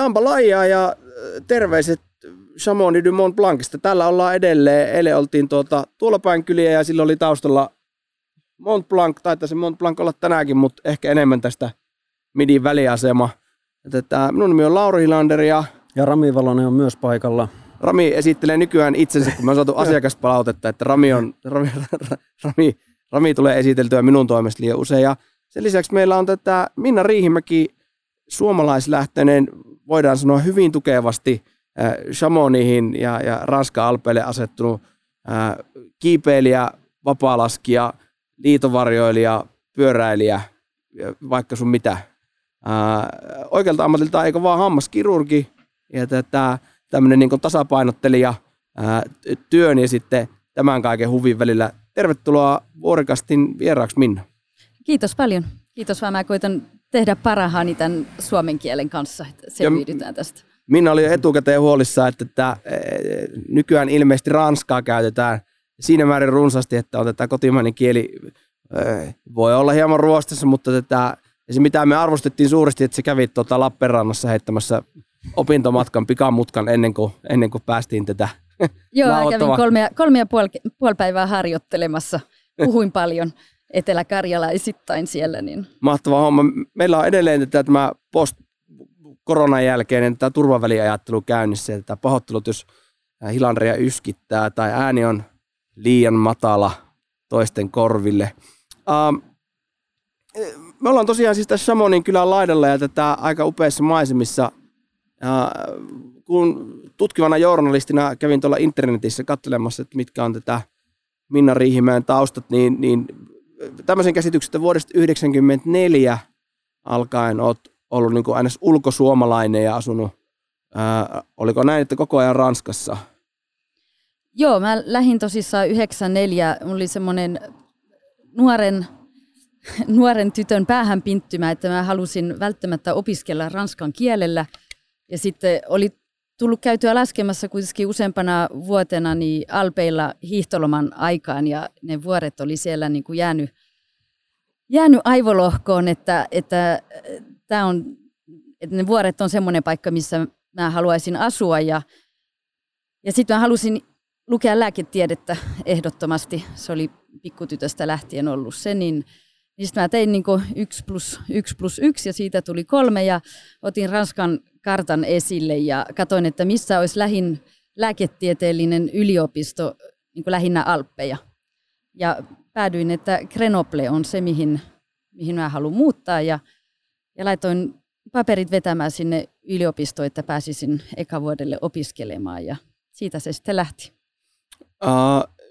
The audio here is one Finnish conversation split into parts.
Jambalaya ja äh, terveiset Chamonix du Mont Blancista. Täällä ollaan edelleen. Eilen oltiin tuota, tuolla päin kyliä ja sillä oli taustalla Mont Blanc. Taitaa se Mont Blanc olla tänäänkin, mutta ehkä enemmän tästä midin väliasema. Että minun nimi on Lauri Hilander ja... Ja Rami Valonen on myös paikalla. Rami esittelee nykyään itsensä, kun mä saatu asiakaspalautetta, että Rami, on, Rami, Rami, Rami tulee esiteltyä minun toimesta liian usein. Ja sen lisäksi meillä on tätä Minna Riihimäki, suomalaislähtöinen, voidaan sanoa hyvin tukevasti äh, Chamonihin ja, ja Ranska Alpeille asettunut äh, kiipeilijä, vapaalaskija, liitovarjoilija, pyöräilijä, vaikka sun mitä. Äh, oikealta ammatilta eikö vaan hammaskirurgi ja tätä, tämmöinen niin tasapainottelija ää, työn ja sitten tämän kaiken huvin välillä. Tervetuloa Vuorikastin vieraaksi Minna. Kiitos paljon. Kiitos vaan mä koitan tehdä parhaani tämän suomen kielen kanssa, että selviydytään tästä. Minna oli jo etukäteen huolissa, että tämä, nykyään ilmeisesti ranskaa käytetään siinä määrin runsaasti, että on tätä kotimainen kieli voi olla hieman ruostassa, mutta tätä, se mitä me arvostettiin suuresti, että se kävi tuota Lappeenrannassa heittämässä opintomatkan pikamutkan ennen kuin, ennen kuin päästiin tätä Joo, kävin kolme, kolme ja puoli, puoli päivää harjoittelemassa. Puhuin paljon etelä-karjalaisittain siellä. Niin. Mahtava homma. Meillä on edelleen tämä post koronan jälkeinen tämä turvaväliajattelu käynnissä. Tämä pahoittelut, jos hilandria yskittää tai ääni on liian matala toisten korville. Um, me ollaan tosiaan siis tässä Samonin kylän laidalla ja tätä aika upeissa maisemissa ja kun tutkivana journalistina kävin tuolla internetissä katselemassa, että mitkä on tätä Minna Riihimäen taustat, niin, niin tämmöisen käsityksen vuodesta 1994 alkaen olet ollut niin aina ulkosuomalainen ja asunut, ää, oliko näin, että koko ajan Ranskassa? Joo, mä lähdin tosissaan 94, mulla oli semmoinen nuoren, nuoren tytön päähän pinttymä, että mä halusin välttämättä opiskella ranskan kielellä – ja sitten oli tullut käytyä laskemassa kuitenkin useampana vuotena niin Alpeilla hiihtoloman aikaan ja ne vuoret oli siellä niin kuin jäänyt, jäänyt aivolohkoon, että, että, tämä on, että ne vuoret on semmoinen paikka, missä mä haluaisin asua ja, ja sitten mä halusin lukea lääketiedettä ehdottomasti. Se oli pikkutytöstä lähtien ollut se, niin niin sitten mä tein niin yksi plus yksi plus yksi ja siitä tuli kolme ja otin Ranskan kartan esille ja katsoin, että missä olisi lähin lääketieteellinen yliopisto niin lähinnä Alppeja. Ja päädyin, että Grenoble on se, mihin, mihin mä haluan muuttaa ja, ja laitoin paperit vetämään sinne yliopistoon, että pääsisin ekavuodelle opiskelemaan ja siitä se sitten lähti. Uh,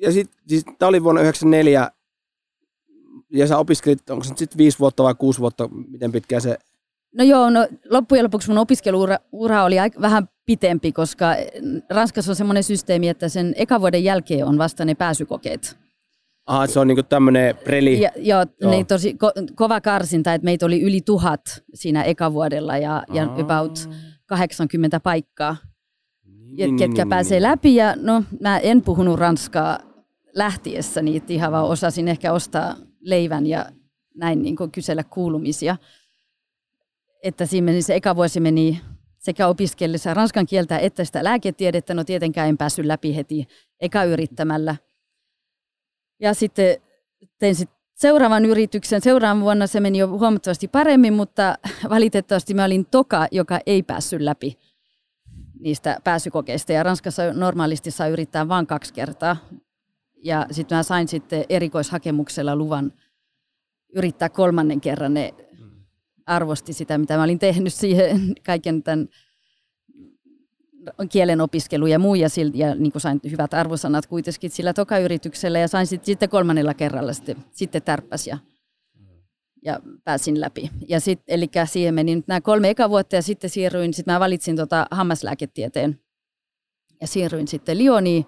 ja sitten siis, tämä oli vuonna 1994 ja sä opiskelit, onko se sitten viisi vuotta vai kuusi vuotta, miten pitkään se? No joo, no loppujen lopuksi mun opiskeluura ura oli aika, vähän pitempi, koska Ranskassa on semmoinen systeemi, että sen ekavuoden jälkeen on vasta ne pääsykokeet. Ah, se on niinku tämmöinen preli. Ja, joo, joo. Ne tosi ko- kova karsinta, että meitä oli yli tuhat siinä ekavuodella ja, ja about 80 paikkaa, niin, ketkä niin, pääsee niin. läpi. Ja no, mä en puhunut ranskaa lähtiessä, niin ihan vaan osasin ehkä ostaa leivän ja näin niin kuin kysellä kuulumisia. Että siinä meni se eka vuosi meni sekä opiskellessa ranskan kieltä että sitä lääketiedettä. No tietenkään en päässyt läpi heti eka yrittämällä. Ja sitten tein sit seuraavan yrityksen. Seuraavan vuonna se meni jo huomattavasti paremmin, mutta valitettavasti mä olin toka, joka ei päässyt läpi niistä pääsykokeista. Ja Ranskassa normaalisti saa yrittää vain kaksi kertaa. Ja sitten mä sain sitten erikoishakemuksella luvan yrittää kolmannen kerran. Ne arvosti sitä, mitä mä olin tehnyt siihen kaiken tämän kielen opiskelu ja muu, ja, silti, ja niin sain hyvät arvosanat kuitenkin sillä toka-yrityksellä, ja sain sitten, sitten kolmannella kerralla sitten, sitten tärppäs ja, ja pääsin läpi. Ja sit, eli siihen meni nyt nämä kolme eka vuotta, ja sitten siirryin, sitten mä valitsin tota hammaslääketieteen, ja siirryin sitten Lioniin,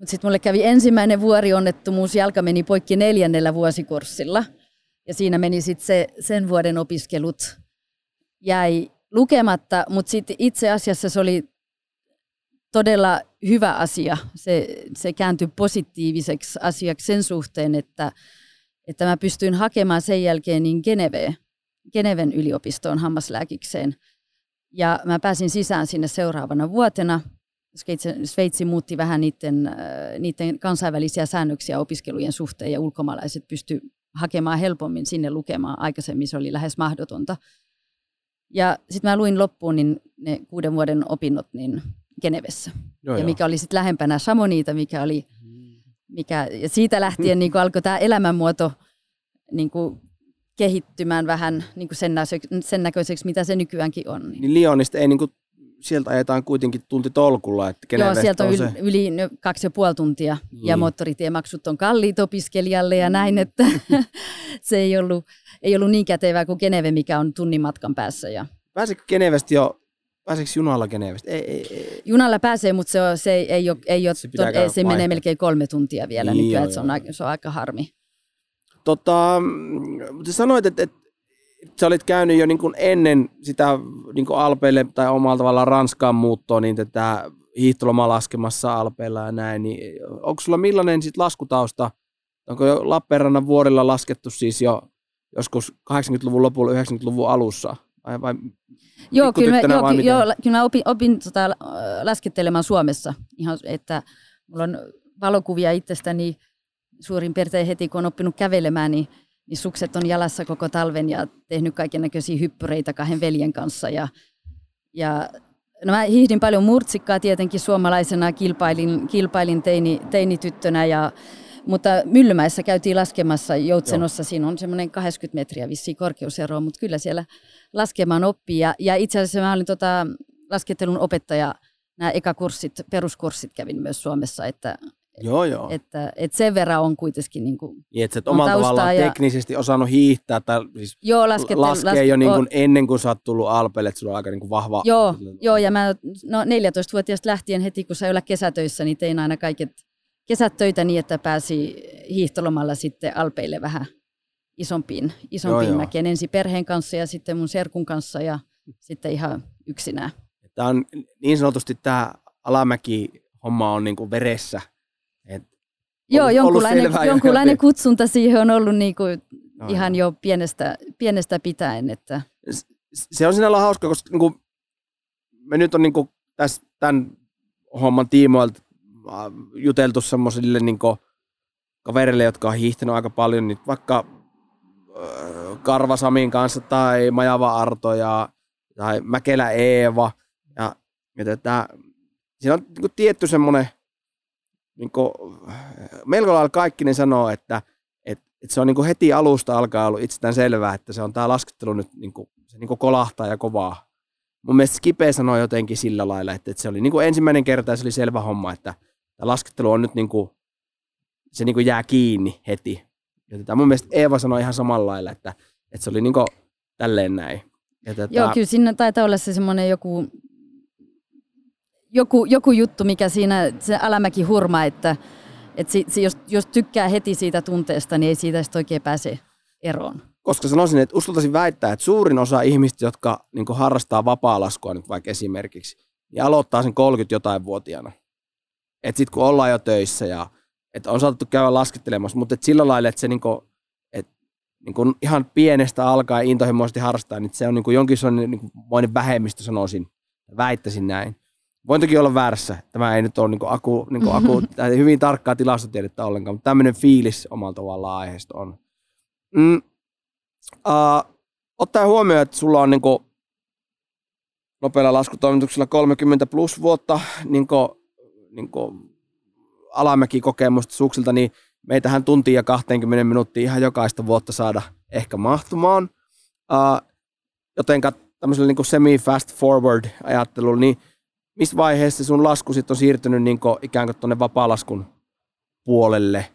mutta sitten mulle kävi ensimmäinen vuorionnettomuus, jalka meni poikki neljännellä vuosikurssilla. Ja siinä meni sitten se, sen vuoden opiskelut jäi lukematta, mutta sitten itse asiassa se oli todella hyvä asia. Se, se kääntyi positiiviseksi asiaksi sen suhteen, että, että mä pystyin hakemaan sen jälkeen niin Geneveen. Geneven yliopistoon hammaslääkikseen. Ja mä pääsin sisään sinne seuraavana vuotena. Sveitsi, muutti vähän niiden, äh, niiden kansainvälisiä säännöksiä opiskelujen suhteen ja ulkomaalaiset pysty hakemaan helpommin sinne lukemaan. Aikaisemmin se oli lähes mahdotonta. Ja sitten mä luin loppuun niin ne kuuden vuoden opinnot niin Genevessä. Joo, ja mikä oli sitten lähempänä Chamonita, mikä oli, mikä, ja siitä lähtien niin alkoi tämä elämänmuoto niin kuin kehittymään vähän niin kuin sen, näköiseksi, sen näköiseksi, mitä se nykyäänkin on. Niin Lyonista ei niin kuin, sieltä ajetaan kuitenkin tunti tolkulla. Että Joo, sieltä on, on se... yli, yli kaksi ja puoli tuntia niin. ja moottoritiemaksut on kalliit opiskelijalle ja näin, että se ei ollut, ei ollut niin kätevää kuin Geneve, mikä on tunnin matkan päässä. Ja... Pääsikö Genevestä jo Pääseekö junalla Genevestä? Ei, ei, ei. Junalla pääsee, mutta se, on, se ei ole, ei ole se, ton, ei, se menee melkein kolme tuntia vielä niin, nykyään, joo, se, on, se on aika harmi. Tota, sä sanoit, että, että sä olit käynyt jo niin kuin ennen sitä niin kuin Alpeille tai omalla tavallaan Ranskaan muuttoa, niin tätä hiihtolomaa laskemassa Alpeilla ja näin, niin onko sulla millainen sit laskutausta? Onko jo Lappeenrannan vuorilla laskettu siis jo joskus 80-luvun lopulla, 90-luvun alussa? Vai, vai Joo, kyllä mä, joo, ky, joo, kyllä mä opin, opin tota, laskettelemaan Suomessa. Ihan, että mulla on valokuvia itsestäni suurin piirtein heti, kun on oppinut kävelemään, niin, niin sukset on jalassa koko talven ja tehnyt kaiken näköisiä hyppyreitä kahden veljen kanssa. Ja, ja no mä hiihdin paljon murtsikkaa tietenkin suomalaisena, kilpailin, kilpailin teini, teinityttönä ja mutta Myllymäessä käytiin laskemassa Joutsenossa, Joo. siinä on semmoinen 80 metriä vissiin korkeusero, mutta kyllä siellä laskemaan oppii. Ja, ja itse asiassa mä olin tota, laskettelun opettaja, nämä ekakurssit, peruskurssit kävin myös Suomessa, että Joo, joo. Että, että sen verran on kuitenkin niin kuin niin, että sä omalla tavallaan ja... teknisesti osannut hiihtää tai siis joo, laskette, laskee laske, jo niin kuin ennen kuin sä oot tullut Alpeelle, että sulla on aika niin kuin vahva... Joo, joo ja mä no 14-vuotiaasta lähtien heti, kun sä olla kesätöissä, niin tein aina kaiket kesät töitä niin, että pääsi hiihtolomalla sitten Alpeille vähän isompiin, isompiin joo, mäkeen. Ensin perheen kanssa ja sitten mun serkun kanssa ja sitten ihan yksinään. Tämä on niin sanotusti tämä alamäki-homma on niin kuin veressä. Et Joo, jonkunlainen, jonkunlainen kutsunta siihen on ollut niin kuin no, ihan jo pienestä, pienestä pitäen. Että. Se on sinällä hauska, koska niin kuin, me nyt on niin kuin tässä, tämän homman tiimoilta juteltu semmoisille niin kavereille, jotka on hiihtänyt aika paljon, niin vaikka Karvasamin kanssa tai Majava Arto ja, tai Mäkelä Eeva. Ja, ja tätä, siinä on niin kuin, tietty semmoinen, niin kuin, melko lailla kaikki ne sanoo, että, että, että se on niin kuin heti alusta alkaa ollut itsestään selvää, että se on tämä laskettelu nyt niin kuin, se niin kuin kolahtaa ja kovaa. Mun mielestä Skipe sanoi jotenkin sillä lailla, että, että se oli niin kuin ensimmäinen kerta ja se oli selvä homma, että tämä laskettelu on nyt niin kuin, se niin kuin jää kiinni heti. Tätä mun mielestä Eeva sanoi ihan samalla lailla, että, että se oli niin kuin tälleen näin. Ja tätä... Joo, kyllä siinä taitaa olla se semmoinen joku, joku, joku juttu, mikä siinä se alamäki hurma, että, että si, si, jos, jos tykkää heti siitä tunteesta, niin ei siitä sitten oikein pääse eroon. Koska sanoisin, että uskaltaisin väittää, että suurin osa ihmistä, jotka niin harrastaa vapaa-laskua nyt vaikka esimerkiksi, niin aloittaa sen 30 jotain vuotiaana. Että sitten kun ollaan jo töissä ja että on saatettu käydä laskettelemassa, mutta et sillä lailla, että se niinku, et, niinku ihan pienestä alkaen intohimoisesti harrastaa, niin se on niinku jonkin sellainen niinku vähemmistö sanoisin, väittäisin näin. Voin toki olla väärässä. Tämä ei nyt ole niinku aku, niinku aku, hyvin tarkkaa tilastotiedettä ollenkaan, mutta tämmöinen fiilis omalla tavallaan aiheesta on. Mm, uh, ottaen huomioon, että sulla on niinku nopealla laskutoimituksella 30 plus vuotta niinku, niinku alamäkikokemusta suksilta, niin meitähän tuntia ja 20 minuuttia ihan jokaista vuotta saada ehkä mahtumaan. Uh, jotenka tämmöisellä niin semi-fast forward ajattelulla, niin missä vaiheessa sun lasku sitten on siirtynyt niin kuin ikään kuin tuonne vapaa-laskun puolelle?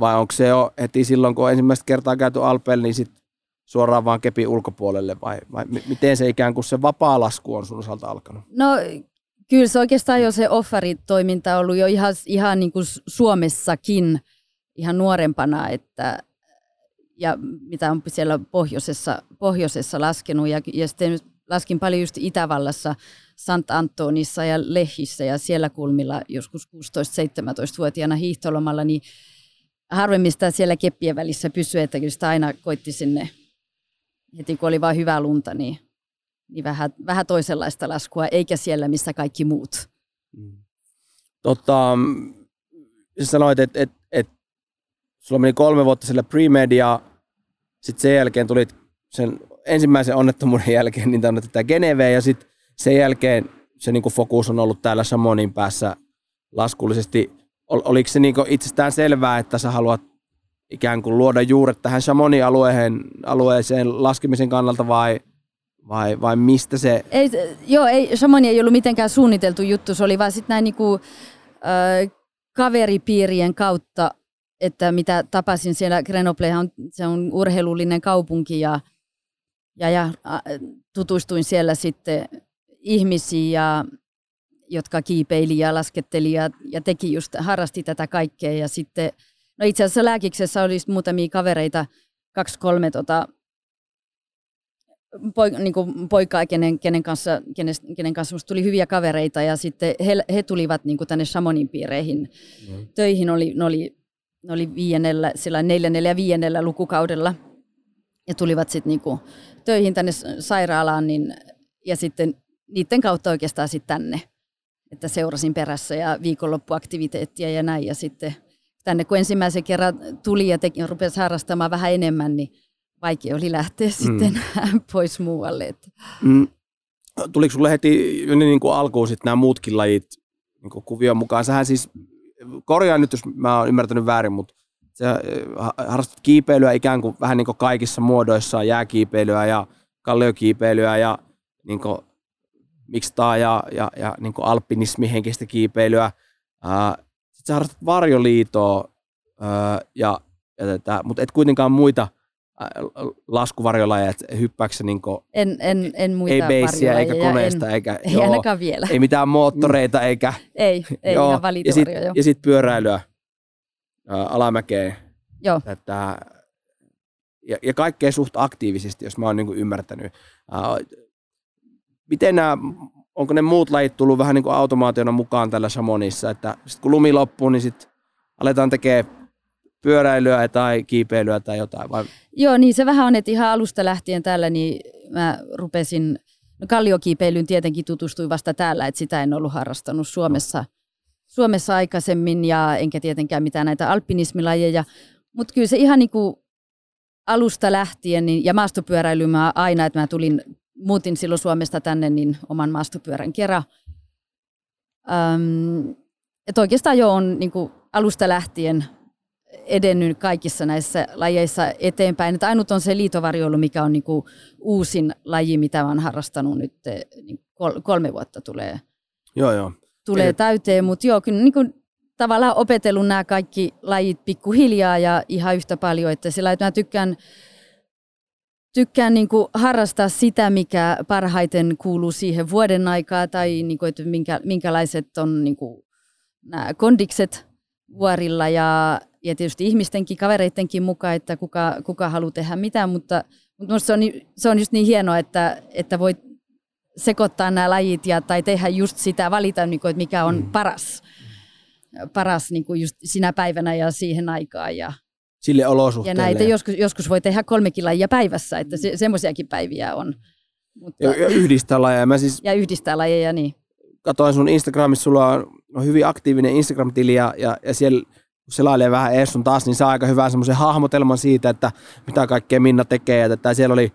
Vai onko se jo heti silloin, kun on ensimmäistä kertaa käyty Alpeella, niin sitten suoraan vaan kepi ulkopuolelle vai, vai miten se ikään kuin se vapaa-lasku on sun osalta alkanut? No Kyllä se oikeastaan jo se offeritoiminta on ollut jo ihan, ihan niin kuin Suomessakin ihan nuorempana, että, ja mitä on siellä pohjoisessa, pohjoisessa laskenut. Ja, ja sitten laskin paljon just Itävallassa, Sant Antonissa ja Lehissä ja siellä kulmilla joskus 16-17-vuotiaana hiihtolomalla, niin harvemmin sitä siellä keppien välissä pysyi, että kyllä sitä aina koitti sinne heti kun oli vain hyvää lunta, niin, niin vähän, vähän toisenlaista laskua, eikä siellä, missä kaikki muut. Mm. Tota, sanoit, että et, et, sulla meni kolme vuotta sillä pre ja sitten sen jälkeen tulit sen ensimmäisen onnettomuuden jälkeen niin tätä Geneve ja sitten sen jälkeen se niin fokus on ollut täällä Samonin päässä laskullisesti. Ol, oliko se niin itsestään selvää, että sä haluat ikään kuin luoda juuret tähän Chamonin alueeseen, alueeseen laskemisen kannalta vai, vai, vai mistä se? Ei, joo, ei, Chamonix ei ollut mitenkään suunniteltu juttu, se oli vaan sitten näin niinku, äh, kaveripiirien kautta, että mitä tapasin siellä, Grenoble on, se on urheilullinen kaupunki ja, ja, ja tutustuin siellä sitten ihmisiin, ja, jotka kiipeili ja lasketteli ja, ja teki just, harrasti tätä kaikkea ja sitten No itse asiassa lääkiksessä oli muutamia kavereita, kaksi kolme tota, poik, niin kuin poikaa, kenen, kenen, kanssa, kenen, kenen kanssa musta tuli hyviä kavereita ja sitten he, he tulivat niin kuin tänne Shamonin piireihin mm. töihin. Oli, ne, oli, ne oli viiennellä, sillä neljännellä ja viiennellä lukukaudella ja tulivat sitten niin töihin tänne sairaalaan niin, ja sitten niiden kautta oikeastaan sitten tänne. Että seurasin perässä ja viikonloppuaktiviteettia ja näin ja sitten tänne kun ensimmäisen kerran tuli ja teki, rupesi harrastamaan vähän enemmän, niin vaikea oli lähteä mm. sitten pois muualle. Mm. Tuliko sinulle heti niin kuin alkuun sitten nämä muutkin lajit niin kuin kuvion mukaan? Sähän siis, korjaan nyt jos mä oon ymmärtänyt väärin, mutta sä äh, harrastat kiipeilyä ikään kuin vähän niin kuin kaikissa muodoissaan, jääkiipeilyä ja kalliokiipeilyä ja niin kuin mikstaa ja, ja, ja niin kuin alpinismihenkistä kiipeilyä. Äh, sä harrastat varjoliitoa, ja, ja tätä, mutta et kuitenkaan muita laskuvarjolajeja, että hyppääkö niin en, en, en muita Ei beissiä eikä koneesta, en, eikä, ei joo, ainakaan vielä. Ei mitään moottoreita eikä... Ei, ei joo, ihan ja sitten sit pyöräilyä ää, alamäkeen. Joo. Tätä, ja, ja kaikkea suht aktiivisesti, jos mä oon niin ymmärtänyt. Ää, miten nämä onko ne muut lajit tullut vähän niin kuin automaationa mukaan tällä Samonissa, että sit kun lumi loppuu, niin sitten aletaan tekemään pyöräilyä tai kiipeilyä tai jotain? Vai? Joo, niin se vähän on, että ihan alusta lähtien täällä niin mä rupesin, no kalliokiipeilyyn tietenkin tutustuin vasta täällä, että sitä en ollut harrastanut Suomessa. Suomessa aikaisemmin ja enkä tietenkään mitään näitä alpinismilajeja, mutta kyllä se ihan niin kuin alusta lähtien niin, ja maastopyöräilyyn mä aina, että mä tulin muutin silloin Suomesta tänne niin oman maastopyörän kerran. Ähm, että oikeastaan jo on niin kuin alusta lähtien edennyt kaikissa näissä lajeissa eteenpäin. Että ainut on se liitovarjoilu, mikä on niin kuin uusin laji, mitä olen harrastanut nyt niin kolme vuotta tulee, joo, joo. tulee Eli... täyteen. Mutta joo, kyllä niin kuin tavallaan opetellut nämä kaikki lajit pikkuhiljaa ja ihan yhtä paljon. Että sillä että mä tykkään tykkään niin kuin harrastaa sitä, mikä parhaiten kuuluu siihen vuoden aikaa tai niin kuin, että minkä, minkälaiset on niin kuin, nämä kondikset vuorilla ja, ja tietysti ihmistenkin, kavereidenkin mukaan, että kuka, kuka haluaa tehdä mitä, mutta, mutta se, on, se on just niin hienoa, että, että voi sekoittaa nämä lajit ja, tai tehdä just sitä, valita, niin kuin, että mikä on mm. paras, paras niin kuin just sinä päivänä ja siihen aikaan. Ja, sille olosuhteelle. Ja näitä joskus, joskus voi tehdä kolmekin lajia päivässä, että se, semmoisiakin päiviä on. Mutta, ja, ja yhdistää lajeja. Mä siis ja yhdistää lajeja, niin. Katoin sun Instagramissa, sulla on, on hyvin aktiivinen Instagram-tili ja, ja, ja siellä kun selailee vähän ees sun taas, niin saa aika hyvän semmoisen hahmotelman siitä, että mitä kaikkea Minna tekee. Ja että siellä oli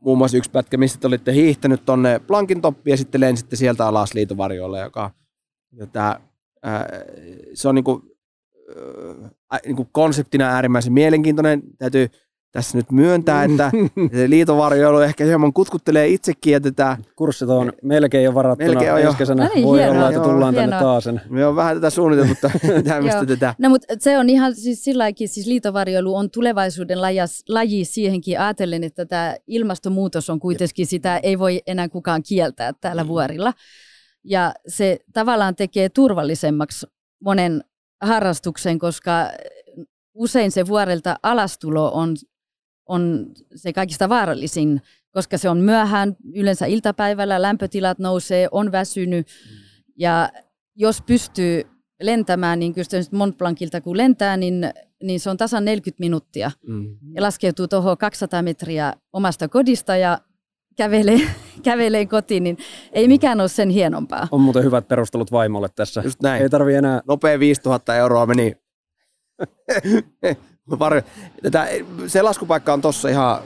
muun muassa yksi pätkä, missä te olitte hiihtänyt tonne Plankin toppiin ja sitten lensitte sieltä alas liitovarjoille, joka että, ää, se on niinku niin kuin konseptina äärimmäisen mielenkiintoinen. Täytyy tässä nyt myöntää, että liitovarjoilu ehkä hieman kutkuttelee itsekin. Ja tätä, Kurssit on melkein jo varattuna melkein on jo. kesänä. Voi hienoa, olla, että tullaan joo, tänne taas. Me on vähän tätä suunniteltu tämmöistä tätä. No mutta se on ihan siis silläkin, siis liitovarjoilu on tulevaisuuden lajas, laji siihenkin ajatellen, että tämä ilmastonmuutos on kuitenkin sitä, ei voi enää kukaan kieltää täällä mm. vuorilla. Ja se tavallaan tekee turvallisemmaksi monen harrastukseen, koska usein se vuorelta alastulo on, on se kaikista vaarallisin, koska se on myöhään, yleensä iltapäivällä lämpötilat nousee, on väsynyt ja jos pystyy lentämään, niin kyllä Mont Blancilta kun lentää, niin niin se on tasan 40 minuuttia. Mm. Ja laskeutuu tuohon 200 metriä omasta kodista ja kävelee, kävelee kotiin, niin ei mikään ole sen hienompaa. On muuten hyvät perustelut vaimolle tässä. Just näin. Ei tarvi enää... Nopea 5000 euroa meni. Tätä, se laskupaikka on tossa ihan,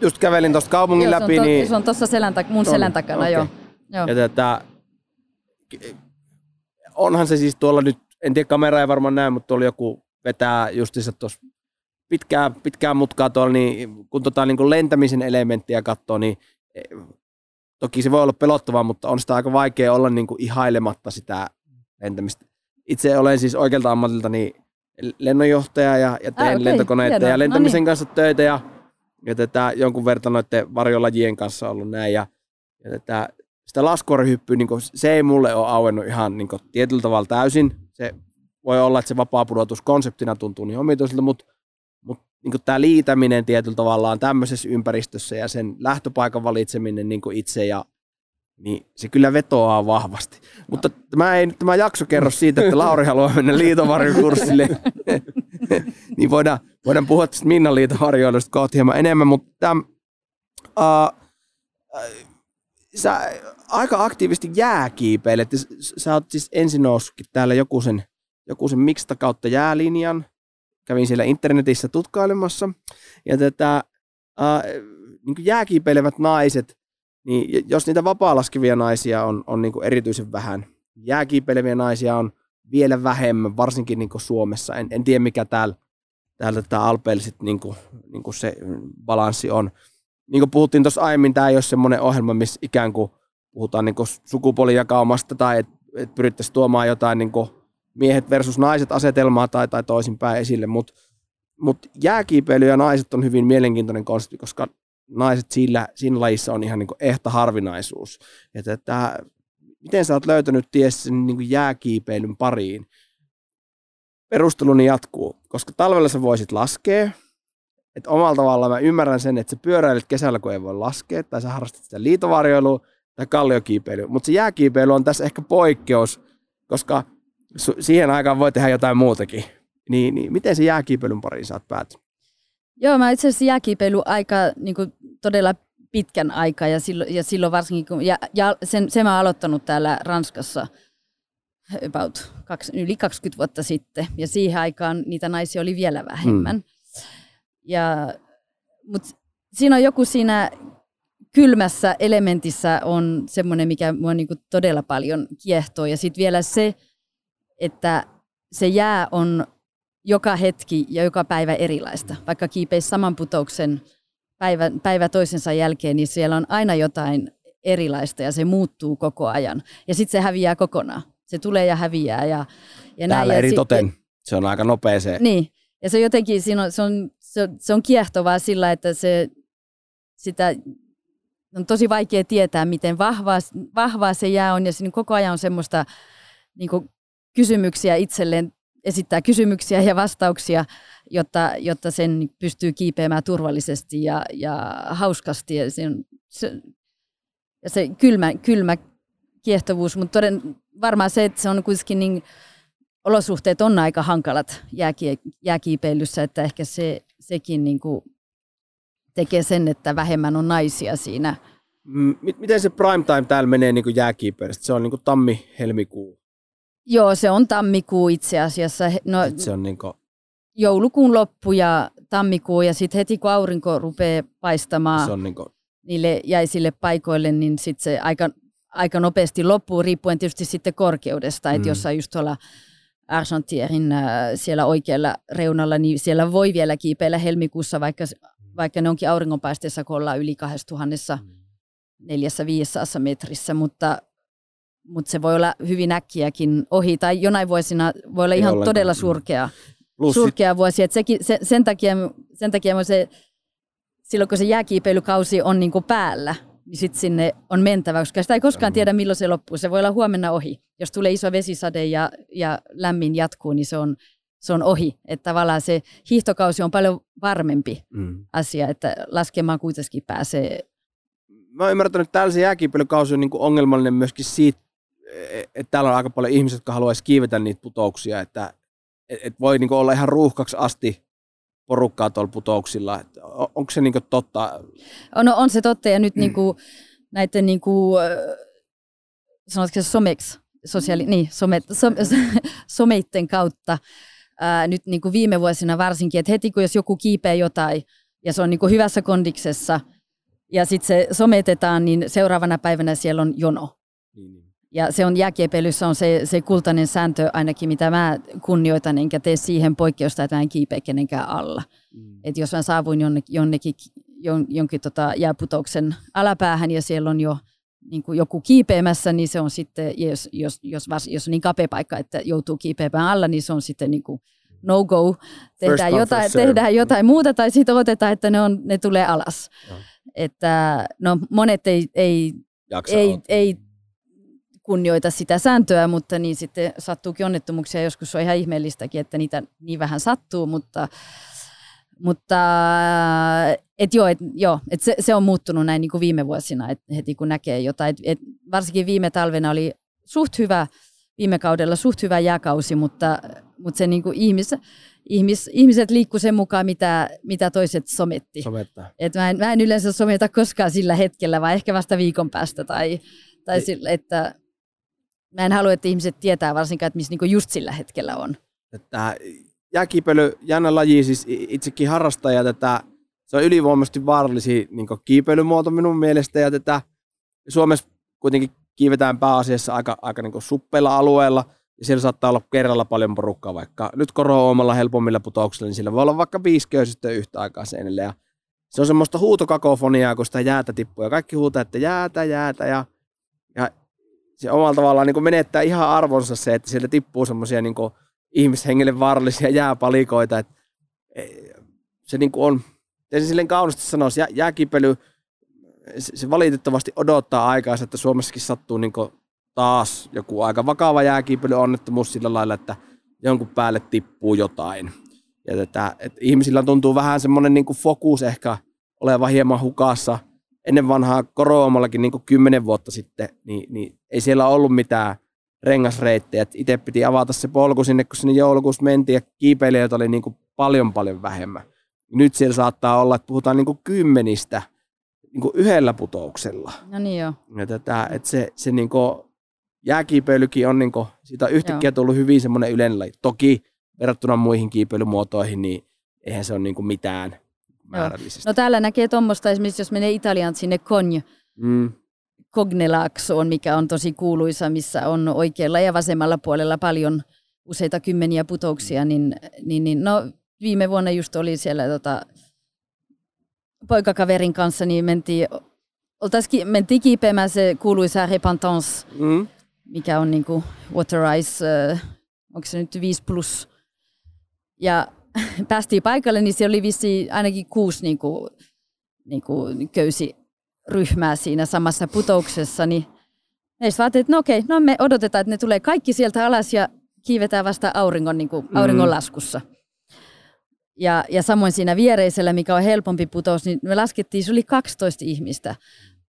just kävelin tuosta kaupungin joo, läpi. Se on, to, niin... se on tuossa selän, mun on, selän takana, okay. joo. joo. Ja tätä, onhan se siis tuolla nyt, en tiedä kamera ei varmaan näe, mutta tuolla joku vetää justiinsa tuossa pitkää, pitkää mutkaa tuolla, niin kun tota, niin kuin lentämisen elementtiä katsoo, niin toki se voi olla pelottavaa, mutta on sitä aika vaikea olla niin kuin ihailematta sitä lentämistä. Itse olen siis oikealta ammatilta niin lennonjohtaja ja, ja teen ah, okay. lentokoneita ja lentämisen no niin. kanssa töitä ja, ja tätä, jonkun verran noiden varjolajien kanssa ollut näin ja, ja tätä, sitä laskuorihyppyä, niin se ei mulle ole auennut ihan niin kuin, tietyllä tavalla täysin. Se voi olla, että se vapaa pudotus konseptina tuntuu niin omituiselta, mutta, niin tämä liitäminen tietyllä tavalla on tämmöisessä ympäristössä ja sen lähtöpaikan valitseminen niin itse ja niin se kyllä vetoaa vahvasti. Mutta tämä ei tämä jakso kerro siitä, että Lauri haluaa mennä liitovarjokurssille. niin voidaan, voidaan puhua tästä Minnan liitovarjoilusta kohta hieman enemmän, mutta tämä, uh, sä aika aktiivisesti jääkiipeilet. Sä oot siis ensin noussutkin täällä joku sen, joku sen miksta kautta jäälinjan. Kävin siellä internetissä tutkailemassa. Ja tätä, uh, niin jääkiipeilevät naiset, niin jos niitä vapaa-laskevia naisia on, on niin erityisen vähän, jääkiipeileviä naisia on vielä vähemmän, varsinkin niin Suomessa. En, en tiedä, mikä täällä, täällä tämä Alpeilla niin kuin, niin kuin se balanssi on. Niin kuin puhuttiin tuossa aiemmin, tämä ei ole semmoinen ohjelma, missä ikään kuin puhutaan niin sukupuolijakaumasta tai että et pyrittäisiin tuomaan jotain niin miehet versus naiset asetelmaa tai, tai toisinpäin esille, mutta mut jääkiipeily ja naiset on hyvin mielenkiintoinen konsepti, koska naiset sillä, siinä lajissa on ihan niin ehta harvinaisuus. Että, että, miten sä oot löytänyt ties sen niin jääkiipeilyn pariin? Perusteluni jatkuu, koska talvella sä voisit laskea, että omalla tavallaan mä ymmärrän sen, että sä pyöräilet kesällä, kun ei voi laskea, tai sä harrastat sitä liitovarjoilua tai kalliokiipeily. Mutta se jääkiipeily on tässä ehkä poikkeus, koska siihen aikaan voi tehdä jotain muutakin. Niin, niin miten se jääkiipeilyn pariin saat päätyä? Joo, mä itse asiassa jääkiipeily aika niin kuin, todella pitkän aikaa ja silloin, ja silloin varsinkin, kun, ja, ja sen, sen mä aloittanut täällä Ranskassa about kaksi, yli 20 vuotta sitten ja siihen aikaan niitä naisia oli vielä vähemmän. Hmm. Ja, mutta siinä on joku siinä kylmässä elementissä on semmoinen, mikä mua niinku todella paljon kiehtoo. Ja sitten vielä se, että se jää on joka hetki ja joka päivä erilaista. Vaikka kiipeisi saman putouksen päivä, päivä toisensa jälkeen, niin siellä on aina jotain erilaista ja se muuttuu koko ajan. Ja sitten se häviää kokonaan. Se tulee ja häviää. Ja, ja Täällä näin. eri toten. Se on aika nopea se. Niin. Ja se jotenkin, siinä on, se, on, se, on, se on kiehtovaa sillä, että se, sitä on tosi vaikea tietää, miten vahvaa, vahvaa se jää on. Ja siinä koko ajan on semmoista niin kysymyksiä itselleen esittää kysymyksiä ja vastauksia, jotta, jotta sen pystyy kiipeämään turvallisesti ja, ja hauskasti. Ja se, se, ja se kylmä, kylmä kiehtovuus, mutta toden, varmaan se, että se on kuitenkin niin, olosuhteet on aika hankalat jääkie, jääkiipeilyssä, että ehkä se, sekin niin kuin tekee sen, että vähemmän on naisia siinä. Miten se prime time täällä menee niin jääkiipeilystä? Se on niin tammi-helmikuu Joo, se on tammikuu itse asiassa. No, se on niin kuin... Joulukuun loppu ja tammikuu ja sitten heti kun aurinko rupeaa paistamaan se on niin kuin... niille jäisille paikoille, niin sitten se aika, aika nopeasti loppuu, riippuen tietysti sitten korkeudesta. Mm. Että jossain just tuolla Argentierin äh, siellä oikealla reunalla, niin siellä voi vielä kiipeillä helmikuussa, vaikka, vaikka ne onkin auringonpaisteessa, kun ollaan yli 2000 neljässä viidessä metrissä, mutta mutta se voi olla hyvin äkkiäkin ohi, tai jonain vuosina voi olla Ei ihan ollenkaan. todella surkea, surkea vuosi. Et sekin, se, sen takia, sen takia se, silloin kun se jääkiipeilykausi on niin kuin päällä, niin sitten sinne on mentävä, koska sitä ei koskaan tiedä, milloin se loppuu. Se voi olla huomenna ohi. Jos tulee iso vesisade ja, ja lämmin jatkuu, niin se on, se on ohi. Että tavallaan se hiihtokausi on paljon varmempi mm. asia, että laskemaan kuitenkin pääsee. Mä oon ymmärtänyt, että täällä se jääkiipeilykausi on niin ongelmallinen myöskin siitä, että täällä on aika paljon ihmisiä, jotka haluaisi kiivetä niitä putouksia, että et, et voi niin olla ihan ruuhkaksi asti porukkaa tuolla putouksilla. Et on, onko se niin totta? No on se totta ja nyt mm. niin kuin, näiden niin kuin, sanotko se someksi, sosiaali, niin, some, some, someitten kautta ää, nyt niin kuin viime vuosina varsinkin, että heti kun jos joku kiipee jotain ja se on niin kuin hyvässä kondiksessa ja sitten se sometetaan, niin seuraavana päivänä siellä on jono. Niin. Ja se on jääkiepeilyssä on se, se kultainen sääntö ainakin, mitä mä kunnioitan, enkä tee siihen poikkeusta, että mä en kiipeä kenenkään alla. Mm. Et jos mä saavuin jonnekin, jonnekin jon, jonkin tota jääputouksen alapäähän ja siellä on jo niin kuin joku kiipeämässä, niin se on sitten, jos, jos, jos, jos on niin kapea paikka, että joutuu kiipeämään alla, niin se on sitten niin kuin no go. Tehdään, jotain, tehdään jotain muuta tai sitten otetaan, että ne, on, ne tulee alas. No. Että no monet ei, ei, ei, ei kunnioita sitä sääntöä, mutta niin sitten sattuukin onnettomuuksia. Joskus on ihan ihmeellistäkin, että niitä niin vähän sattuu, mutta, mutta et joo, et, joo et se, se, on muuttunut näin niin kuin viime vuosina, että heti kun näkee jotain. Et, et varsinkin viime talvena oli suht hyvä, viime kaudella suht hyvä jääkausi, mutta, mutta se niin kuin ihmis, ihmis, ihmiset liikkuu sen mukaan, mitä, mitä toiset sometti. Et mä, en, mä en yleensä someta koskaan sillä hetkellä, vaan ehkä vasta viikon päästä. Tai, tai sillä, että mä en halua, että ihmiset tietää varsinkaan, että missä niin just sillä hetkellä on. Että jääkiipely, jännä laji, siis itsekin harrastaja tätä, se on ylivoimaisesti vaarallisin niin kiipeilymuoto minun mielestä, ja tätä Suomessa kuitenkin kiivetään pääasiassa aika, aika niin suppeilla alueella, ja siellä saattaa olla kerralla paljon porukkaa, vaikka nyt koroomalla helpommilla putouksilla, niin sillä voi olla vaikka viisi yhtä aikaa seinille, ja se on semmoista huutokakofoniaa, kun sitä jäätä tippuu, ja kaikki huutaa, että jäätä, jäätä, ja se omalla tavallaan niin menettää ihan arvonsa se, että sieltä tippuu semmoisia niin ihmishengelle vaarallisia jääpalikoita. Että e, se niin on, ja se silleen kauniisti sanoisi, jää, jääkipely, se, valitettavasti odottaa aikaa, että Suomessakin sattuu niin taas joku aika vakava jääkiipelyonnettomuus sillä lailla, että jonkun päälle tippuu jotain. Ja tätä, että ihmisillä tuntuu vähän semmoinen niin fokus ehkä oleva hieman hukassa – ennen vanhaa koroomallakin niin kymmenen vuotta sitten, niin, niin ei siellä ollut mitään rengasreittejä. Itse piti avata se polku sinne, kun sinne joulukuussa mentiin ja kiipeilijöitä oli niin paljon paljon vähemmän. Nyt siellä saattaa olla, että puhutaan niin kymmenistä niin yhdellä putouksella. No niin joo. Ja tätä, että se, se niin jääkiipeilykin on niin kuin, siitä on yhtäkkiä tullut hyvin semmoinen yleinen laji. Toki verrattuna muihin kiipeilymuotoihin, niin eihän se ole niin mitään määrällisesti. No täällä näkee tuommoista esimerkiksi, jos menee Italiaan sinne Cogne, mm. Cognelaksoon, mikä on tosi kuuluisa, missä on oikealla ja vasemmalla puolella paljon useita kymmeniä putouksia, niin, niin, niin no, viime vuonna just oli siellä tota, poikakaverin kanssa, niin mentiin, oltaisiin, mentiin kiipeämään se kuuluisa Repentance, mm. mikä on niinku Water Ice, äh, onko se nyt 5 plus. Ja päästiin paikalle, niin siellä oli vissi ainakin kuusi niin kuin, niin kuin köysiryhmää siinä samassa putouksessa, niin ne vaatii, että no okei, no me odotetaan, että ne tulee kaikki sieltä alas ja kiivetään vasta auringon, niin kuin, mm. auringon laskussa. Ja, ja samoin siinä viereisellä, mikä on helpompi putous, niin me laskettiin, se oli 12 ihmistä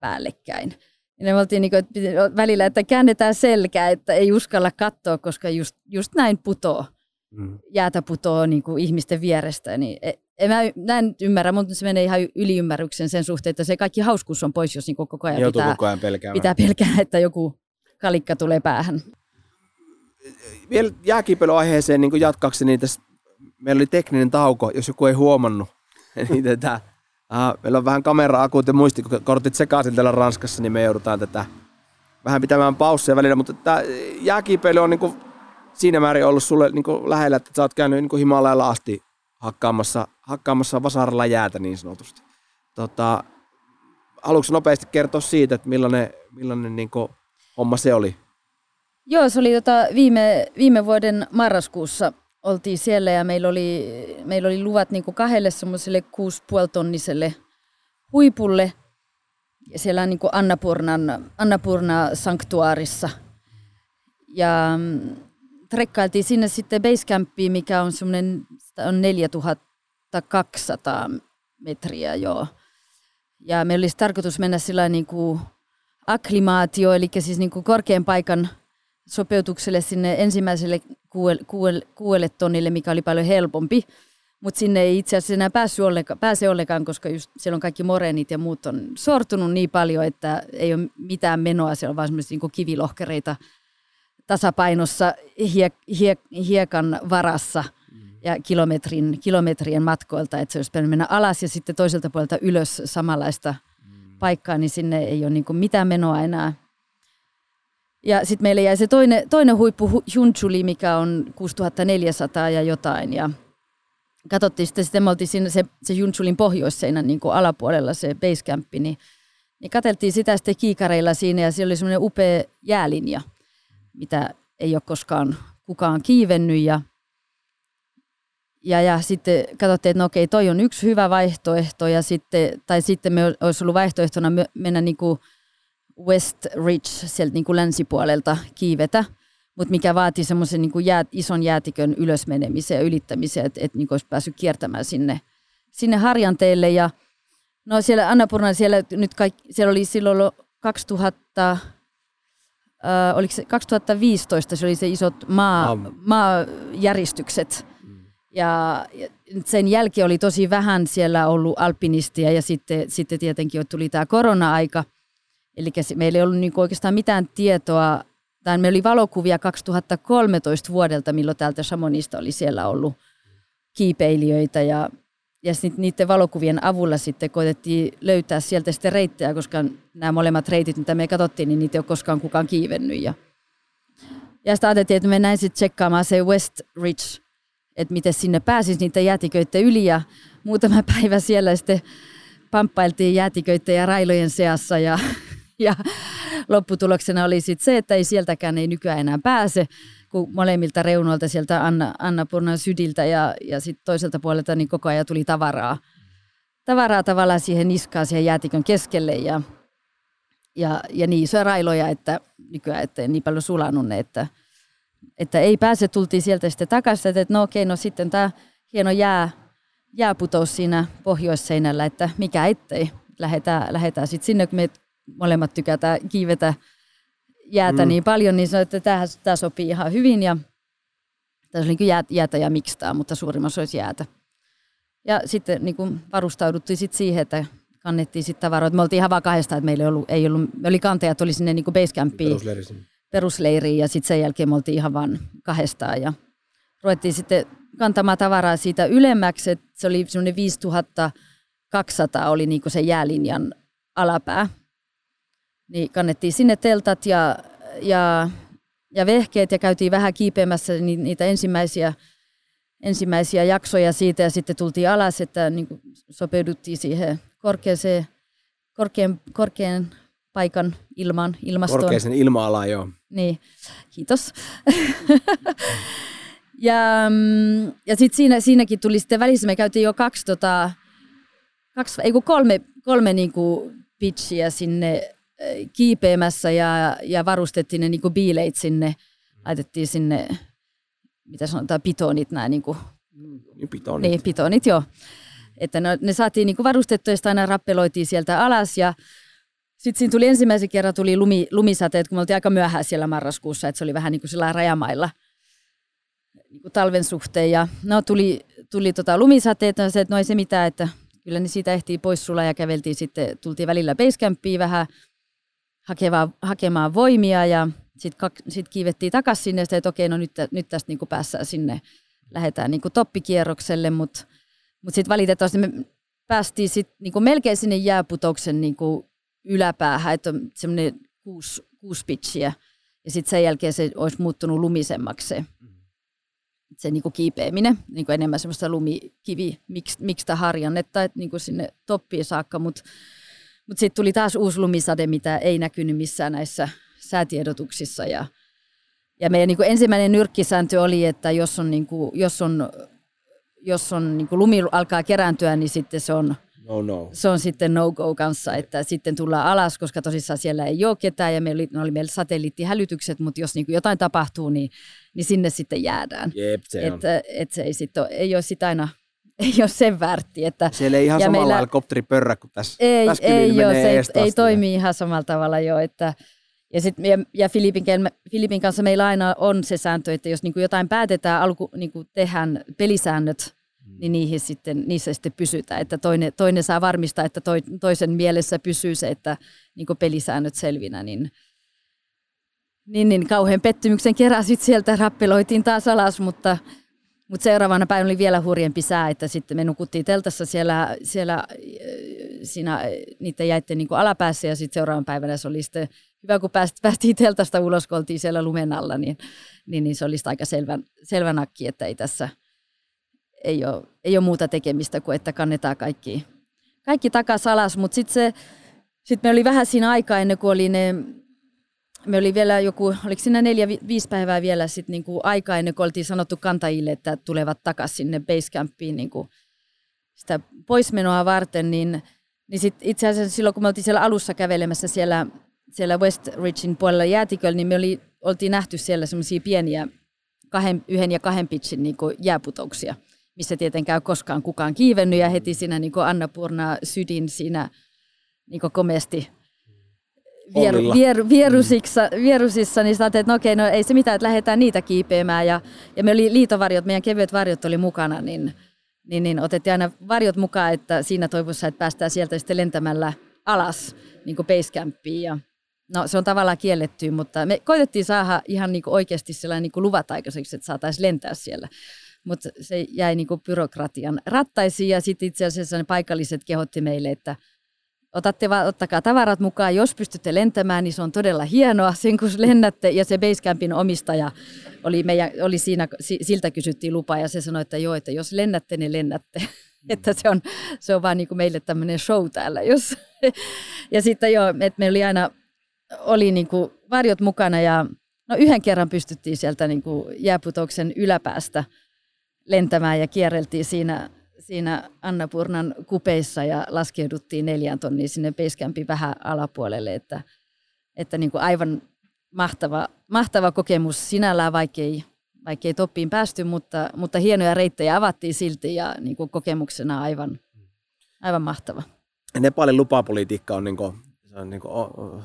päällekkäin. Ja me oltiin niin kuin, että välillä, että käännetään selkää, että ei uskalla katsoa, koska just, just näin putoo mm. jäätä putoo niin kuin ihmisten vierestä, niin e, en, mä, mä en ymmärrä, mutta se menee ihan yliymmärryksen sen suhteen, että se kaikki hauskuus on pois, jos niin koko ajan Joutuu pitää, koko ajan pelkäämään. pitää pelkää, että joku kalikka tulee päähän. Vielä jääkiipeilyaiheeseen niin jatkaakseni tässä, meillä oli tekninen tauko, jos joku ei huomannut. niin tätä, aha, meillä on vähän kamera-akut ja muistikortit sekaisin täällä Ranskassa, niin me joudutaan tätä vähän pitämään pausseja välillä, mutta tämä jääkiipeily on niin kuin siinä määrin ollut sulle niin lähellä, että sä oot käynyt niin Himalajalla asti hakkaamassa, hakkaamassa vasaralla jäätä niin sanotusti. Tota, haluatko nopeasti kertoa siitä, että millainen, millainen niin homma se oli? Joo, se oli tota viime, viime vuoden marraskuussa oltiin siellä ja meillä oli, meillä oli luvat niin kahdelle semmoiselle 6,5 tonniselle huipulle. Ja siellä on niin Annapurnan, Annapurna sanktuaarissa. Ja trekkailtiin sinne sitten basecampiin, mikä on semmoinen on 4200 metriä, joo. Ja meillä olisi tarkoitus mennä sillä niin kuin akklimaatio, eli siis niin kuin korkean paikan sopeutukselle sinne ensimmäiselle kuudelle, kuudelle, kuudelle tonnille, mikä oli paljon helpompi. Mutta sinne ei itse asiassa enää ollenkaan, pääse ollenkaan, koska just siellä on kaikki morenit ja muut on sortunut niin paljon, että ei ole mitään menoa. Siellä on vaan niin kivilohkereita tasapainossa hie, hie, hiekan varassa ja kilometrin, kilometrien matkoilta, että se olisi pitänyt mennä alas ja sitten toiselta puolelta ylös samanlaista paikkaa, niin sinne ei ole niin mitään menoa enää. Ja sitten meille jäi se toinen, toinen huippu, Hunchuli, mikä on 6400 ja jotain. Ja katsottiin sitten, sitten me oltiin siinä se, se Junchulin pohjoisseinän niin kuin alapuolella se basecampi, niin, niin katseltiin sitä sitten kiikareilla siinä ja siellä oli semmoinen upea jäälinja, mitä ei ole koskaan kukaan kiivennyt ja, ja, ja sitten katsottiin, että no okei, toi on yksi hyvä vaihtoehto ja sitten, tai sitten me olisi ollut vaihtoehtona mennä niin kuin West Ridge sieltä niin kuin länsipuolelta kiivetä – mutta mikä vaatii semmoisen niin jää, ison jäätikön ylösmenemisen ja ylittämisen, että et, niin olisi päässyt kiertämään sinne, sinne harjanteille. Ja, no siellä Annapurna, siellä, nyt kaikki, siellä oli silloin 2000, äh, oliko se 2015, se oli se isot maa, maajäristykset. Ja, ja sen jälkeen oli tosi vähän siellä ollut alpinistia ja sitten, sitten tietenkin tuli tämä korona-aika. Eli meillä ei ollut niin oikeastaan mitään tietoa tai meillä oli valokuvia 2013 vuodelta, milloin täältä Shamonista oli siellä ollut kiipeilijöitä ja, ja sitten niiden valokuvien avulla sitten koitettiin löytää sieltä sitten reittejä, koska nämä molemmat reitit, mitä me katsottiin, niin niitä ei ole koskaan kukaan kiivennyt. Ja, ja sitten ajateltiin, että mennään sitten tsekkaamaan se West Ridge, että miten sinne pääsisi niitä jäätiköiden yli. Ja muutama päivä siellä sitten pamppailtiin jäätiköiden ja railojen seassa. Ja ja lopputuloksena oli sitten se, että ei sieltäkään ei nykyään enää pääse, kun molemmilta reunoilta sieltä Anna, Anna Purnan sydiltä ja, ja sitten toiselta puolelta niin koko ajan tuli tavaraa. Tavaraa tavallaan siihen niskaan, siihen jäätikön keskelle ja, ja, ja niin isoja railoja, että nykyään että niin paljon sulanut ne, että, että ei pääse, tultiin sieltä sitten takaisin, että no okei, no sitten tämä hieno jää, jääputous siinä pohjoisseinällä, että mikä ettei, lähdetään, lähdetään sitten sinne, kun me molemmat tykätään kiivetä jäätä mm. niin paljon, niin sanoi, että tämä, tämä sopii ihan hyvin. Ja tässä oli niin jäätä ja mikstaa, mutta suurimmassa olisi jäätä. Ja sitten niin kuin varustauduttiin sit siihen, että kannettiin sitten tavaroita. Me oltiin ihan vaan kahdesta, että meillä ei ollut, ei ollut me oli kantajat, oli sinne niin basecampiin, perusleiriin ja sitten sen jälkeen me oltiin ihan vaan kahdestaan. Ja ruvettiin sitten kantamaan tavaraa siitä ylemmäksi, että se oli semmoinen 5200 oli niin kuin se jäälinjan alapää niin kannettiin sinne teltat ja, ja, ja vehkeet ja käytiin vähän kiipeämässä niitä ensimmäisiä, ensimmäisiä jaksoja siitä ja sitten tultiin alas, että niin kuin sopeuduttiin siihen korkeaseen, korkean, korkean paikan ilman, ilmastoon. Korkeisen ilma-alaan, joo. Niin, kiitos. ja mm, ja sitten siinä, siinäkin tuli sitten välissä, me käytiin jo kaksi, tota, kaksi ei kun kolme, kolme niinku pitchiä sinne kiipeämässä ja, ja varustettiin ne niin kuin biileit sinne, laitettiin sinne, mitä sanotaan, pitonit, nämä niin kuin, niin, pitonit. Niin, pitonit, joo. Että ne, ne saatiin niin kuin varustettua ja aina rappeloitiin sieltä alas ja sitten siinä tuli ensimmäisen kerran tuli lumi, lumisateet, kun me oltiin aika myöhään siellä marraskuussa, että se oli vähän niin kuin sillä rajamailla niin kuin talven suhteen. Ja no tuli, tuli tota lumisateet, no se, että no ei se mitään, että kyllä ne siitä ehtii pois sulla ja käveltiin sitten, tultiin välillä basecampiin vähän – hakemaan, hakemaan voimia ja sitten sit kiivettiin takaisin sinne, että okei, no nyt, nyt tästä niin päässään sinne, lähdetään niin toppikierrokselle, mutta mut sitten valitettavasti me päästiin sit niin melkein sinne jääputouksen niin yläpäähän, että on semmoinen kuusi, kuusi pitchiä, ja sitten sen jälkeen se olisi muuttunut lumisemmaksi se, se niin kuin kiipeäminen, niin kuin enemmän semmoista lumikivi, miksi, miksi harjannetta, että niin kuin sinne toppiin saakka, mutta mutta sitten tuli taas uusi lumisade, mitä ei näkynyt missään näissä säätiedotuksissa. Ja, ja meidän niin kuin ensimmäinen nyrkkisääntö oli, että jos on, niin kuin, jos on, jos on niin kuin lumi alkaa kerääntyä, niin sitten se on, no, no. se on sitten no-go kanssa, että sitten tullaan alas, koska tosissaan siellä ei ole ketään ja meillä oli, oli meillä satelliittihälytykset, mutta jos niin kuin jotain tapahtuu, niin, niin sinne sitten jäädään. Jep, se että, et se ei, sit ole, ei ole sit aina ei ole sen värti. Että, Siellä ei ihan samalla meillä, pörrä kuin tässä. Ei, tässä ei, joo, se ei, ei toimi ihan samalla tavalla jo. Että, Ja, sit, ja, ja Filipin, Filipin kanssa meillä aina on se sääntö, että jos niin kuin jotain päätetään, alku, niin kuin tehdään pelisäännöt, mm. niin niihin sitten, niissä sitten pysytään. Että toinen, toinen saa varmistaa, että toi, toisen mielessä pysyy se, että niin kuin pelisäännöt selvinä. Niin, niin, niin kauhean pettymyksen kerran sitten sieltä rappeloitiin taas alas, mutta, mutta seuraavana päivänä oli vielä hurjempi sää, että sitten me nukuttiin teltassa siellä, siellä siinä niiden jäitten niin alapäässä ja sitten seuraavan päivänä se oli sitten hyvä, kun päästiin teltasta ulos, kun oltiin siellä lumen alla, niin, niin, niin se oli aika selvän, selvä nakki, että ei tässä ei ole, ei ole muuta tekemistä kuin, että kannetaan kaikki, kaikki takaisin alas, mutta sitten sit me oli vähän siinä aikaa ennen kuin oli ne, me oli vielä joku, oliko siinä neljä, viisi päivää vielä sit niinku aikaa ennen kuin oltiin sanottu kantajille, että tulevat takaisin sinne basecampiin niinku sitä poismenoa varten, niin, niin sit itse asiassa silloin kun me oltiin siellä alussa kävelemässä siellä siellä West Ridgein puolella jäätiköllä, niin me oli, oltiin nähty siellä semmoisia pieniä kahden, yhden ja kahden pitchin niin jääputouksia, missä tietenkään ei koskaan kukaan kiivennyt ja heti siinä niin Anna Purna sydin siinä niin komeasti vier, vier, vierusissa, vierusissa, niin ajattelin, että no okei, no ei se mitään, että lähdetään niitä kiipeämään. Ja, ja me oli liitovarjot, meidän kevyet varjot oli mukana, niin, niin, niin otettiin aina varjot mukaan, että siinä toivossa, että päästään sieltä sitten lentämällä alas niin basecampiin. Ja, No se on tavallaan kielletty, mutta me koitettiin saada ihan niin kuin oikeasti sellainen niin kuin luvat aikaiseksi, että saataisiin lentää siellä. Mutta se jäi niin kuin byrokratian rattaisiin ja sitten itse asiassa ne paikalliset kehotti meille, että otatte ottakaa tavarat mukaan, jos pystytte lentämään, niin se on todella hienoa sen kun lennätte. Ja se Basecampin omistaja oli, meidän, oli siinä, siltä kysyttiin lupa ja se sanoi, että joo, että jos lennätte, niin lennätte. Että se on, se on vaan niin kuin meille tämmöinen show täällä. Jos. ja sitten joo, että meillä oli aina oli niin kuin varjot mukana ja no yhden kerran pystyttiin sieltä niin kuin jääputouksen yläpäästä lentämään ja kierreltiin siinä, siinä Annapurnan kupeissa ja laskeuduttiin neljän tonniin sinne Basecampin vähän alapuolelle, että, että niin kuin aivan mahtava, mahtava kokemus sinällään, vaikkei, vaikkei toppiin päästy, mutta, mutta hienoja reittejä avattiin silti ja niin kuin kokemuksena aivan, aivan mahtava. Nepalin lupapolitiikka on niin se on niin kuin,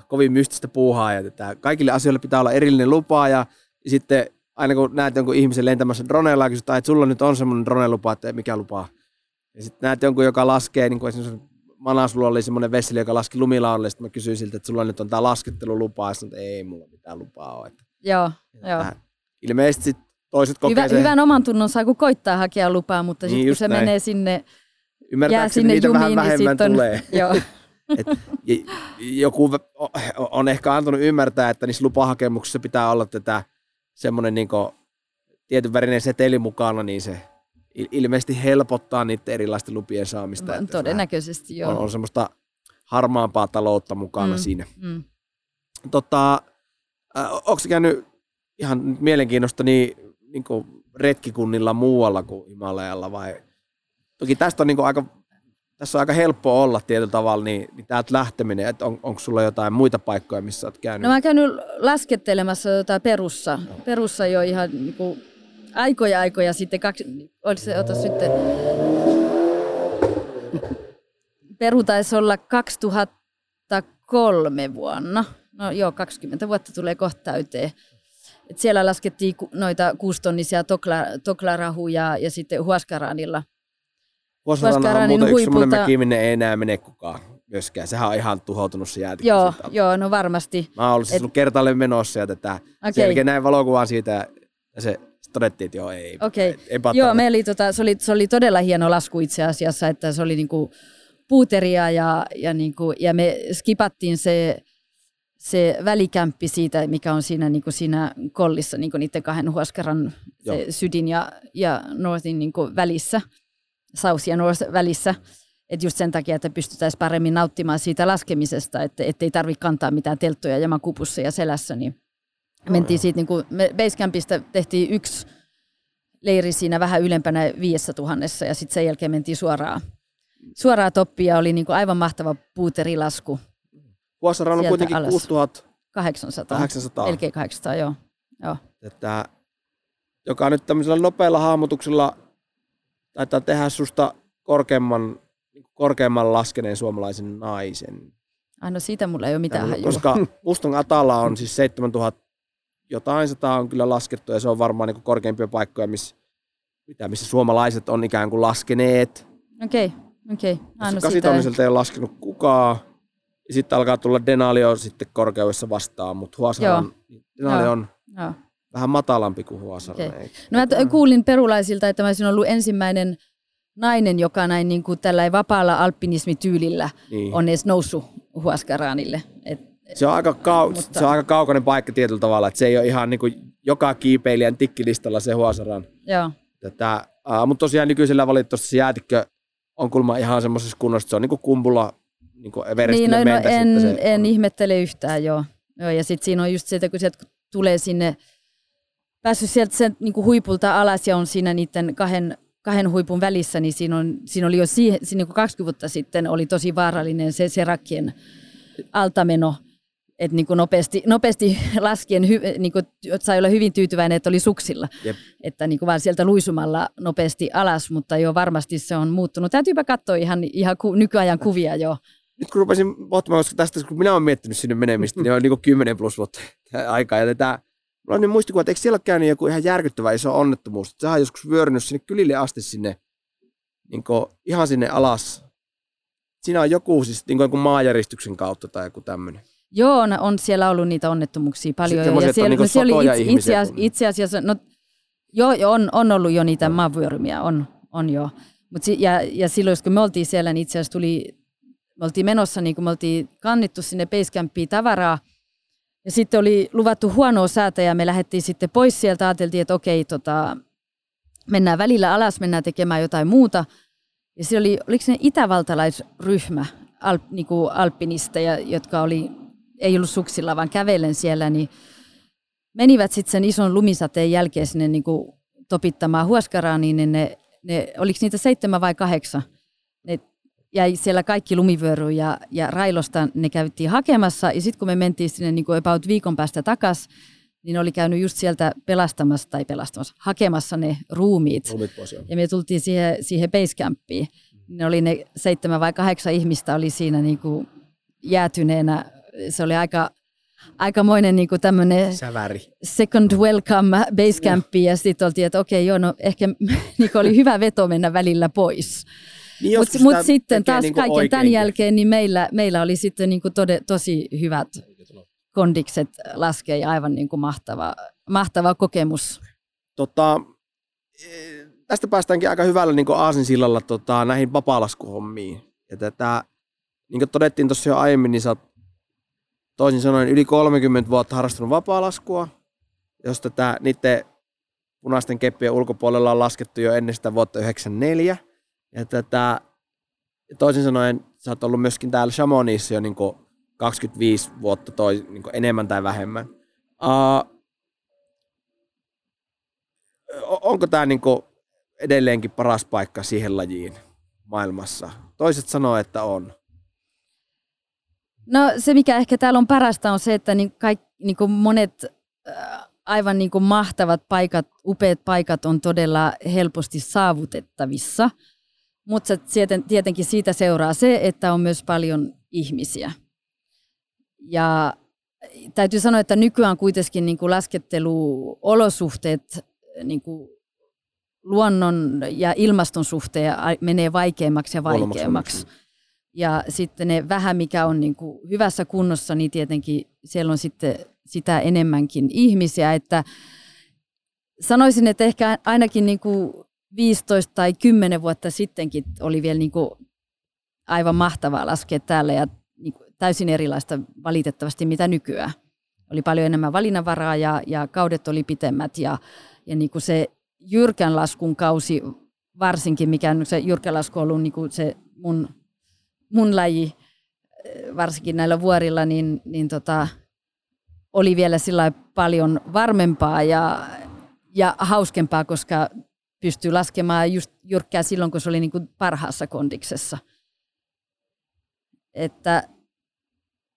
kovin mystistä puuhaa. Ja että kaikille asioille pitää olla erillinen lupa ja, sitten aina kun näet jonkun ihmisen lentämässä droneella ja kysytään, että sulla nyt on semmoinen drone-lupa, että mikä lupa. Ja sitten näet jonkun, joka laskee, niin kuin esimerkiksi Manasulla oli semmoinen vesseli, joka laski lumilaudalle, sitten mä kysyin siltä, että sulla nyt on tämä laskettelulupa, ja sanoin, että ei mulla mitään lupaa ole. Että, joo, joo. Ilmeisesti sit toiset kokee Hyvä, sen... Hyvän oman tunnon saa, kun koittaa hakea lupaa, mutta niin sitten kun se näin. menee sinne, jää sinne niitä jumiin, vähän niin vähemmän niin tulee. Joo. Et joku on ehkä antanut ymmärtää, että niissä lupahakemuksissa pitää olla tätä semmoinen niin tietyn värinen seteli mukana, niin se ilmeisesti helpottaa niiden erilaisten lupien saamista. No, todennäköisesti joo. On, on semmoista harmaampaa taloutta mukana mm, siinä. Mm. Tota, äh, onko se käynyt ihan mielenkiinnosta niin, niin retkikunnilla muualla kuin Himalajalla vai? Toki tästä on niin aika tässä on aika helppo olla tietyllä tavalla, niin, niin täältä lähteminen, että on, onko sulla jotain muita paikkoja, missä olet käynyt? No mä oon käynyt laskettelemassa jotain perussa, no. perussa jo ihan niin kuin, aikoja aikoja sitten, kaksi, oli se, ota sitten, Peru taisi olla 2003 vuonna, no joo, 20 vuotta tulee kohta täyteen. Et siellä laskettiin noita kuustonnisia tokla, toklarahuja ja sitten Vuosirana on muuten yksi mäki, minne ei enää mene kukaan myöskään. Sehän on ihan tuhoutunut se jäätikkö. Joo, joo, no varmasti. Mä oon siis ollut kertaalleen menossa ja tätä. Okay. Sen näin valokuvan siitä ja se todettiin, että joo, ei. Okei, okay. joo, me oli, tota, se, oli, se oli todella hieno lasku itse asiassa, että se oli niinku puuteria ja, ja, niinku, ja me skipattiin se, se välikämppi siitä, mikä on siinä, niinku siinä kollissa niinku niiden kahden huoskaran se sydin ja, ja northin niinku välissä. South ja North välissä. Että just sen takia, että pystyttäisiin paremmin nauttimaan siitä laskemisesta, että ei tarvitse kantaa mitään telttoja jamakupussa ja selässä, niin mentiin siitä, niin kuin, me Basecampista tehtiin yksi leiri siinä vähän ylempänä viidessä tuhannessa ja sitten sen jälkeen mentiin suoraan, suoraan toppia ja oli niin kuin aivan mahtava puuterilasku. Vuossaran on kuitenkin alas. 6800. 800. Melkein 800, joo. joo. Että, joka nyt tämmöisellä nopealla hahmotuksella taitaa tehdä susta korkeamman, korkeamman laskeneen suomalaisen naisen. Ah, no siitä mulla ei ole mitään hajua. Koska Muston Atala on siis 7000 jotain sitä on kyllä laskettu ja se on varmaan niin korkeimpia paikkoja, missä, mitä, missä suomalaiset on ikään kuin laskeneet. Okei, okay, okei. Okay. No Kasitonniselta ei ole laskenut kukaan. Ja sitten alkaa tulla Denali sitten korkeudessa vastaan, mutta Huasara on, Denali Joo. on Joo. vähän matalampi kuin Huasara. Okay. No mä t- kuulin perulaisilta, että mä olisin ollut ensimmäinen nainen, joka näin niin kuin tällä vapaalla alpinismityylillä niin. on edes noussut Huaskaraanille. Et, se, on aika kau- mutta... se on aika kaukainen paikka tietyllä tavalla, että se ei ole ihan niin kuin joka kiipeilijän tikkilistalla se Huasaran. Joo. Tätä, uh, mutta tosiaan nykyisellä valitettavasti se jäätikkö on kulma ihan semmoisessa kunnossa, että se on niin kuin kumpula niin kuin niin, no, no en, se en on. ihmettele yhtään, joo. joo ja sitten siinä on just se, että kun sieltä tulee sinne, päässyt sieltä sen niin kuin huipulta alas ja on siinä niiden kahden, kahden huipun välissä, niin siinä, on, siinä oli jo siihen, siinä niin kuin 20 vuotta sitten oli tosi vaarallinen se, se rakkien altameno, että niin kuin nopeasti, nopeasti laskien hy, niin kuin, sai olla hyvin tyytyväinen, että oli suksilla. Jep. Että niin kuin vaan sieltä luisumalla nopeasti alas, mutta jo varmasti se on muuttunut. Täytyypä katsoa ihan, ihan ku, nykyajan kuvia jo nyt kun rupesin pohtimaan, koska tästä, kun minä olen miettinyt sinne menemistä, niin on niin 10 plus vuotta aikaa. Ja tätä, mulla on niin muistikuva, että eikö siellä ole käynyt joku ihan järkyttävä iso onnettomuus. Että on joskus vyörynyt sinne kylille asti sinne, niin kuin, ihan sinne alas. Siinä on joku siis niin kuin maajäristyksen kautta tai joku tämmöinen. Joo, on, on siellä ollut niitä onnettomuuksia paljon. ja siellä, niin no, siellä oli itse, itse, asiassa, itse asiassa, no, joo, on, on ollut jo niitä no. maavyörymiä, on, on jo. Mut, ja, ja silloin, kun me oltiin siellä, niin itse asiassa tuli me oltiin menossa, niin kuin me oltiin kannittu sinne Basecampiin tavaraa, ja sitten oli luvattu huonoa säätä ja me lähdettiin sitten pois sieltä. Ajateltiin, että okei, tota, mennään välillä alas, mennään tekemään jotain muuta. Ja se oli, oliko ne itävaltalaisryhmä, alp, niin kuin alpinisteja, jotka oli, ei ollut suksilla, vaan kävellen siellä, niin menivät sitten sen ison lumisateen jälkeen sinne niin kuin topittamaan huoskaraan, niin ne, ne, oliko niitä seitsemän vai kahdeksan, ne jäi siellä kaikki lumivyöry ja, ja Railosta ne käytiin hakemassa. Ja sitten kun me mentiin sinne niin kuin about viikon päästä takas, niin oli käynyt just sieltä pelastamassa tai pelastamassa, hakemassa ne ruumiit. ruumiit pois, ja me tultiin siihen, siihen basecampiin. Ne oli ne seitsemän vai kahdeksan ihmistä oli siinä niin kuin jäätyneenä. Se oli aika, aikamoinen niin tämmöinen Säväri. second welcome basecampi. Ja sitten oltiin, että okei, joo, no ehkä niin oli hyvä veto mennä välillä pois. Niin Mutta mut sitten taas niin kaiken oikein. tämän jälkeen niin meillä, meillä oli sitten niin tode, tosi hyvät kondikset laskea ja aivan niin kuin mahtava, mahtava kokemus. Tota, tästä päästäänkin aika hyvällä niin aasinsillalla tota, näihin vapaalaskuhommiin. Ja tätä, niin kuin todettiin tuossa jo aiemmin, niin sä oot toisin sanoen yli 30 vuotta harrastanut vapaalaskua, jos tätä niiden punaisten keppien ulkopuolella on laskettu jo ennen sitä vuotta 1994. Ja tätä, toisin sanoen, sä oot ollut myöskin täällä Chamonixissa jo niin 25 vuotta toi, niin enemmän tai vähemmän. Uh, onko tämä niin edelleenkin paras paikka siihen lajiin maailmassa? Toiset sanoo, että on. No se, mikä ehkä täällä on parasta, on se, että niin kaik, niin monet aivan niin mahtavat paikat, upeat paikat on todella helposti saavutettavissa – mutta tietenkin siitä seuraa se, että on myös paljon ihmisiä. Ja täytyy sanoa, että nykyään kuitenkin niin kuin lasketteluolosuhteet niin kuin luonnon ja ilmaston suhteen menee vaikeammaksi ja vaikeammaksi. Ja sitten ne vähän, mikä on niin kuin hyvässä kunnossa, niin tietenkin siellä on sitten sitä enemmänkin ihmisiä. Että sanoisin, että ehkä ainakin niin kuin 15 tai 10 vuotta sittenkin oli vielä niin kuin aivan mahtavaa laskea täällä ja niin kuin täysin erilaista valitettavasti mitä nykyään. Oli paljon enemmän valinnanvaraa ja, ja kaudet oli pitemmät ja, ja niin kuin se jyrkän laskun kausi varsinkin, mikä on se jyrkän lasku ollut niin kuin se mun, mun laji, varsinkin näillä vuorilla, niin, niin tota, oli vielä sillä paljon varmempaa ja, ja hauskempaa, koska pystyy laskemaan just jyrkkää silloin, kun se oli niin kuin parhaassa kondiksessa. Että,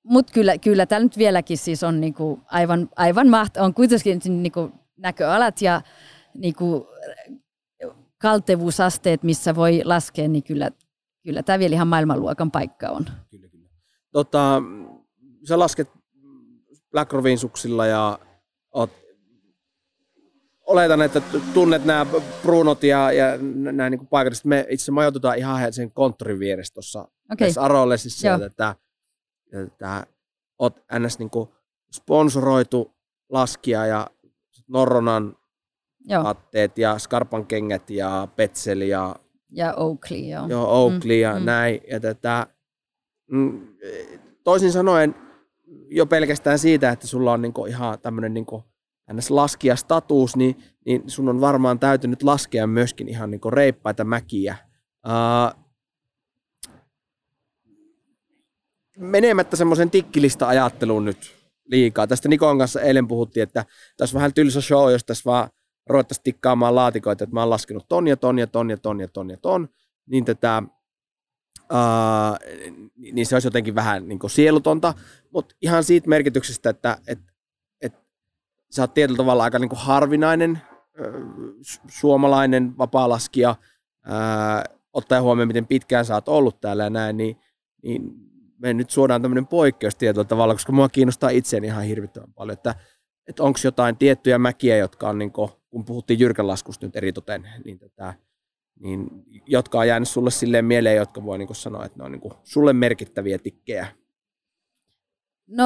mutta kyllä, kyllä täällä nyt vieläkin siis on niin kuin aivan, aivan mahtavaa. On kuitenkin niin kuin näköalat ja niin kuin kaltevuusasteet, missä voi laskea, niin kyllä, kyllä tämä vielä ihan maailmanluokan paikka on. Kyllä, kyllä. tota, sä lasket Black Rovin suksilla ja oot, oletan, että tunnet nämä Brunot ja, ja nämä niin paikalliset. Me itse majoitutaan ihan sen konttorin vieressä tuossa okay. Arolle, siis sieltä, että, että oot ns. Niin sponsoroitu laskia ja Norronan Joo. katteet ja Skarpan kengät ja Petsel ja ja Oakley, joo. Joo, Oakley mm, ja mm. näin. Ja tätä, mm, toisin sanoen jo pelkästään siitä, että sulla on niinku ihan tämmöinen niinku laskija status, niin, niin sun on varmaan täytynyt laskea myöskin ihan niinku reippaita mäkiä. Uh, menemättä semmoisen tikkilista ajatteluun nyt liikaa. Tästä Nikon kanssa eilen puhuttiin, että tässä on vähän tylsä show, jos tässä vaan ruvettaisiin tikkaamaan laatikoita, että mä oon laskenut ton ja ton ja ton ja ton ja ton ja ton, niin tätä, ää, niin se olisi jotenkin vähän niin kuin sielutonta, mutta ihan siitä merkityksestä, että et, et, sä oot tietyllä tavalla aika niin kuin harvinainen suomalainen vapaalaskija, ää, ottaen huomioon, miten pitkään sä oot ollut täällä ja näin, niin, niin me nyt suodaan tämmöinen poikkeus tietyllä tavalla, koska mua kiinnostaa itseäni ihan hirvittävän paljon, että, että onko jotain tiettyjä mäkiä, jotka on niin kuin, kun puhuttiin jyrkälaskusta nyt eritoten, niin, tätä, niin jotka on jäänyt sulle silleen mieleen, jotka voi niin sanoa, että ne on niin sulle merkittäviä tikkejä? No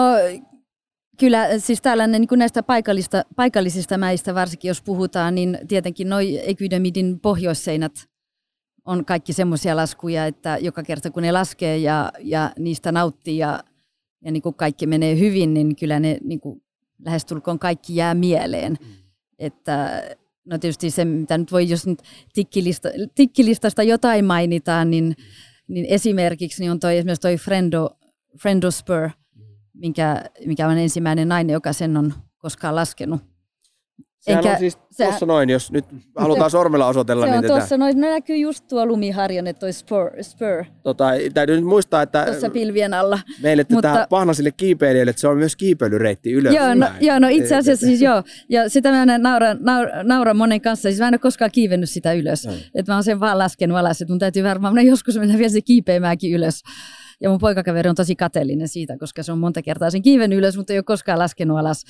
kyllä, siis tällainen niin näistä paikallista, paikallisista mäistä varsinkin, jos puhutaan, niin tietenkin noin Ekydemidin pohjoisseinät on kaikki semmoisia laskuja, että joka kerta kun ne laskee ja, ja niistä nauttii ja, ja niin kuin kaikki menee hyvin, niin kyllä ne niin kuin lähestulkoon kaikki jää mieleen. Mm. Että no tietysti se, mitä nyt voi, jos nyt tikkilista, tikkilistasta jotain mainitaan, niin, niin esimerkiksi niin on toi, esimerkiksi toi Frendo, Frendo Spur, minkä, mikä on ensimmäinen nainen, joka sen on koskaan laskenut. Sehän Eikä, on siis tuossa noin, jos nyt halutaan se, sormella osoitella. Se niin on niin tuossa noin, no näkyy just tuo lumiharjanne, toi spur. spur. Tota, täytyy nyt muistaa, että tuossa pilvien alla. meille tätä Mutta, pahnasille kiipeilijälle, että se on myös kiipeilyreitti ylös. Joo, no, joo, no itse asiassa siis joo. Ja sitä mä nauran, nauran, nauran monen kanssa. Siis mä en ole koskaan kiivennyt sitä ylös. Mm. Että mä oon sen vaan laskenut alas. Että mun täytyy varmaan joskus mennä vielä se kiipeämäänkin ylös. Ja mun poikakaveri on tosi kateellinen siitä, koska se on monta kertaa sen kiiven ylös, mutta ei ole koskaan laskenut alas.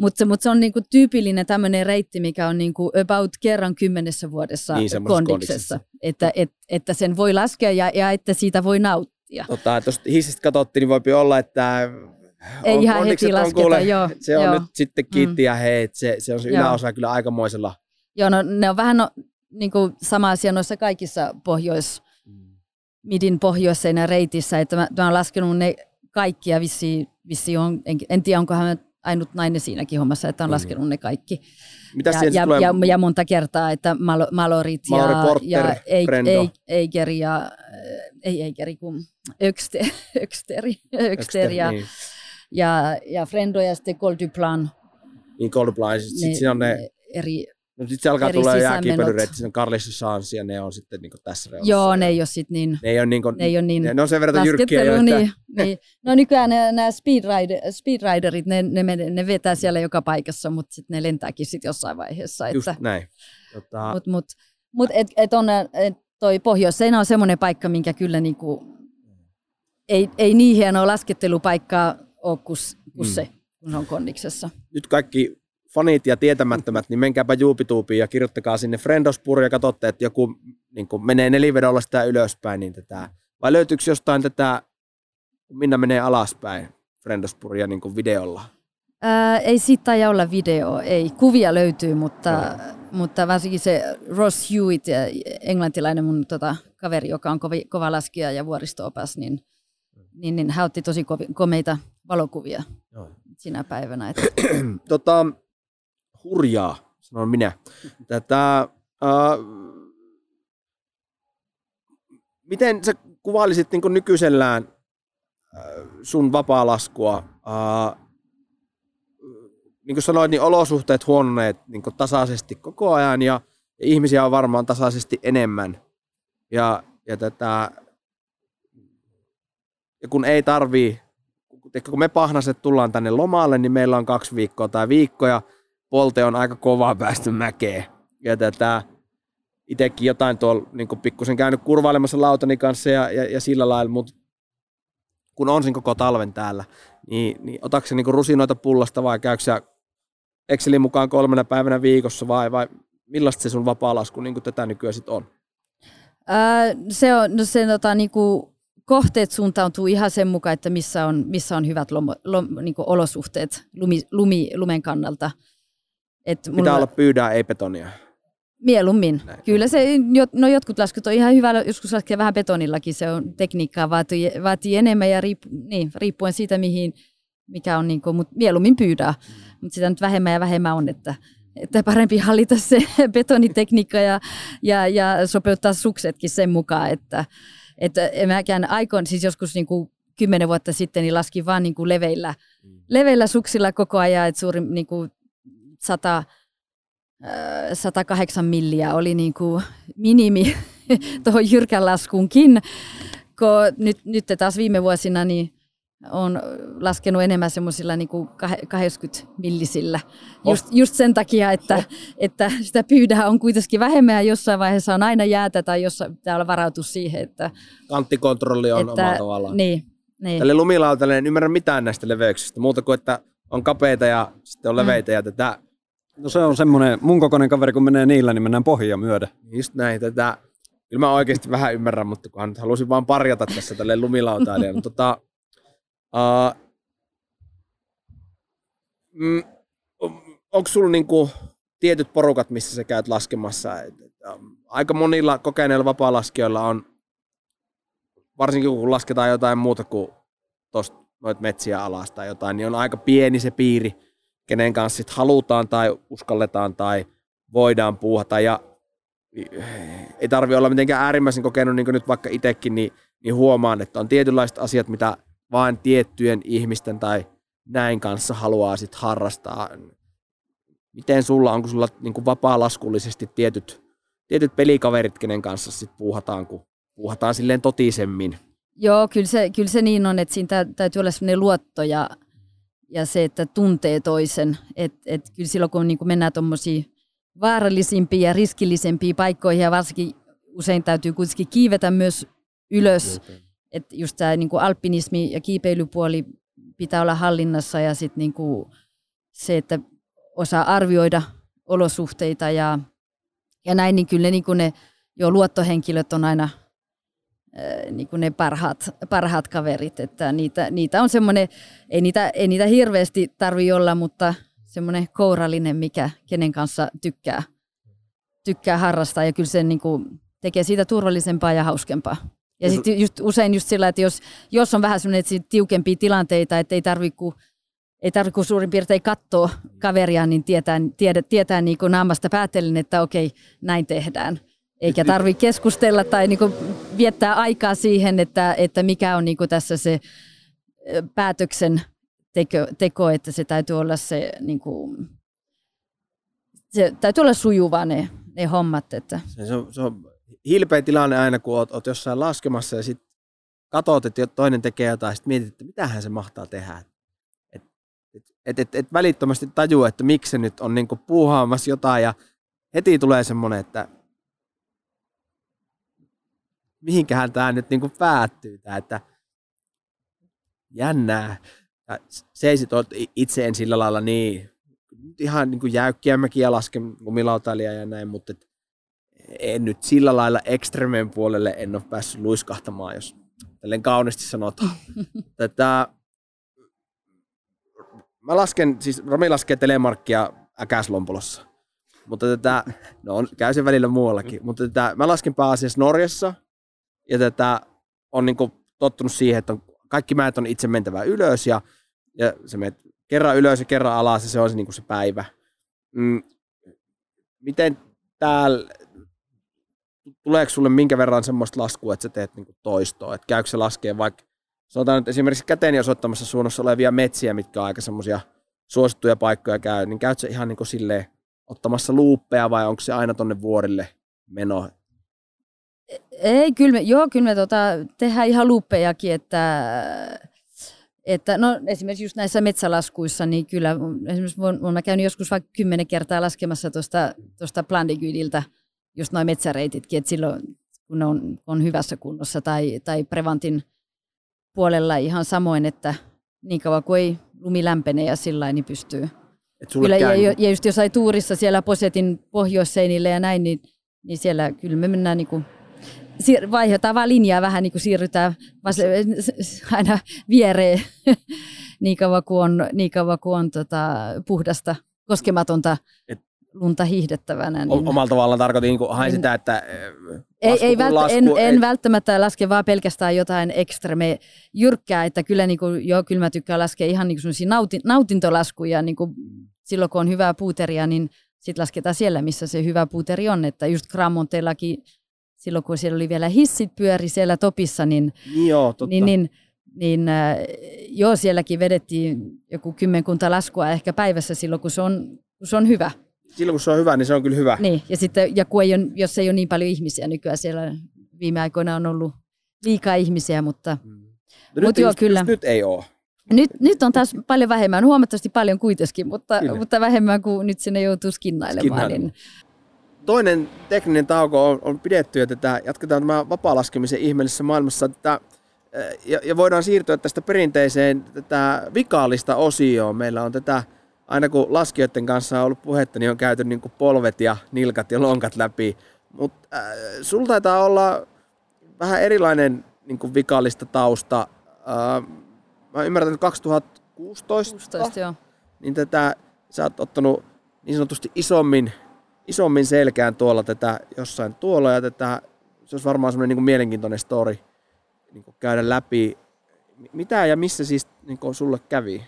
Mutta se, mut se on niinku tyypillinen tämmöinen reitti, mikä on niinku about kerran kymmenessä vuodessa niin, kondiksessa. Että, et, että sen voi laskea ja, ja että siitä voi nauttia. Tota, jos hissistä katsottiin, niin voi olla, että ei ihan heti lasketa, kuule, joo. Se on joo. nyt sitten kiitti mm. ja hei, se, se on se yläosa kyllä aikamoisella. Joo, no ne on vähän no, niin kuin sama asia noissa kaikissa pohjois, mm. midin pohjoisseina reitissä, että mä, mä oon laskenut ne kaikki ja vissi, vissi on, en, en tiedä onkohan ainut nainen siinäkin hommassa, että on mm. laskenut ne kaikki. Mitä ja, ja, tulee? ja, ja, monta kertaa, että mal, Malorit Malori ja, Porter, ja Eiger ja, ei Eigeri, kun Öxter, Öxteri, Öxter ja, niin. ja, ja Frendo ja sitten Col du Plan. Niin Col du Plan, sitten siinä on ne eri No sitten se alkaa tulla jääkiipeilyreitti, sen Carlis Sans ja ne on sitten niinku tässä reunassa. Joo, ne ei ole sitten niin... Ne ei ole, niinku, ne ei ole niin... Ne, ne on sen verran jyrkkiä jo, että... Niin, niin. No nykyään nämä speedrider, speedriderit, ne, ne, ne, vetää siellä joka paikassa, mutta sitten ne lentääkin sitten jossain vaiheessa. Että, Just näin. Tota... Mutta mut, mut et, et on, et toi pohjois on semmoinen paikka, minkä kyllä niinku, ei, ei niin hienoa laskettelupaikkaa ole kuin, kuin mm. se, kun on kondiksessa. Nyt kaikki fanit ja tietämättömät, niin menkääpä juupituupiin ja kirjoittakaa sinne Friendospur ja katsotte, että joku niin menee nelivedolla sitä ylöspäin, niin tätä, vai löytyykö jostain tätä, minä menee alaspäin Friendospuria niin kuin videolla? Ää, ei siitä taida olla video, ei. Kuvia löytyy, mutta, no. mutta varsinkin se Ross Hewitt, englantilainen mun tota, kaveri, joka on kovi, kova laskija ja vuoristoopas, niin, niin, niin hän otti tosi komeita valokuvia no. sinä päivänä. Että... tota, hurjaa, sanon minä. Tätä, äh, miten sä kuvailisit niin nykyisellään äh, sun vapaa-laskua? Äh, niin kuin sanoit, niin olosuhteet huononeet niin tasaisesti koko ajan ja, ja ihmisiä on varmaan tasaisesti enemmän. Ja, ja, tätä, ja kun ei tarvii, kun me pahnaset tullaan tänne lomalle, niin meillä on kaksi viikkoa tai viikkoja, Polte on aika kovaa päästy mäkeen. Ja tätä, itsekin jotain tuolla niin pikkusen käynyt kurvailemassa lautani kanssa ja, ja, ja sillä lailla, mutta kun on siinä koko talven täällä, niin, niin otatko se niin rusinoita pullasta vai käykö Excelin mukaan kolmena päivänä viikossa vai, vai millaista se sun vapaa-lasku niin tätä nykyään sitten on? Ää, se on, no se tota, niin kuin kohteet suuntautuu ihan sen mukaan, että missä on, missä on hyvät lomo, lom, niin olosuhteet lumi, lumi, lumen kannalta. Et Pitää mulla... olla pyydää, ei betonia. Mieluummin. Näin. Kyllä se, no jotkut laskut on ihan hyvä, joskus laskee vähän betonillakin, se on tekniikkaa, vaatii, vaatii enemmän ja riippu, niin, riippuen siitä, mihin, mikä on, niin kuin, mutta mieluummin pyydää. Mm. Mutta sitä nyt vähemmän ja vähemmän on, että, että parempi hallita se betonitekniikka ja, ja, ja sopeuttaa suksetkin sen mukaan, että, että mäkään aikoin, siis joskus niin kuin kymmenen vuotta sitten, niin laskin vaan niin kuin leveillä, mm. leveillä suksilla koko ajan, että suuri niin kuin 100, 108 milliä oli niin kuin minimi tuohon jyrkän laskunkin, kun nyt, nyt taas viime vuosina niin on laskenut enemmän semmoisilla niin 80 millisillä. Oh. Just, just sen takia, että, oh. että sitä pyydää on kuitenkin vähemmän ja jossain vaiheessa on aina jäätä tai jossain pitää olla varautus siihen, että... Kanttikontrolli on että, omalla tavallaan. Niin, niin. Tälle lumilautalle en ymmärrä mitään näistä leveyksistä, muuta kuin että on kapeita ja sitten on mm. leveitä mm. ja tätä... No se on semmoinen, mun kokoinen kaveri kun menee niillä, niin mennään pohja myöden. Just näin, tätä... Kyllä mä oikeasti vähän ymmärrän, mutta kun halusin vaan parjata tässä tälle lumilautailijalle. tota, Uh, mm, onko sulla niinku tietyt porukat, missä sä käyt laskemassa? Et, et, um, aika monilla kokeneilla vapaa-laskijoilla on, varsinkin kun lasketaan jotain muuta kuin tosta noit metsiä alas tai jotain, niin on aika pieni se piiri, kenen kanssa sit halutaan tai uskalletaan tai voidaan puuhata. Ja ei tarvi olla mitenkään äärimmäisen kokenut, niin kuin nyt vaikka itsekin, niin, niin huomaan, että on tietynlaiset asiat, mitä vain tiettyjen ihmisten tai näin kanssa haluaa sit harrastaa. Miten sulla, onko sulla niin vapaa-laskullisesti tietyt, tietyt pelikaverit, kenen kanssa sit puuhataan, kun puuhataan silleen totisemmin? Joo, kyllä se, kyllä se niin on, että siinä täytyy olla sellainen luotto ja, ja se, että tuntee toisen. Et, et kyllä silloin, kun niin mennään tuommoisiin vaarallisimpiin ja riskillisempiin paikkoihin ja varsinkin usein täytyy kuitenkin kiivetä myös ylös, että just tämä niin alpinismi ja kiipeilypuoli pitää olla hallinnassa ja sitten niin se, että osaa arvioida olosuhteita ja, ja näin, niin kyllä niin ne jo luottohenkilöt on aina niin kuin ne parhaat, parhaat kaverit, että niitä, niitä on semmoinen, ei niitä, ei niitä hirveästi tarvi olla, mutta semmoinen kourallinen, mikä kenen kanssa tykkää, tykkää harrastaa ja kyllä se niin kuin tekee siitä turvallisempaa ja hauskempaa. Ja sitten just, usein just sillä, että jos, jos on vähän sellainen tiukempia tilanteita, että ei tarvitse kuin ei tarvitse kuin suurin piirtein katsoa kaveria, niin tietää, tiedä, tietää niin kuin naamasta päätellen, että okei, näin tehdään. Eikä tarvitse keskustella tai niin kuin viettää aikaa siihen, että, että mikä on niin tässä se päätöksen teko, teko, että se täytyy olla se, niin kuin, se täytyy olla sujuva ne, ne hommat. Että. Se, on, se on hilpeä tilanne aina, kun oot, oot jossain laskemassa ja sitten katsot, että toinen tekee jotain, sitten mietit, että mitähän se mahtaa tehdä. Et, et, et, et välittömästi tajua, että miksi se nyt on niinku puuhaamassa jotain ja heti tulee semmoinen, että mihinkähän tämä nyt niinku päättyy, tää, että jännää. Ja seisit itse en sillä lailla niin, ihan niin jäykkiä mäkiä lasken kumilautailija ja näin, mutta et, en nyt sillä lailla ekstremen puolelle en ole päässyt luiskahtamaan, jos tälleen kauniisti sanotaan. Tätä, mä lasken, siis Romi laskee telemarkkia Äkäslompolossa. Mutta tätä, no on, käy sen välillä muuallakin, mutta tätä, mä lasken pääasiassa Norjassa, ja tätä on niin tottunut siihen, että on, kaikki mäet on itse mentävä ylös, ja, ja se menet kerran ylös ja kerran alas, ja se on se, niin se päivä. Mm, miten täällä, tuleeko sulle minkä verran semmoista laskua, että sä teet niin toistoa, että käykö se laskee vaikka, sanotaan nyt esimerkiksi käteeni osoittamassa suunnassa olevia metsiä, mitkä on aika semmoisia suosittuja paikkoja käy, niin käytkö se ihan niin silleen ottamassa luuppeja vai onko se aina tonne vuorille meno? Ei, kyllä me, joo, kyllä me tota, tehdään ihan luuppejakin, että, että no, esimerkiksi just näissä metsälaskuissa, niin kyllä esimerkiksi olen käynyt joskus vaikka kymmenen kertaa laskemassa tuosta Plandigydiltä, just noin metsäreititkin, että silloin kun ne on, on hyvässä kunnossa tai, tai Prevantin puolella ihan samoin, että niin kauan kuin ei lumi lämpene ja sillä niin pystyy. Kyllä, ja, ja, just jos ai tuurissa siellä Posetin pohjoisseinille ja näin, niin, niin siellä kyllä me mennään niin kuin, vaihdetaan vaan linjaa vähän, niin kuin siirrytään aina viereen niin kauan kuin on, niin kauan kuin on tota, puhdasta, koskematonta Et, lunta hiihdettävänä. Niin, omalla tavallaan tarkoitin niin hain niin, sitä, että ei, ei vält, lasku, en, en ei. välttämättä laske vaan pelkästään jotain ekstreme jyrkkää, että kyllä, niin kuin, joo, kyllä mä tykkään laskea ihan niin kuin nautin, nautintolaskuja niin kuin silloin kun on hyvää puuteria, niin sitten lasketaan siellä, missä se hyvä puuteri on. Että just Gramonteellakin silloin, kun siellä oli vielä hissit pyöri siellä topissa, niin, joo, totta. niin, niin, niin äh, joo, sielläkin vedettiin joku kymmenkunta laskua ehkä päivässä silloin, kun se on, kun se on hyvä. Silloin, kun se on hyvä, niin se on kyllä hyvä. Niin, ja sitten, ja kun ei ole, jos ei ole niin paljon ihmisiä nykyään siellä, viime aikoina on ollut liikaa ihmisiä, mutta, mm. no mutta joo, just, kyllä. Just nyt ei ole. Nyt, nyt on taas paljon vähemmän, huomattavasti paljon kuitenkin, mutta, mutta vähemmän kuin nyt sinne joutuu skinnailemaan. Niin. Toinen tekninen tauko on, on pidetty, ja tätä, jatketaan tämä vapaa-laskemisen ihmeellisessä maailmassa. Tätä, eh, ja, ja voidaan siirtyä tästä perinteiseen tätä vikaalista osioon. Meillä on tätä, aina kun laskijoiden kanssa on ollut puhetta, niin on käyty niin kuin polvet ja nilkat ja lonkat läpi. Mutta äh, sulla taitaa olla vähän erilainen niin kuin vikaalista tausta. Äh, mä ymmärrän, että 2016, 16, joo. niin tätä, sä oot ottanut niin sanotusti isommin, isommin selkään tuolla tätä jossain tuolla ja tätä, se olisi varmaan semmoinen niin mielenkiintoinen story niin kuin käydä läpi. Mitä ja missä siis niin kuin sulle kävi?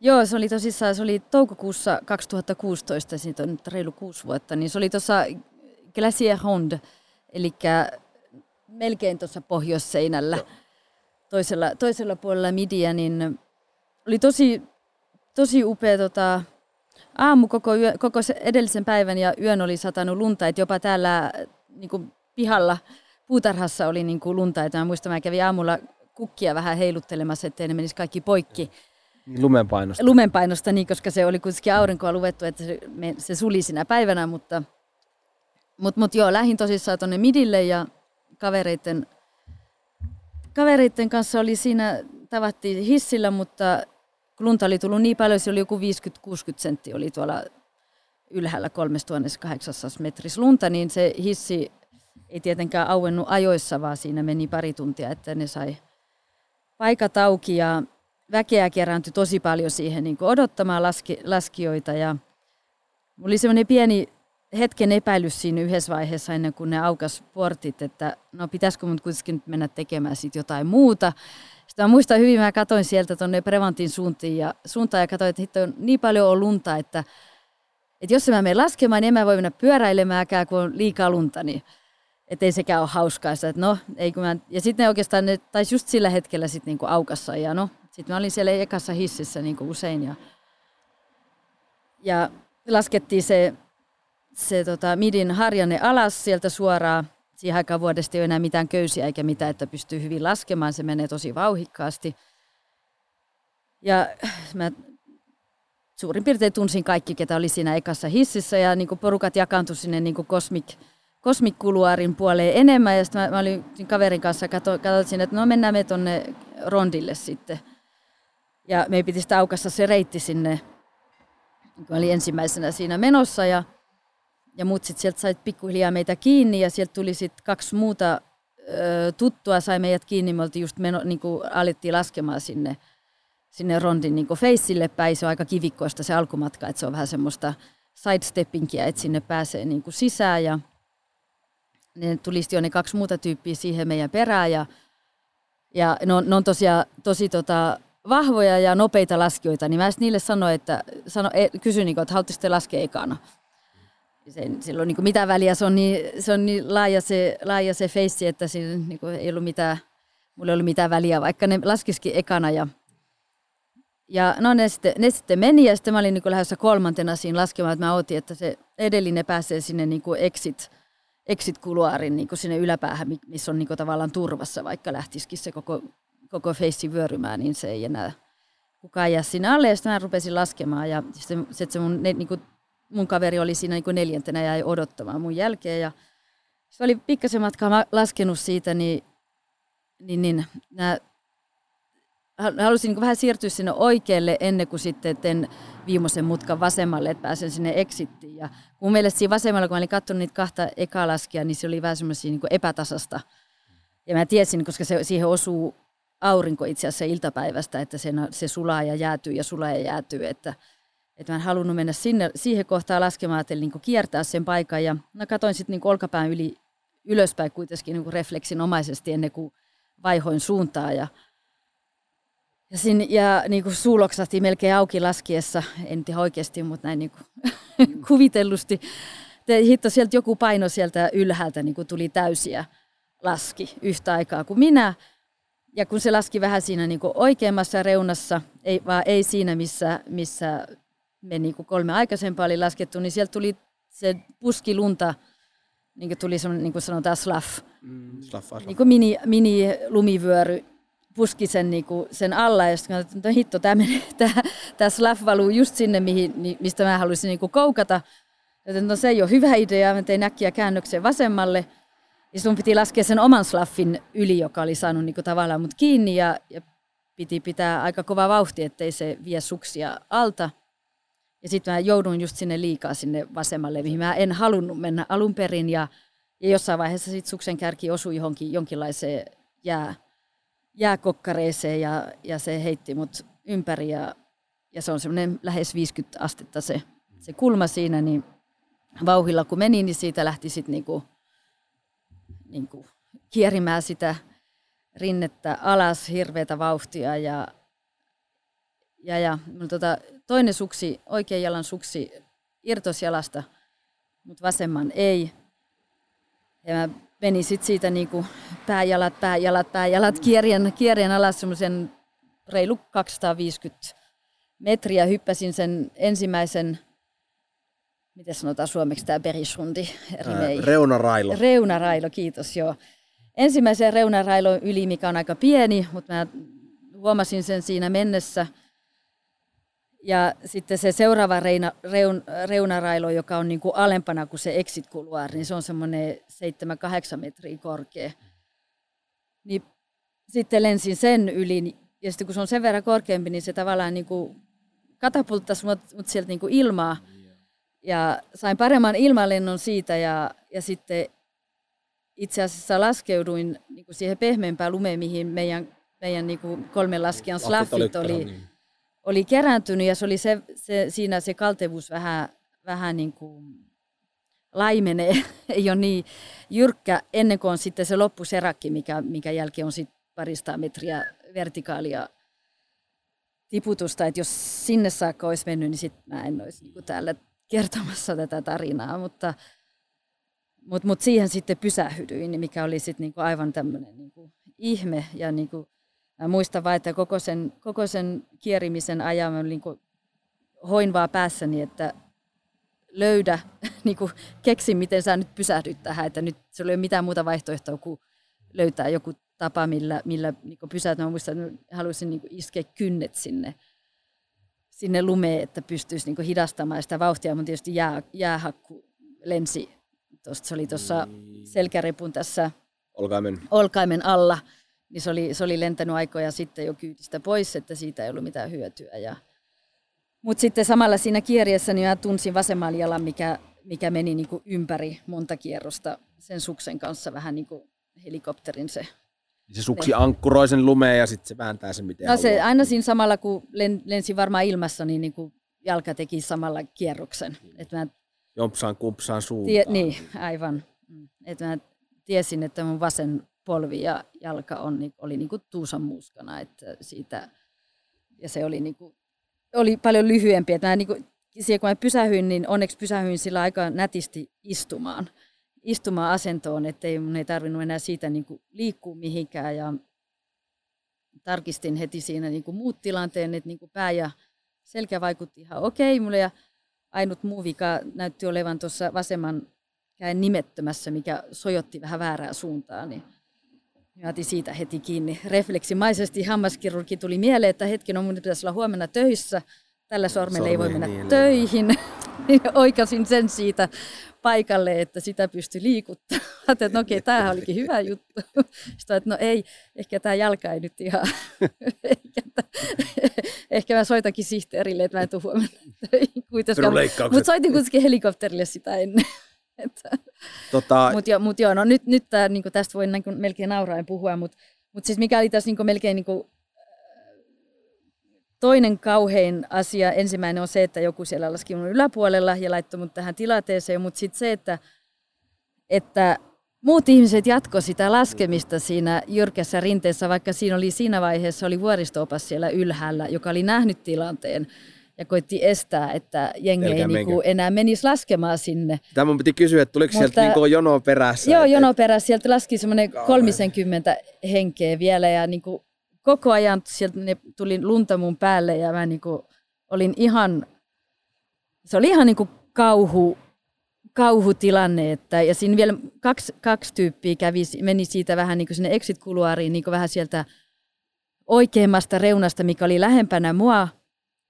Joo, se oli tosissaan, se oli toukokuussa 2016, siitä on nyt reilu kuusi vuotta, niin se oli tuossa Glacier Hond, eli melkein tuossa pohjoisseinällä. Joo toisella, toisella puolella midiä, niin oli tosi, tosi upea tota, aamu koko, yö, koko edellisen päivän ja yön oli satanut lunta, että jopa täällä niin kuin pihalla puutarhassa oli niin kuin lunta. Että mä muistan, mä kävin aamulla kukkia vähän heiluttelemassa, ettei ne menisi kaikki poikki. Niin lumenpainosta. Lumenpainosta, niin, koska se oli kuitenkin aurinkoa luvettu, että se, me, se suli sinä päivänä, mutta mut, mut joo, lähin tosissaan tuonne midille ja kavereiden kavereiden kanssa oli siinä, tavattiin hissillä, mutta kun lunta oli tullut niin paljon, se oli joku 50-60 sentti oli tuolla ylhäällä 3800 metrissä lunta, niin se hissi ei tietenkään auennut ajoissa, vaan siinä meni pari tuntia, että ne sai paikat auki ja väkeä kerääntyi tosi paljon siihen niin odottamaan laski, laskijoita. Ja oli semmoinen pieni hetken epäilys siinä yhdessä vaiheessa ennen kuin ne aukas portit, että no pitäisikö mun kuitenkin mennä tekemään sit jotain muuta. Sitten mä muistan hyvin, mä katsoin sieltä tuonne Prevantin suuntiin ja, suuntaan ja katsoin, että on niin paljon on lunta, että, että jos mä menen laskemaan, niin en mä voi mennä pyöräilemäänkään, kun on liikaa lunta, niin että ei sekään ole hauskaa. Että no, ei kun mä, ja sitten ne oikeastaan, ne taisi just sillä hetkellä sitten niinku aukassa ja no, sitten mä olin siellä ekassa hississä niin kuin usein ja, ja laskettiin se se tota, midin harjanne alas sieltä suoraan. Siihen aikaan vuodesta ei ole enää mitään köysiä eikä mitään, että pystyy hyvin laskemaan. Se menee tosi vauhikkaasti. Ja mä suurin piirtein tunsin kaikki, ketä oli siinä ekassa hississä ja niin porukat jakaantui sinne niin kosmik, kosmikkuluarin puoleen enemmän. Ja sitten mä, mä olin kaverin kanssa, katsoin, että no mennään me tuonne rondille sitten. Ja me piti sitä aukassa se reitti sinne, kun oli ensimmäisenä siinä menossa. Ja ja muut sitten sieltä sait pikkuhiljaa meitä kiinni ja sieltä tuli sitten kaksi muuta ö, tuttua sai meidät kiinni. Me oltiin just meno, niin kuin alettiin laskemaan sinne, sinne rondin niin feissille päin. Se on aika kivikkoista se alkumatka, että se on vähän semmoista sidesteppingiä, että sinne pääsee niin kuin sisään ja ne tuli jo ne kaksi muuta tyyppiä siihen meidän perään ja, ja ne, on, ne on tosiaan tosi tota, vahvoja ja nopeita laskijoita, niin mä niille sanoin, että sano, e, kysyin, niin kuin, että haluaisitte laskea ekana se, sillä on niin kuin mitään väliä, se on niin, se on niin laaja, se, laaja se feissi, että siinä niin kuin ei ollut mitään, mulla ei ollut mitään väliä, vaikka ne laskisikin ekana. Ja, ja no ne sitten, ne sitten meni ja sitten mä olin niin lähdössä kolmantena siinä laskemaan, että mä otin, että se edellinen pääsee sinne niin kuin exit, exit-kuluaarin niin kuin sinne yläpäähän, missä on niin kuin tavallaan turvassa, vaikka lähtisikin se koko, koko feissi vyörymään, niin se ei enää kukaan jää sinne alle. Ja sitten mä rupesin laskemaan ja sitten se, se mun ne, niin kuin mun kaveri oli siinä niin neljäntenä ja jäi odottamaan mun jälkeen. Ja se oli pikkasen matkaa laskenut siitä, niin, niin, niin nämä halusin niin vähän siirtyä sinne oikealle ennen kuin sitten teen viimeisen mutkan vasemmalle, että pääsen sinne exittiin. Ja mun mielestä siinä vasemmalla, kun mä olin katsonut niitä kahta ekaa laskia, niin se oli vähän semmoisia niin epätasasta. Ja mä tiesin, koska se, siihen osuu aurinko itse asiassa iltapäivästä, että se, se sulaa ja jäätyy ja sulaa ja jäätyy, että, että mä en halunnut mennä sinne, siihen kohtaan laskemaan, että niin kiertää sen paikan. Ja mä katsoin sitten niin olkapään yli ylöspäin kuitenkin niin refleksinomaisesti ennen kuin vaihoin suuntaa. Ja, ja, sin, ja niin kuin suu melkein auki laskiessa, en tiedä oikeasti, mutta näin niin kuin kuvitellusti. Te, hitto, sieltä joku paino sieltä ylhäältä niin kuin tuli täysiä laski yhtä aikaa kuin minä. Ja kun se laski vähän siinä niin kuin oikeammassa reunassa, ei, vaan ei siinä, missä, missä me niin kuin kolme aikaisempaa oli laskettu, niin sieltä tuli se puski lunta, niin kuin tuli semmoinen, niin kuin sanotaan slaff, mm, slaff, slaff. Niin kuin mini, mini lumivyöry puski sen, niin kuin, sen alla, ja sitten että no hitto, tämä, menee, tämä, tämä slaff valuu just sinne, mihin, mistä mä haluaisin niin kuin koukata. Joten no se ei ole hyvä idea, mä tein äkkiä käännöksen vasemmalle, ja sun piti laskea sen oman slaffin yli, joka oli saanut niin kuin, tavallaan mut kiinni, ja, ja piti pitää aika kova vauhti, ettei se vie suksia alta. Ja sitten mä joudun just sinne liikaa sinne vasemmalle, mihin mä en halunnut mennä alun perin. Ja, ja jossain vaiheessa sit suksen kärki osui johonkin jonkinlaiseen jää, jääkokkareeseen ja, ja se heitti mut ympäri. Ja, ja se on semmoinen lähes 50 astetta se, se kulma siinä, niin vauhilla kun meni, niin siitä lähti sitten niinku, niinku kierimään sitä rinnettä alas hirveätä vauhtia ja, ja, ja tota, toinen suksi, oikean jalan suksi irtosi jalasta, mutta vasemman ei. Ja mä menin sitten siitä niinku pääjalat, pääjalat, pääjalat kierien, kierien alas semmoisen reilu 250 metriä. Hyppäsin sen ensimmäisen, miten sanotaan suomeksi tämä berishundi? Reunarailo. Reunarailo, kiitos joo. Ensimmäisen reunarailon yli, mikä on aika pieni, mutta mä huomasin sen siinä mennessä – ja sitten se seuraava reina, reun, reunarailo, joka on niin kuin alempana kuin se exit couloir, niin se on semmoinen 7-8 metriä korkea. Niin sitten lensin sen yli, ja sitten kun se on sen verran korkeampi, niin se tavallaan niin kuin katapulttasi mut, mut sieltä niin kuin ilmaa. Ja sain paremman ilmalennon siitä, ja, ja sitten itse asiassa laskeuduin niin kuin siihen pehmeämpään lumeen, mihin meidän, meidän niin kuin kolmen laskijan slaffit oli. Niin oli kerääntynyt ja se oli se, se, siinä se kaltevuus vähän, vähän niin kuin laimenee, ei ole niin jyrkkä ennen kuin on sitten se loppuserakki, mikä, mikä jälkeen on sitten parista metriä vertikaalia tiputusta, että jos sinne saakka olisi mennyt, niin sitten mä en olisi niin täällä kertomassa tätä tarinaa, mutta, mutta, mutta siihen sitten pysähdyin, mikä oli sitten niin aivan tämmöinen niin ihme ja niin kuin Mä muistan vaan, että koko sen, koko sen kierimisen ajan mä niin hoin vaan päässäni, että löydä, niin kuin keksi, miten sä nyt pysähdyt tähän, että nyt se ei ole mitään muuta vaihtoehtoa kuin löytää joku tapa, millä, millä niin pysähtyä. Mä muistan, että haluaisin niin iskeä kynnet sinne, sinne lumeen, että pystyisi niin hidastamaan sitä vauhtia, mutta tietysti jää, jäähakku lensi. Tosta, se oli tuossa niin. selkärepun tässä olkaimen, olkaimen alla niin se oli, se oli lentänyt aikoja sitten jo kyydistä pois, että siitä ei ollut mitään hyötyä. Ja, mutta sitten samalla siinä kierjessä niin mä tunsin vasemmalla jalan, mikä, mikä meni niin kuin ympäri monta kierrosta sen suksen kanssa vähän niin kuin helikopterin se. Se suksi ne. ankkuroi sen lumeen ja sitten se vääntää sen miten no se, Aina siinä samalla, kun len, lensi varmaan ilmassa, niin, niin kuin jalka teki samalla kierroksen. Et mä, Jompsaan kumpsaan suuntaan. Tie, niin, aivan. Mm. Et mä tiesin, että mun vasen polvi ja jalka on, niin, oli niin kuin tuusan muskana, että siitä, ja se oli, niin kuin, oli paljon lyhyempi. Että mä niin kuin, siihen, kun mä pysähyin, niin onneksi pysähyin sillä aika nätisti istumaan, istumaan asentoon, ettei mun ei tarvinnut enää siitä niin kuin liikkua mihinkään. Ja tarkistin heti siinä niin kuin muut tilanteen, että niin kuin pää ja selkä vaikutti ihan okei mulle ja ainut muu vika näytti olevan tuossa vasemman käen nimettömässä, mikä sojotti vähän väärää suuntaan. Niin otin siitä heti kiinni. Refleksimaisesti hammaskirurgi tuli mieleen, että hetken on mun pitäisi olla huomenna töissä. Tällä sormella ei voi mennä niin, töihin. Oikasin sen siitä paikalle, että sitä pystyi liikuttamaan. että no okei, tämähän olikin hyvä juttu. Sitten että no ei, ehkä tämä jalka ei nyt ihan, ehkä, ehkä mä soitakin sihteerille, että mä en tule huomenna Mutta soitin kuitenkin helikopterille sitä ennen. Tota... Mutta jo, mut joo, no nyt, nyt tää, niinku, tästä voi niinku, melkein nauraen puhua, mutta mut siis mikä oli tässä niinku, melkein niinku, toinen kauhein asia, ensimmäinen on se, että joku siellä laski mun yläpuolella ja laittoi mut tähän tilanteeseen, mutta sitten se, että, että muut ihmiset jatko sitä laskemista siinä jyrkässä rinteessä, vaikka siinä oli siinä vaiheessa oli vuoristoopas siellä ylhäällä, joka oli nähnyt tilanteen ja koitti estää, että jengi ei niinku enää menisi laskemaan sinne. Tämä mun piti kysyä, että tuliko Mutta, sieltä niinku jono perässä? Joo, jono perässä. Sieltä laski semmoinen 30 henkeä vielä ja niinku koko ajan sieltä ne tuli lunta mun päälle ja mä niinku olin ihan, se oli ihan niinku kauhu, kauhutilanne. Että, ja siinä vielä kaksi, kaksi tyyppiä kävi, meni siitä vähän niin kuin sinne exit-kuluariin, niin kuin vähän sieltä oikeimmasta reunasta, mikä oli lähempänä mua.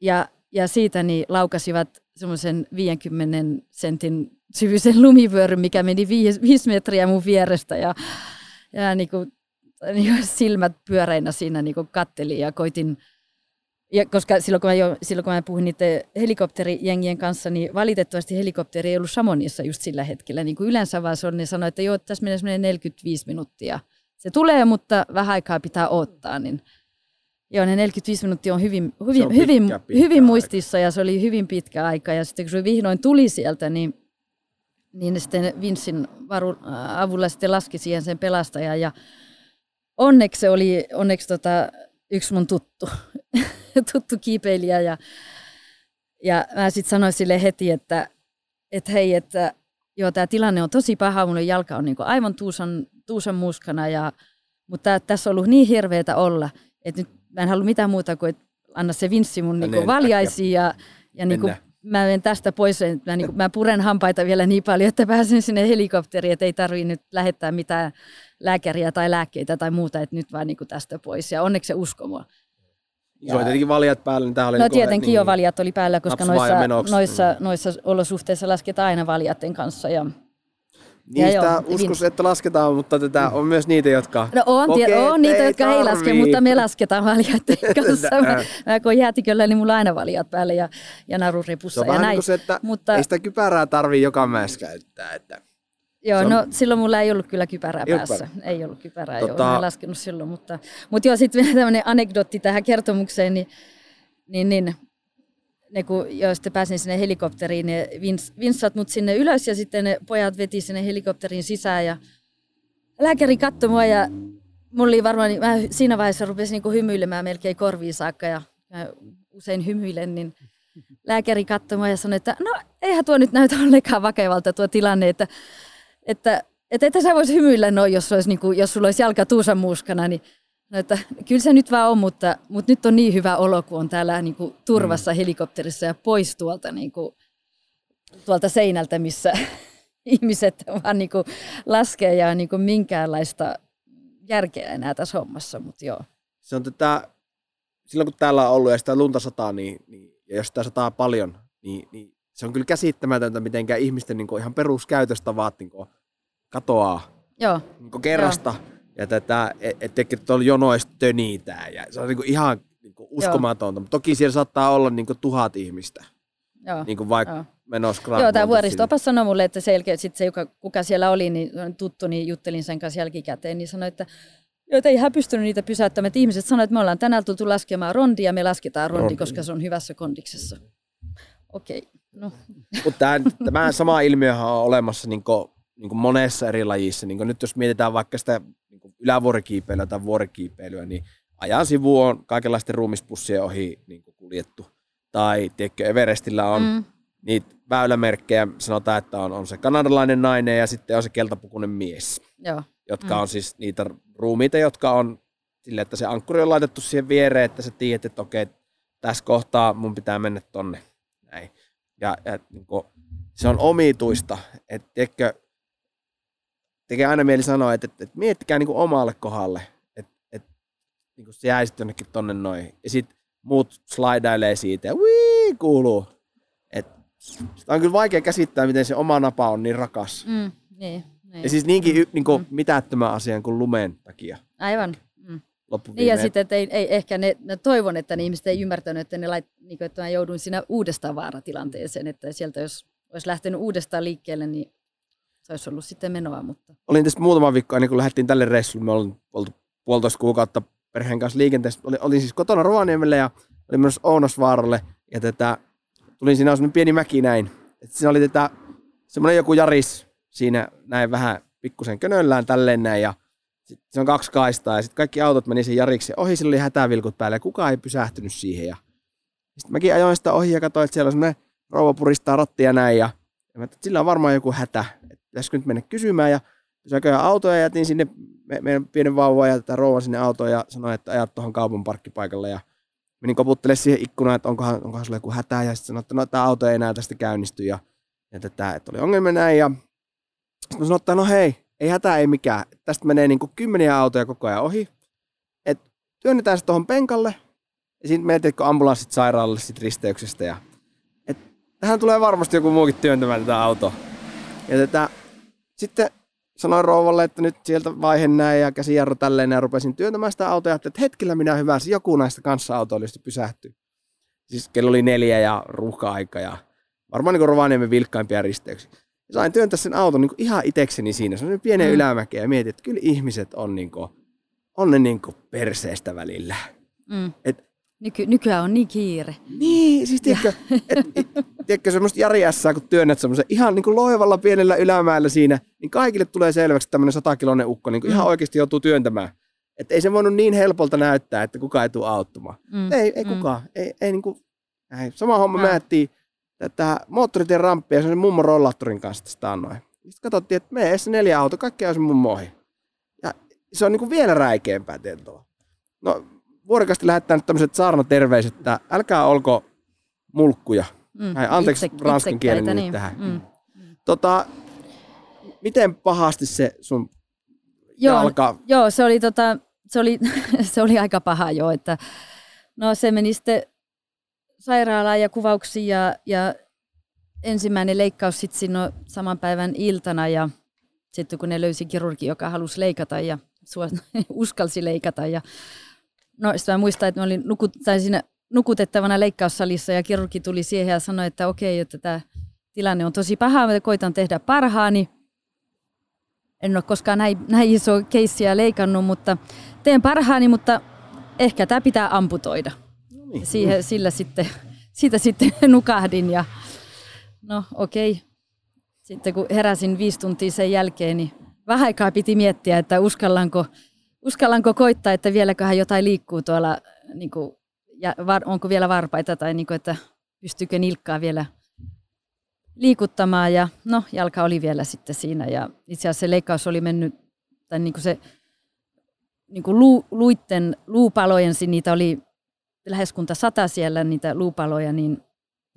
Ja, ja siitä niin laukasivat semmoisen 50 sentin syvyisen lumivyöryn, mikä meni viisi, viisi metriä mun vierestä. Ja, ja niin kuin niin silmät pyöreinä siinä niin kattelin ja koitin, ja koska silloin kun, mä jo, silloin kun mä puhuin niiden helikopterijengien kanssa, niin valitettavasti helikopteri ei ollut Samonissa just sillä hetkellä. Niin kuin yleensä vaan se on, ne sanoi, että joo, tässä menee semmoinen 45 minuuttia. Se tulee, mutta vähän aikaa pitää odottaa. Niin joo, ne 45 minuuttia on hyvin, hyvin, on pitkä, hyvin, pitkä hyvin muistissa ja se oli hyvin pitkä aika. Ja sitten kun se vihdoin tuli sieltä, niin, niin sitten Vincin varu, avulla sitten laski siihen sen pelastajan. Ja onneksi se oli onneksi tota, yksi mun tuttu, tuttu kiipeilijä. Ja, ja mä sitten sanoin sille heti, että, että hei, että joo, tämä tilanne on tosi paha, mun jalka on niinku aivan tuusan, tuusan muskana, ja, mutta tässä on ollut niin hirveätä olla, että nyt mä en halua mitään muuta kuin, että anna se vinssi mun niinku valjaisiin ja, ja niinku, mä menen tästä pois, mä, niinku, mä puren hampaita vielä niin paljon, että pääsen sinne helikopteriin, että ei tarvitse nyt lähettää mitään lääkäriä tai lääkkeitä tai muuta, että nyt vaan niin kuin tästä pois. Ja onneksi se usko mua. Ja, oli tietenkin valjat päällä, niin oli... No niinku tietenkin niin, jo valjat oli päällä, koska noissa, noissa, noissa olosuhteissa lasketaan aina valjatten kanssa. Ja, Niistä ja uskos, että lasketaan, mutta tätä on myös niitä, jotka No on, kokee, on niitä, jotka tarvii. ei laske, mutta me lasketaan valjaiden kanssa. mä, mä kun jäätiköllä, niin mulla aina valjat päällä ja, ja naruripussa. Se on ja näin. Se, että mutta... ei sitä kypärää tarvii joka mäessä käyttää. Että... Joo, on... no silloin mulla ei ollut kyllä kypärää ei päässä. Ei ollut kypärää, tota... joo, en laskenut silloin. Mutta, mutta joo, sitten vielä tämmöinen anekdootti tähän kertomukseen, niin, niin, niin ne kun, jo sitten pääsin sinne helikopteriin, ne vins, vinssat mut sinne ylös ja sitten ne pojat veti sinne helikopterin sisään ja lääkäri katsoi mua ja mulla oli varmaan, mä siinä vaiheessa rupesin niin hymyilemään melkein korviin saakka ja mä usein hymyilen, niin lääkäri katsoi mua ja sanoi, että no eihän tuo nyt näytä ollenkaan vakevalta tuo tilanne, että että että että sä voisi hymyillä noin, jos, olisi, niin jos sulla olisi jalka tuusan muskana, niin no, että kyllä se nyt vaan on, mutta, mutta nyt on niin hyvä olo, kun on täällä niin kuin, turvassa mm. helikopterissa ja pois tuolta, niin kuin, tuolta seinältä, missä ihmiset vaan niin kuin, laskee ja niin kuin, minkäänlaista järkeä enää tässä hommassa, mutta joo. Se on tätä, silloin kun täällä on ollut ja sitä lunta sataa, niin, niin ja jos sitä sataa paljon, niin, niin se on kyllä käsittämätöntä, miten ihmisten niin kuin, ihan peruskäytöstavat niin kuin, katoaa Joo. Niin kuin kerrasta. Joo. Ja tätä, että et, tuolla jonoista tönitään. Ja se on niin kuin, ihan niin kuin, uskomatonta. Mutta toki siellä saattaa olla niin kuin, tuhat ihmistä. Joo. Niin kuin vaikka Joo. menossa Joo, tämä vuoristopas sanoi mulle, että se, sit se joka, kuka siellä oli, niin tuttu, niin juttelin sen kanssa jälkikäteen, niin sanoi, että joita ei hän pystynyt niitä pysäyttämään. Että ihmiset sanoivat, että me ollaan tänään tultu laskemaan rondia, me lasketaan rondi, rondi. koska se on hyvässä kondiksessa. Okei. Okay. No. Mutta tämä sama ilmiö on olemassa niin kuin, niin kuin monessa eri lajissa. Niin nyt jos mietitään vaikka sitä niin ylävuorikiipeilyä tai vuorikiipeilyä, niin ajan sivu on kaikenlaisten ruumispussien ohi niin kuin kuljettu. Tai tiedätkö, Everestillä on mm. niitä väylämerkkejä, sanotaan, että on, on se kanadalainen nainen ja sitten on se keltapukunen mies. Joo. Jotka mm. on siis niitä ruumiita, jotka on sille, että se ankkuri on laitettu siihen viereen, että sä tiedät, että okei, tässä kohtaa mun pitää mennä tonne. Näin. Ja, ja niin kuin, se on omituista, että tiedätkö, tekee aina mieli sanoa, että, että, että miettikää niin kuin omalle kohdalle, että, että niin kuin se jäisi jonnekin tonne noin. Ja sitten muut slidailee siitä ja wii, kuuluu. Et sitä on kyllä vaikea käsittää, miten se oma napa on niin rakas. Mm, niin, niin. Ja siis niinkin niin kuin, mm. mitättömän asian kuin lumeen takia. Aivan. Mm. Niin ja sitten, että ei, ei, ehkä ne, ne, toivon, että ne ihmiset ei ymmärtänyt, että, ne lait, niin kuin, että mä joudun siinä uudestaan vaaratilanteeseen, että sieltä jos olisi lähtenyt uudestaan liikkeelle, niin se olisi ollut sitten menoa. Mutta... Olin tässä muutama viikko ennen kuin lähdettiin tälle reissulle. Me olin oltu puolitoista kuukautta perheen kanssa liikenteessä. Olin, olin siis kotona Rovaniemelle ja olin myös Ounosvaaralle. Ja tätä, tulin siinä on pieni mäki näin. Et siinä oli tätä, semmoinen joku jaris siinä näin vähän pikkusen könöllään tälleen näin. Ja se on kaksi kaistaa ja sitten kaikki autot meni sen jariksi. Ohi sillä oli hätävilkut päällä ja kukaan ei pysähtynyt siihen. Ja sitten mäkin ajoin sitä ohi ja katsoin, että siellä on semmoinen rouva puristaa rattia näin. Ja, ja mä, että sillä on varmaan joku hätä. Että pitäisikö nyt mennä kysymään. Ja pysäköin autoja ja jätin sinne me, meidän pienen vauvan ja tätä rouvan sinne autoon ja sanoin, että ajat tuohon kaupan parkkipaikalle. Ja menin koputtelemaan siihen ikkunaan, että onkohan, onkohan sulla joku hätä. Ja sitten sanoin, että no, tämä auto ei enää tästä käynnisty. Ja, ja tätä, että oli ongelma näin. Ja sitten sanoin, että no hei, ei hätä, ei mikään. Tästä menee niin kuin kymmeniä autoja koko ajan ohi. Et työnnetään se tuohon penkalle. Ja sitten mietitkö ambulanssit sairaalalle sit risteyksestä. Ja, et tähän tulee varmasti joku muukin työntämään tätä autoa. Ja tätä, sitten sanoin rouvalle, että nyt sieltä vaihe näin ja käsijarru tälleen ja rupesin työntämään sitä autoa ja että hetkellä minä hyvä, joku näistä kanssa autoilijoista pysähtyi. Siis kello oli neljä ja ruuhka-aika ja varmaan niin Rovaniemen vilkkaimpia risteyksiä. Sain työntää sen auton niin ihan itekseni siinä. Se on pienen mm. ylämäkeä ja mietin, että kyllä ihmiset on, niin kuin, on ne niin kuin perseestä välillä. Mm. Et Nyky, nykyään on niin kiire. Niin, siis tiedätkö, et, et, tiedätkö semmoista Jari kun työnnät semmoisen ihan niin kuin loivalla pienellä ylämäellä siinä, niin kaikille tulee selväksi, että tämmöinen satakiloinen ukko niin kuin mm. ihan oikeasti joutuu työntämään. Että ei se voinut niin helpolta näyttää, että kukaan ei tule auttamaan. Mm. Ei, ei mm. kukaan. Ei, ei niin kuin, ei. Sama homma no. määttiin tätä moottoritien ramppia sen mummon rollaattorin kanssa sitä annoin. Sitten katsottiin, että me edes neljä auto, kaikki on se mummo ohi. Ja se on niin kuin vielä räikeämpää tietoa. No vuorokasti lähettää nyt tämmöiset saarnaterveiset, että älkää olko mulkkuja. Mm, Ai, anteeksi itse, ranskan kielen niin. tähän. Mm. Tota, miten pahasti se sun joo, jalka... Joo, se oli, tota, se oli, se oli aika paha jo, että no se meni sitten sairaalaan ja kuvauksiin ja, ja ensimmäinen leikkaus sitten siinä saman päivän iltana ja sitten kun ne löysi kirurgi, joka halusi leikata ja uskalsi leikata ja No sitten mä muistan, että mä olin nukut, tai siinä nukutettavana leikkaussalissa ja kirurgi tuli siihen ja sanoi, että okei, että tämä tilanne on tosi paha, mä koitan tehdä parhaani. En ole koskaan näin, näin iso keissiä leikannut, mutta teen parhaani, mutta ehkä tämä pitää amputoida. No niin. Siihen, sillä sitten, siitä sitten nukahdin ja no okei. Sitten kun heräsin viisi tuntia sen jälkeen, niin vähän aikaa piti miettiä, että uskallanko uskallanko koittaa, että vieläköhän jotain liikkuu tuolla, niin kuin, ja var, onko vielä varpaita tai niin kuin, että pystyykö nilkkaa vielä liikuttamaan. Ja no, jalka oli vielä sitten siinä ja itse asiassa se leikkaus oli mennyt, tai niin kuin se niin kuin lu, luitten, luupalojen, niitä oli lähes kunta sata siellä niitä luupaloja, niin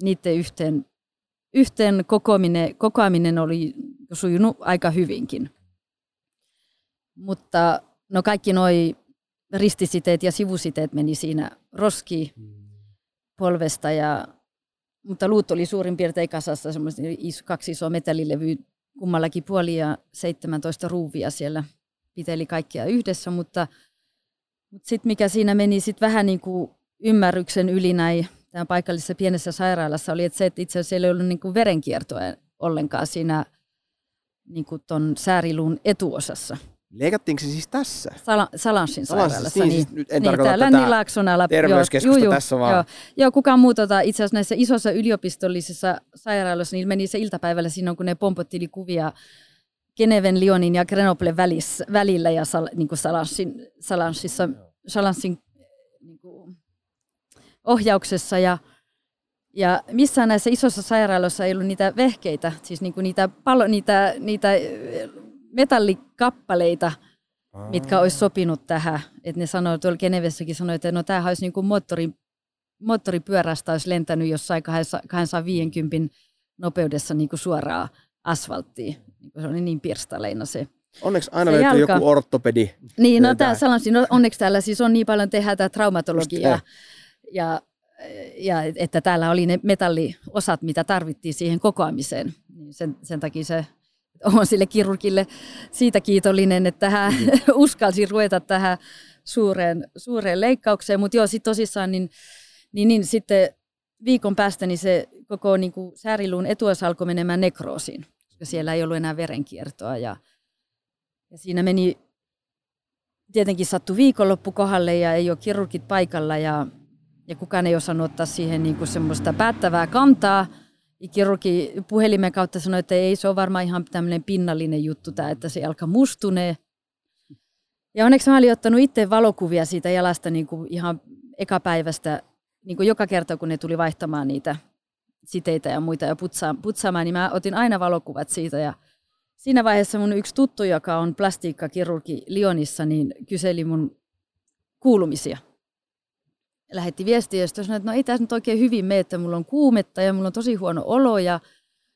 niiden yhteen, yhteen kokoaminen, kokoaminen oli sujunut aika hyvinkin. Mutta No kaikki noi ristisiteet ja sivusiteet meni siinä roski polvesta, ja, mutta luut oli suurin piirtein kasassa, kaksi isoa metallilevyä kummallakin puoli ja 17 ruuvia siellä piteli kaikkia yhdessä, mutta, mutta sitten mikä siinä meni sit vähän niin kuin ymmärryksen yli näin tämän paikallisessa pienessä sairaalassa oli, että se, että itse asiassa ei ollut niin kuin verenkiertoa ollenkaan siinä niin kuin ton sääriluun etuosassa. Leikattiinko se siis tässä? Sala, Salanssin sairaalassa. Niin, niin, nyt en niin, tarkoita tätä terveyskeskusta joo, tässä vaan. Joo, joo kukaan muu tota, itse asiassa näissä isossa yliopistollisissa sairaaloissa, niin meni se iltapäivällä siinä, kun ne pompottili kuvia Geneven, Lyonin ja Grenoble välissä, välillä ja sal, niin kuin Salanssin, Salanssissa, Salanssin niin kuin ohjauksessa ja ja missään näissä isossa sairaaloissa ei ollut niitä vehkeitä, siis niinku niitä, palo, niitä, niitä metallikappaleita, Aa. mitkä olisi sopinut tähän. Että ne sanoi, tuolla Genevessäkin sanoi, että no tämähän olisi niin kuin moottori, moottoripyörästä olisi lentänyt jossain 250 nopeudessa niin kuin suoraan asfalttiin. Niin se oli niin pirstaleina se. Onneksi aina se löytyy jalka. joku ortopedi. Niin, no, tää, sanoisin, no onneksi täällä siis on niin paljon tehdä tätä traumatologiaa. Ja ja että täällä oli ne metalliosat, mitä tarvittiin siihen kokoamiseen. Niin sen, sen takia se on sille kirurgille siitä kiitollinen, että hän uskalsi ruveta tähän suureen, suureen leikkaukseen. Mutta joo, sitten tosissaan, niin, niin, niin sitten viikon päästä niin se koko niin kuin sääriluun etuosa alkoi menemään nekroosiin, koska siellä ei ollut enää verenkiertoa. Ja, ja siinä meni, tietenkin sattu viikonloppu kohdalle ja ei ole kirurgit paikalla ja, ja kukaan ei osannut ottaa siihen niin kuin semmoista päättävää kantaa. Kirurgi puhelimen kautta sanoi, että ei se ole varmaan ihan tämmöinen pinnallinen juttu tämä, että se alkaa mustunee. Ja onneksi mä olin ottanut itse valokuvia siitä jalasta niin kuin ihan ekapäivästä, niin kuin joka kerta kun ne tuli vaihtamaan niitä siteitä ja muita ja putsaamaan, niin mä otin aina valokuvat siitä ja siinä vaiheessa mun yksi tuttu, joka on plastiikkakirurgi Lionissa, niin kyseli mun kuulumisia. Lähetti viestiä ja sanoi, että no ei tässä nyt oikein hyvin mene, että mulla on kuumetta ja mulla on tosi huono olo ja,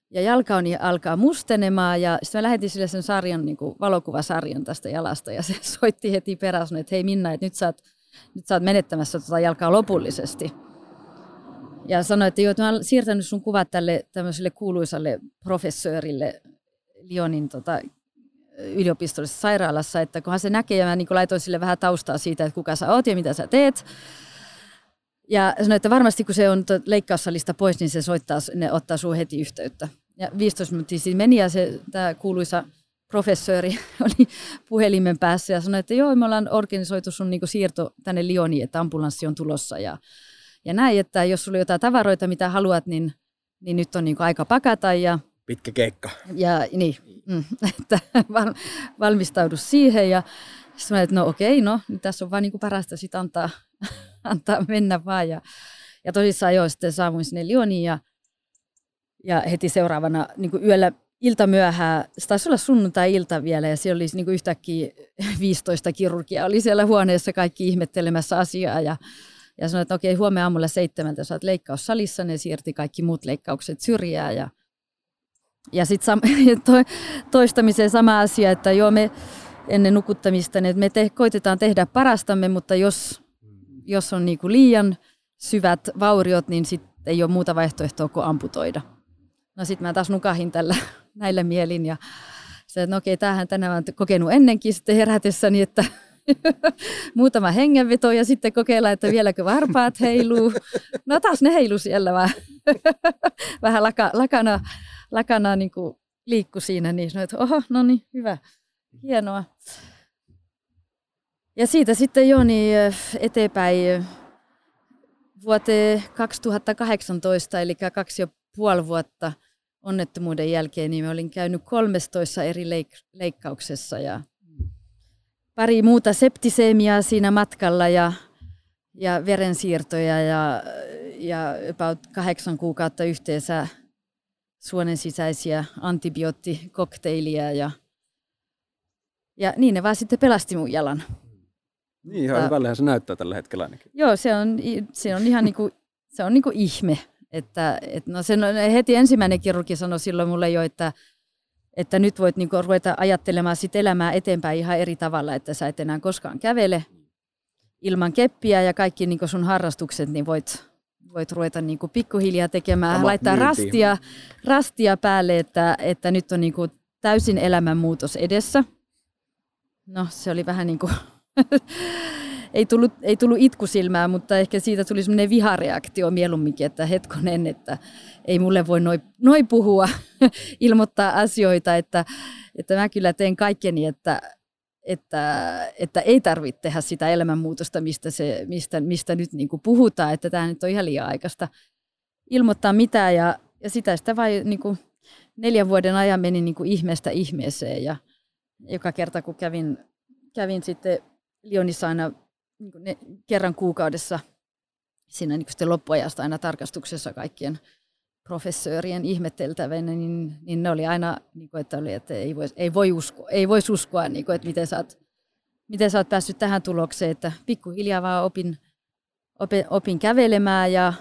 ja jalkaoni alkaa mustenemaan. Ja sitten mä lähetin sille sen sarjan, niin kuin valokuvasarjan tästä jalasta ja se soitti heti perässä, että hei Minna, että nyt sä oot, nyt sä oot menettämässä tuota jalkaa lopullisesti. Ja sanoi, että joo, että mä olen siirtänyt sun kuvat tälle tämmöiselle kuuluisalle professorille Lyonin tota, yliopistollisessa sairaalassa, että kunhan se näkee, ja mä niin laitoin sille vähän taustaa siitä, että kuka sä oot ja mitä sä teet. Ja sanoi, että varmasti kun se on leikkaussalista pois, niin se soittaa, ne ottaa sun heti yhteyttä. Ja 15 minuuttia siinä meni ja se, tämä kuuluisa professori oli puhelimen päässä ja sanoi, että joo, me ollaan organisoitu sun niin siirto tänne Lioniin, että ambulanssi on tulossa ja, ja näin, että jos sulla on jotain tavaroita, mitä haluat, niin, niin nyt on niin aika pakata ja pitkä keikka. Ja niin, mm, että valmistaudu siihen ja sitten että no okei, no niin tässä on vaan niin parasta sitten antaa, antaa mennä vaan. Ja, ja tosissaan joo, sitten saavuin sinne Lioniin ja, ja heti seuraavana niin kuin yöllä ilta myöhään, se taisi olla sunnuntai-ilta vielä ja siellä oli niin kuin yhtäkkiä 15 kirurgia oli siellä huoneessa kaikki ihmettelemässä asiaa ja, ja sanoi, että okei, huomenna aamulla seitsemältä saat leikkaussalissa, ne siirti kaikki muut leikkaukset syrjään ja, ja sitten sam- to, toistamiseen sama asia, että joo me ennen nukuttamista, niin että me te, koitetaan tehdä parastamme, mutta jos, jos on niinku liian syvät vauriot, niin sitten ei ole muuta vaihtoehtoa kuin amputoida. No sitten mä taas nukahin tällä näillä mielin ja se, että no okei, tämähän tänään olen kokenut ennenkin sitten herätessäni, että muutama hengenveto ja sitten kokeilla, että vieläkö varpaat heiluu. No taas ne heilu siellä vähän, vähän laka, lakana, lakana niin liikku siinä, niin sanoin, että oho, no niin, hyvä, hienoa. Ja siitä sitten jo niin eteenpäin vuoteen 2018, eli kaksi ja puoli vuotta onnettomuuden jälkeen, niin olin käynyt 13 eri leik- leikkauksessa ja pari muuta septiseemiaa siinä matkalla ja, ja verensiirtoja ja, ja about kahdeksan kuukautta yhteensä suonen sisäisiä antibioottikokteilia ja, ja niin ne vaan sitten pelasti mun jalan. Niin, ihan hyvällähän se näyttää tällä hetkellä ainakin. Joo, se on, se on ihan niinku, se on niinku ihme. Että, et no sen heti ensimmäinen kirurgi sanoi silloin mulle jo, että, että nyt voit niinku ruveta ajattelemaan sit elämää eteenpäin ihan eri tavalla, että sä et enää koskaan kävele ilman keppiä ja kaikki niinku sun harrastukset, niin voit, voit ruveta niinku pikkuhiljaa tekemään, Sama laittaa rastia, rastia päälle, että, että nyt on niinku täysin elämänmuutos edessä. No se oli vähän niin kuin ei, tullut, ei tullut itkusilmää, mutta ehkä siitä tuli semmoinen vihareaktio mieluumminkin, että hetkonen, että ei mulle voi noin noi puhua, ilmoittaa asioita, että, että mä kyllä teen kaikkeni, että, että, että ei tarvitse tehdä sitä elämänmuutosta, mistä, se, mistä, mistä nyt niin kuin puhutaan, että tämä nyt on ihan liian aikaista ilmoittaa mitään ja, ja sitä sitä vain niin kuin neljän vuoden ajan meni niin kuin ihmeestä ihmeeseen ja joka kerta kun kävin, kävin sitten Lionissa aina niin ne, kerran kuukaudessa siinä niin sitten loppuajasta aina tarkastuksessa kaikkien professorien ihmetteltävänä, niin, niin ne oli aina, niin kuin, että, oli, että ei, voi, ei, voi uskoa, ei voisi uskoa, niin kuin, että miten sä, oot, miten sä oot päässyt tähän tulokseen, että pikkuhiljaa vaan opin, opin, opin kävelemään ja,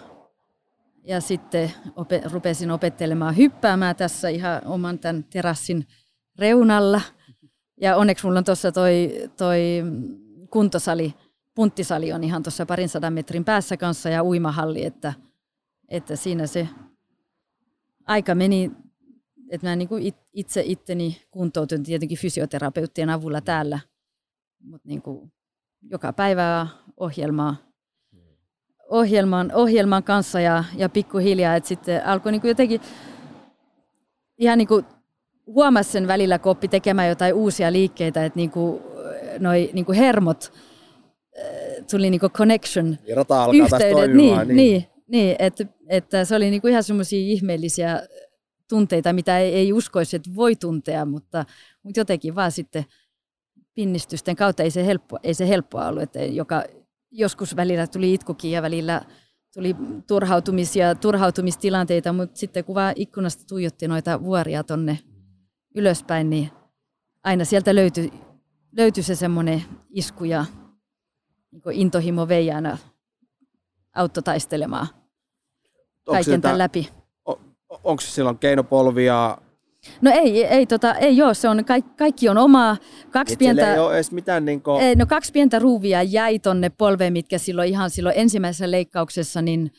ja sitten ope, rupesin opettelemaan hyppäämään tässä ihan oman tämän terassin reunalla. Ja onneksi mulla on tuossa toi, toi kuntosali punttisali on ihan tuossa parin sadan metrin päässä kanssa ja uimahalli, että, että siinä se aika meni, että mä niin kuin itse itteni kuntoutin tietenkin fysioterapeuttien avulla täällä, mutta niin kuin joka päivä ohjelmaa, ohjelman, ohjelman kanssa ja, ja pikkuhiljaa, että sitten alkoi niin kuin jotenkin ihan niin kuin huomasi sen välillä, kun oppi tekemään jotain uusia liikkeitä, että niin kuin, noi niin kuin hermot äh, tuli niin kuin connection ja rata alkaa yhteydet. Niin, niin, niin, niin että, että se oli niin kuin ihan semmoisia ihmeellisiä tunteita, mitä ei, ei uskoisi, että voi tuntea, mutta, mutta jotenkin vaan sitten pinnistysten kautta ei se, helppo, ei se helppoa ollut, että joka joskus välillä tuli itkukin ja välillä tuli turhautumisia, turhautumistilanteita, mutta sitten kun vaan ikkunasta tuijotti noita vuoria tonne ylöspäin, niin aina sieltä löytyi, löytyi se semmoinen isku ja niin intohimo veijänä autotaistelemaan kaiken tämän läpi. On, onko se silloin keinopolvia, No ei, ei, tota, ei ole, se on, kaikki, kaikki on omaa. Kaksi pientä, ei ole edes mitään niin kuin... ei, no kaksi pientä ruuvia jäi tonne polveen, mitkä silloin ihan silloin ensimmäisessä leikkauksessa, niin,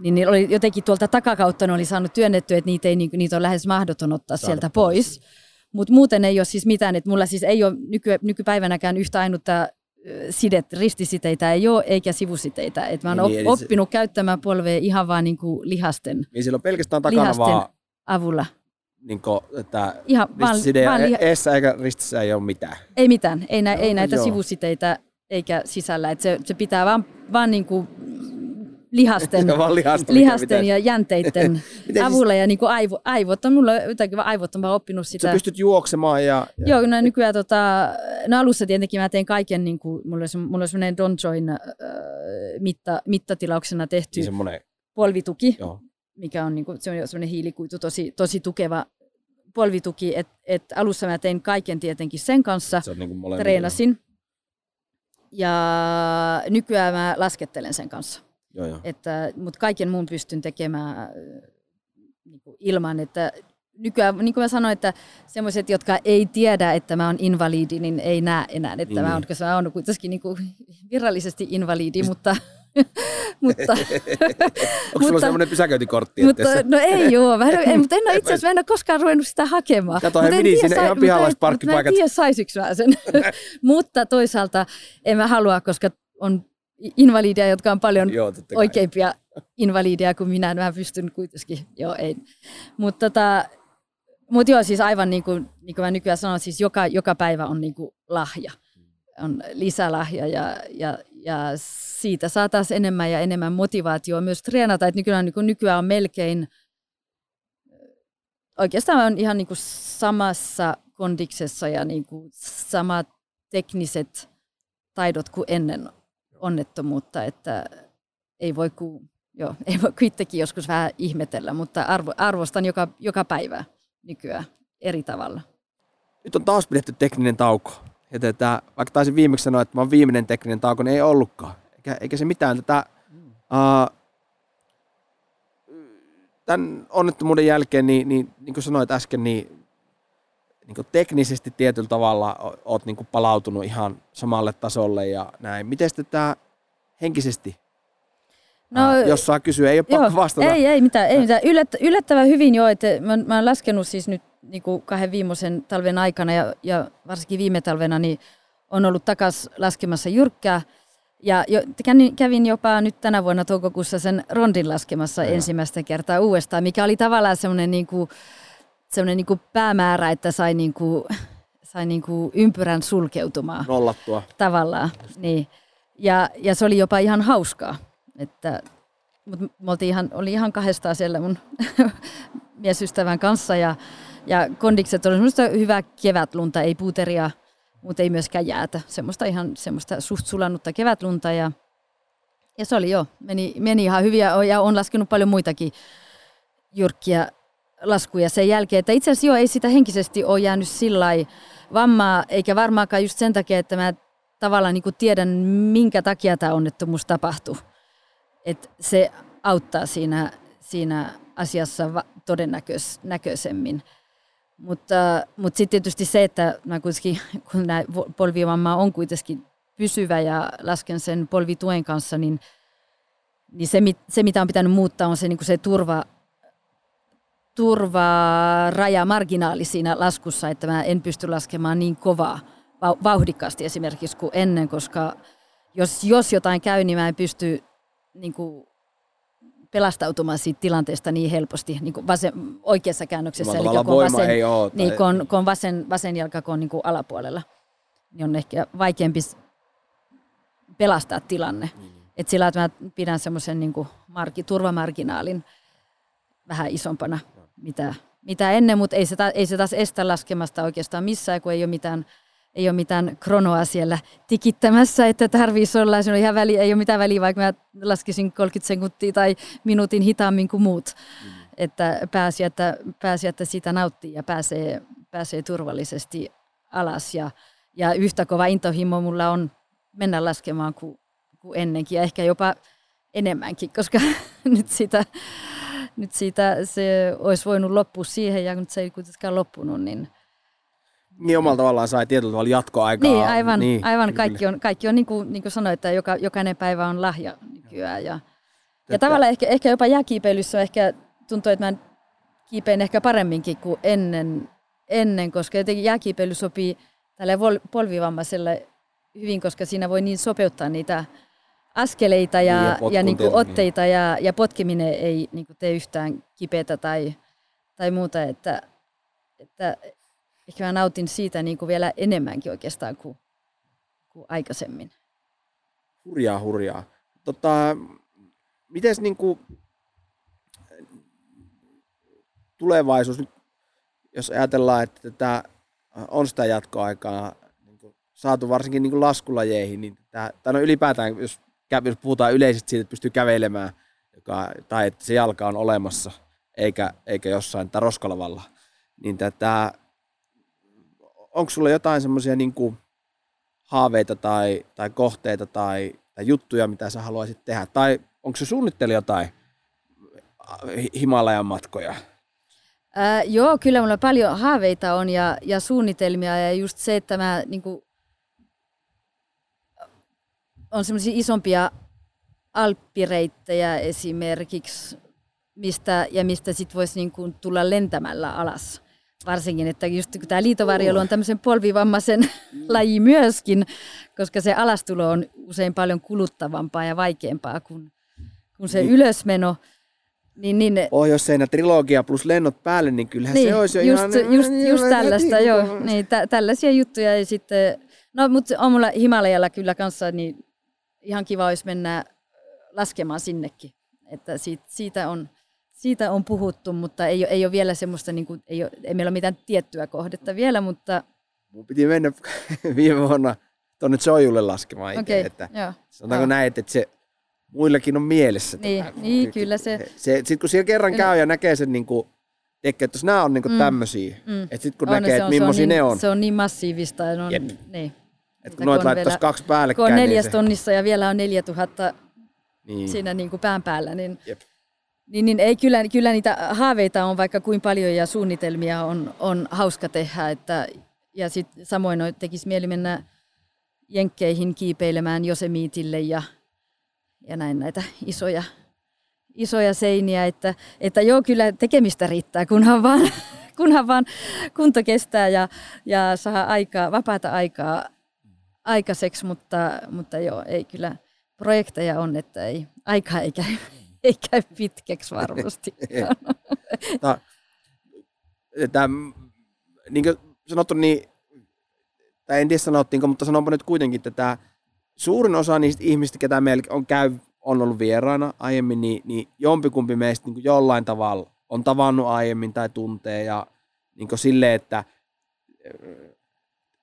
niin, niin oli jotenkin tuolta takakautta ne oli saanut työnnettyä, että niitä, ei, niin, niitä on lähes mahdoton ottaa Saada sieltä pois. pois. Mutta muuten ei ole siis mitään, että mulla siis ei ole nyky, nykypäivänäkään yhtä ainutta sidet, ristisiteitä ei ole, eikä sivusiteitä. Et mä oon niin, oppinut se... käyttämään polvea ihan vaan niin kuin lihasten, niin siellä on pelkästään takana lihasten vaan... avulla niin kuin, että Ihan ristiside vaan, vaan eessä eikä ristissä ei ole mitään. Ei mitään, ei, nä, no, ei näitä joo. sivusiteitä eikä sisällä. että se, se pitää vaan, vaan niin kuin lihasten, lihasten, lihasten ja jänteiden avulla. Ja niin kuin aivo, aivot on, mulla jotenkin vaan aivot on vaan oppinut sitä. Sä pystyt juoksemaan ja... ja... Joo, no nykyään tota, no alussa tietenkin mä tein kaiken, niin kuin, mulla oli, mulla oli semmoinen Don Join äh, mitta, mittatilauksena tehty niin polvituki. Joo mikä on, niin kuin, se on sellainen hiilikuitu, tosi, tosi tukeva polvituki, että et alussa mä tein kaiken tietenkin sen kanssa, se on niin kuin treenasin. Ja nykyään mä laskettelen sen kanssa. Joo, joo. Että, mutta kaiken muun pystyn tekemään niin kuin ilman, että nykyään, niin kuin mä sanoin, että semmoiset, jotka ei tiedä, että mä oon invalidi, niin ei näe enää, että niin. mä oon, koska mä oon kuitenkin niin kuin virallisesti invalidi, mutta mutta, Onko sulla semmoinen pysäköintikortti? Mutta, no ei joo, mä en, en, mutta en ole itse asiassa, mä en ole koskaan ruvennut sitä hakemaan. Kato, he meni sinne ihan pihalla parkkipaikat. Mä en tiedä, saisinko mä sen. mutta toisaalta en mä halua, koska on invalideja, jotka on paljon joo, oikeimpia invalideja kuin minä. Mä pystyn kuitenkin, joo ei. Mutta tota, mut joo, siis aivan niin kuin, niin kuin mä nykyään sanon, siis joka, joka päivä on niin kuin lahja. On lisälahja ja, ja, ja siitä saa taas enemmän ja enemmän motivaatioa myös treenata. Että nykyään, niin nykyään on melkein, oikeastaan on ihan niin kuin samassa kondiksessa ja niin kuin samat tekniset taidot kuin ennen onnettomuutta, että ei voi kuin, joo, ei voi kuitenkin joskus vähän ihmetellä, mutta arvo, arvostan joka, joka päivä nykyään eri tavalla. Nyt on taas pidetty tekninen tauko. Ja tätä, vaikka taisin viimeksi sanoa, että mä oon viimeinen tekninen tauko, niin ei ollutkaan eikä, eikä se mitään. Tätä, uh, tämän onnettomuuden jälkeen, niin, niin, niin kuin sanoit äsken, niin, niin kuin teknisesti tietyllä tavalla olet niin kuin palautunut ihan samalle tasolle ja näin. Miten sitten tämä henkisesti No, uh, jos saa kysyä, ei ole joo, pakko vastata. Ei, ei mitään. Ei mitään. Yllät, yllättävän hyvin jo, että mä, mä olen laskenut siis nyt niin kuin kahden viimeisen talven aikana ja, ja varsinkin viime talvena, niin on ollut takas laskemassa jyrkkää. Ja jo, kävin jopa nyt tänä vuonna toukokuussa sen rondin laskemassa ja. ensimmäistä kertaa uudestaan, mikä oli tavallaan semmoinen niin kuin, semmoinen niin kuin päämäärä, että sai, niin kuin, sai niin kuin ympyrän sulkeutumaan. Nollattua. Tavallaan, niin. Ja, ja se oli jopa ihan hauskaa. Että, mutta me oltiin ihan, oli ihan kahdestaan siellä mun miesystävän kanssa ja, ja kondikset oli semmoista hyvää kevätlunta, ei puuteria – mutta ei myöskään jäätä. Semmoista ihan semmoista suht sulannutta kevätlunta ja, ja se oli jo, meni, meni ihan hyvin ja on laskenut paljon muitakin jyrkkiä laskuja sen jälkeen. Että itse asiassa ei sitä henkisesti ole jäänyt sillä vammaa, eikä varmaankaan just sen takia, että mä tavallaan niin tiedän, minkä takia tämä onnettomuus tapahtui. Että se auttaa siinä, siinä asiassa todennäköisemmin. Mutta, mutta sitten tietysti se, että mä kuitenkin, kun nämä polvivammaa on kuitenkin pysyvä ja lasken sen polvituen kanssa, niin, niin se, se, mitä on pitänyt muuttaa, on se, niin se turva, turvaraja, marginaali siinä laskussa, että mä en pysty laskemaan niin kovaa, vauhdikkaasti esimerkiksi kuin ennen, koska jos, jos jotain käy, niin mä en pysty niin kuin, pelastautumaan siitä tilanteesta niin helposti niin kuin vasen, oikeassa käännöksessä. Eli kun vasen, ei ole, niin, kun on, kun on vasen, vasen jalka kun on niin kuin alapuolella, niin on ehkä vaikeampi pelastaa tilanne. Mm. Et sillä, että mä pidän semmoisen niin marki, turvamarginaalin vähän isompana, mitä, mitä ennen, mutta ei se, ei se taas estä laskemasta oikeastaan missään, kun ei ole mitään ei ole mitään kronoa siellä tikittämässä, että tarvitsisi olla, se on ihan väli, ei ole mitään väliä, vaikka mä laskisin 30 sekuntia tai minuutin hitaammin kuin muut. Mm. Että pääsi, että pääsi, että sitä nauttii ja pääsee, pääsee turvallisesti alas. Ja, ja yhtä kova intohimo mulla on mennä laskemaan kuin, kuin ennenkin ja ehkä jopa enemmänkin, koska nyt sitä, nyt siitä se olisi voinut loppua siihen ja nyt se ei kuitenkaan loppunut, niin – niin omalla tavallaan sai tietyllä tavalla jatkoaikaa. Niin, aivan. Niin, aivan kaikki on, kaikki on niin kuin, niin kuin sanoin, että joka, jokainen päivä on lahja nykyään. Ja, ja tavallaan ehkä, ehkä jopa jääkiipeilyssä ehkä tuntuu, että mä kiipein ehkä paremminkin kuin ennen, ennen koska jotenkin jääkiipeily sopii tälle polvivammaiselle hyvin, koska siinä voi niin sopeuttaa niitä askeleita ja, niin, ja, ja niin kuin otteita ja, ja potkiminen ei niin kuin tee yhtään kipeätä tai, tai muuta, että, että ehkä mä nautin siitä niin kuin vielä enemmänkin oikeastaan kuin, kuin aikaisemmin. Hurjaa, hurjaa. Tota, mites niin kuin tulevaisuus, nyt, jos ajatellaan, että tätä on sitä jatkoaikaa niin kuin saatu varsinkin niin kuin laskulajeihin, niin tämä, tai no ylipäätään, jos, jos puhutaan yleisesti siitä, että pystyy kävelemään, joka, tai että se jalka on olemassa, eikä, eikä jossain roskalavalla, niin tätä onko sulla jotain semmoisia niin haaveita tai, tai kohteita tai, tai juttuja, mitä sä haluaisit tehdä? Tai onko se suunnitteli jotain Himalajan matkoja? Ää, joo, kyllä mulla paljon haaveita on ja, ja suunnitelmia ja just se, että mä niin kuin, on semmoisia isompia alppireittejä esimerkiksi, mistä, ja mistä sit voisi niin kuin tulla lentämällä alas varsinkin, että just kun tämä liitovarjelu on tämmöisen polvivammaisen mm. laji myöskin, koska se alastulo on usein paljon kuluttavampaa ja vaikeampaa kuin, kuin se niin. ylösmeno. Niin, niin, Pohjoisseinä trilogia plus lennot päälle, niin kyllähän niin, se olisi just, ihan... Just, just, just tällaista, joo. Niin, tä, tällaisia juttuja ja sitten... No, mutta on mulla Himalajalla kyllä kanssa, niin ihan kiva olisi mennä laskemaan sinnekin. Että siitä, siitä on siitä on puhuttu, mutta ei, ei ole vielä semmoista, niin kuin, ei, ole, ei meillä ole mitään tiettyä kohdetta vielä, mutta... Mun piti mennä viime vuonna tuonne Sojulle laskemaan itse, okay, että joo. sanotaanko no. näin, että se muillakin on mielessä. Niin, tämä, niin kyllä se... se Sitten kun siellä kerran käy ja näkee sen niin kuin, että nämä on niin kuin mm. tämmöisiä, mm. että sitten kun on, näkee, että millaisia niin, ne on. Se on niin massiivista. Ja on, Jep. niin. Et kun noit laittaisi kaksi päällekkäin. Kun on neljäs niin se... tonnissa ja vielä on neljä tuhatta niin. siinä niin kuin pään päällä, niin Jep. Niin, niin ei, kyllä, kyllä niitä haaveita on vaikka kuin paljon ja suunnitelmia on, on hauska tehdä. Että, ja sit samoin tekisi mieli mennä jenkkeihin kiipeilemään Josemiitille ja, ja näin näitä isoja, isoja seiniä. Että, että joo, kyllä tekemistä riittää, kunhan vaan, kunhan vaan kunto kestää ja, ja saa aikaa, vapaata aikaa aikaiseksi, mutta, mutta joo, ei kyllä projekteja on, että ei, aikaa ei käy ei käy pitkäksi varmasti. no, tämä, niin kuin sanottu, niin, tai en tiedä sanottiinko, mutta sanonpa nyt kuitenkin, että tämä suurin osa niistä ihmistä, ketä meillä on, käy, on ollut vieraana aiemmin, niin, niin jompikumpi meistä niin jollain tavalla on tavannut aiemmin tai tuntee ja niin silleen, että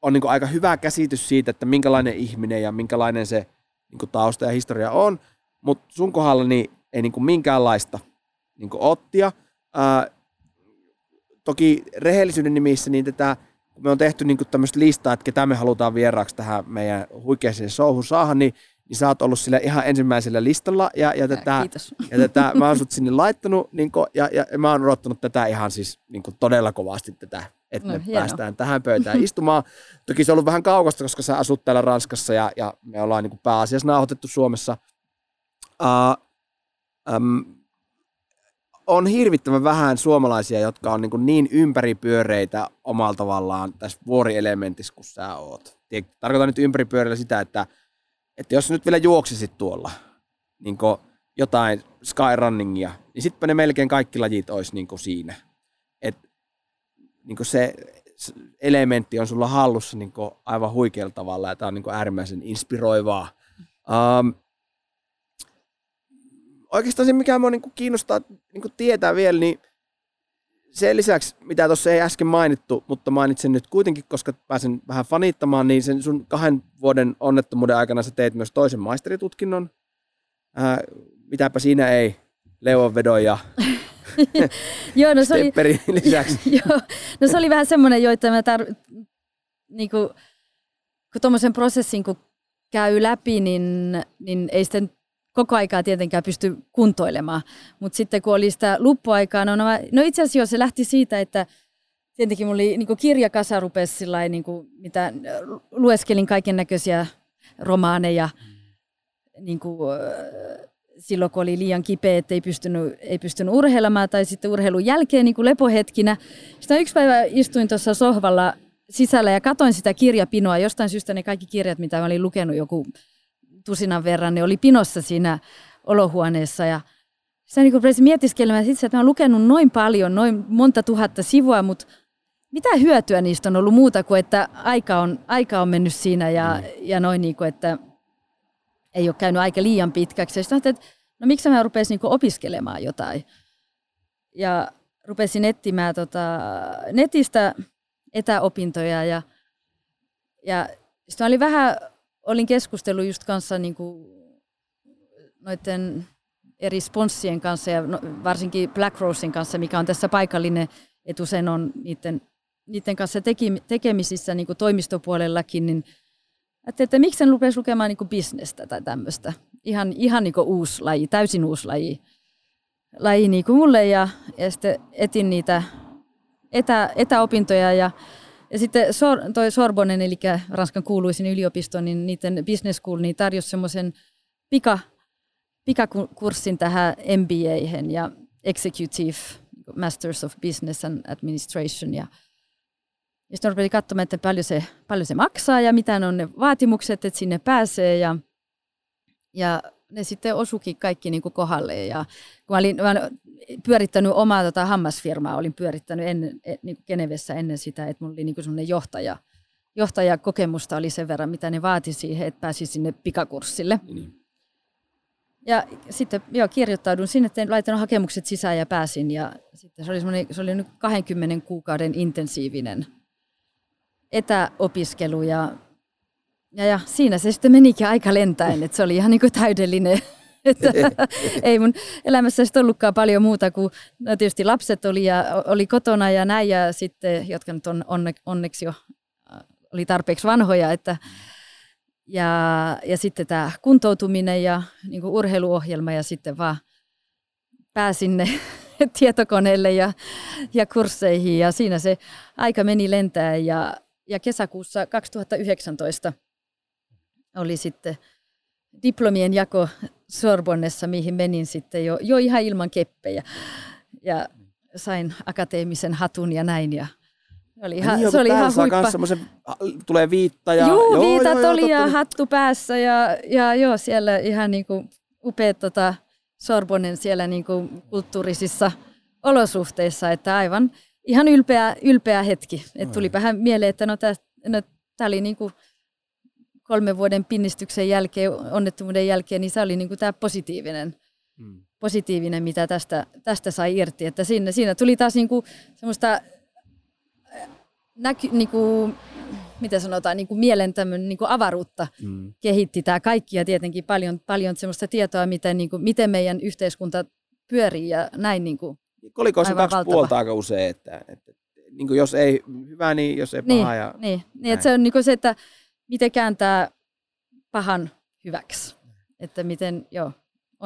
on niin aika hyvä käsitys siitä, että minkälainen ihminen ja minkälainen se niin tausta ja historia on, mutta sun kohdalla niin ei niin minkäänlaista niin ottia. Ää, toki rehellisyyden nimissä niin tätä, kun me on tehty niin tämmöistä listaa, että ketä me halutaan vieraaksi tähän meidän huikeeseen showhun saada, niin, niin sä oot ollut sillä ihan ensimmäisellä listalla. Ja, ja, tätä, Kiitos. ja tätä, mä oon sut sinne laittanut, niin kuin, ja, ja, mä oon odottanut tätä ihan siis niin todella kovasti tätä että no, me hieno. päästään tähän pöytään istumaan. Toki se on ollut vähän kaukasta, koska sä asut täällä Ranskassa ja, ja me ollaan niin kuin pääasiassa nauhoitettu Suomessa. Uh, um, on hirvittävän vähän suomalaisia, jotka on niin, kuin niin ympäripyöreitä omalla tavallaan tässä vuorielementissä kuin sä oot. Tarkoitan nyt ympäripyöreillä sitä, että, että jos nyt vielä juoksisit tuolla niin jotain skyrunningia, niin sittenpä ne melkein kaikki lajit olisi niin siinä. Niin se elementti on sulla hallussa niin aivan huikealla tavalla ja tämä on niin äärimmäisen inspiroivaa. Um, oikeastaan se, mikä minua niin kiinnostaa niin tietää vielä, niin sen lisäksi, mitä tuossa ei äsken mainittu, mutta mainitsen nyt kuitenkin, koska pääsen vähän fanittamaan, niin sen sun kahden vuoden onnettomuuden aikana sä teet myös toisen maisteritutkinnon. Ää, mitäpä siinä ei leuanvedon ja Joo, no se oli, lisäksi. Joo, no se oli vähän semmoinen jo, että mä tar- niinku, kun tuommoisen prosessin kun käy läpi, niin, niin ei sitten koko aikaa tietenkään pysty kuntoilemaan. Mutta sitten kun oli sitä luppuaikaa, no, no, no itse asiassa se lähti siitä, että tietenkin mulla oli niin kirjakasa rupesi sillai, niin kuin, mitä lueskelin kaiken näköisiä romaaneja, niin kuin, silloin kun oli liian kipeä, että ei pystynyt, ei pystynyt urheilemaan tai sitten urheilun jälkeen niin kuin lepohetkinä. Sitten yksi päivä istuin tuossa sohvalla sisällä ja katoin sitä kirjapinoa. Jostain syystä ne kaikki kirjat, mitä mä olin lukenut joku tusinan verran, ne oli pinossa siinä olohuoneessa ja sitä niin rupesin mietiskelemään itse, että mä olen lukenut noin paljon, noin monta tuhatta sivua, mutta mitä hyötyä niistä on ollut muuta kuin, että aika on, aika on mennyt siinä ja, mm. ja noin niin kuin, että ei ole käynyt aika liian pitkäksi. Ja että no miksi mä rupesin niin opiskelemaan jotain. Ja rupesin etsimään tota, netistä etäopintoja ja, ja sitten oli vähän olin keskustellut just kanssa niin kuin noiden eri sponssien kanssa ja no, varsinkin Black Rosein kanssa, mikä on tässä paikallinen etusen on niiden, niiden kanssa teki, tekemisissä niin kuin toimistopuolellakin, niin että, että miksi en rupesi lukemaan niin bisnestä tai tämmöistä. Ihan, ihan niin uusi laji, täysin uusi laji, laji niin kuin mulle ja, ja sitten etin niitä etä, etäopintoja ja ja sitten Sor, toi Sorbonen, eli Ranskan kuuluisin yliopisto, niin niiden business school niin tarjosi semmoisen pika, pikakurssin tähän MBAhen ja Executive Masters of Business and Administration. Ja, ja sitten rupesin katsomaan, että paljon se, paljon se maksaa ja mitä on ne vaatimukset, että sinne pääsee. Ja, ja ne sitten osukin kaikki niin kuin kohdalle. Ja kun mä olin, mä olin pyörittänyt omaa tota hammasfirmaa, olin pyörittänyt ennen, e, niin kuin Genevessä ennen sitä, että mulla oli niin kuin johtaja, johtajakokemusta oli sen verran, mitä ne vaati siihen, että pääsi sinne pikakurssille. Niin. Ja sitten joo, kirjoittaudun sinne, tein, laitoin hakemukset sisään ja pääsin. Ja sitten se oli, se oli nyt 20 kuukauden intensiivinen etäopiskelu ja ja, ja siinä se sitten menikin aika lentäen, että se oli ihan niin kuin täydellinen. että ei mun elämässä sitten ollutkaan paljon muuta kuin, no tietysti lapset oli, ja, oli kotona ja näin, ja sitten, jotka nyt on onne, onneksi jo äh, oli tarpeeksi vanhoja, että ja, ja sitten tämä kuntoutuminen ja niin kuin urheiluohjelma ja sitten vaan pääsin ne tietokoneelle ja, ja kursseihin ja siinä se aika meni lentää ja, ja kesäkuussa 2019 oli sitten diplomien jako Sorbonnessa, mihin menin sitten jo, jo ihan ilman keppejä. Ja sain akateemisen hatun ja näin. Ja oli ihan, niin, se oli ihan huippa. tulee viitta ja... Juu, joo, viitat joo, oli joo, ja hattu päässä ja, ja joo, siellä ihan niin kuin upeat tota, Sorbonnen siellä niin kuin kulttuurisissa olosuhteissa, että aivan ihan ylpeä, ylpeä hetki. Et tuli vähän mieleen, että no tämä no, oli niin kuin kolmen vuoden pinnistyksen jälkeen, onnettomuuden jälkeen, niin se oli niin kuin tämä positiivinen, hmm. positiivinen, mitä tästä, tästä sai irti. Että siinä, siinä tuli taas niin kuin semmoista näky, niin kuin, mitä sanotaan, niin kuin mielen niin kuin avaruutta hmm. kehitti tämä kaikki ja tietenkin paljon, paljon semmoista tietoa, miten, niin kuin, miten meidän yhteiskunta pyörii ja näin. Niin kuin, Koliko se kaksi valtava. puolta aika usein, että, että niin kuin jos ei hyvä, niin jos ei paha. Niin, ja niin, niin että se on niin kuin se, että miten kääntää pahan hyväksi. Että miten, joo,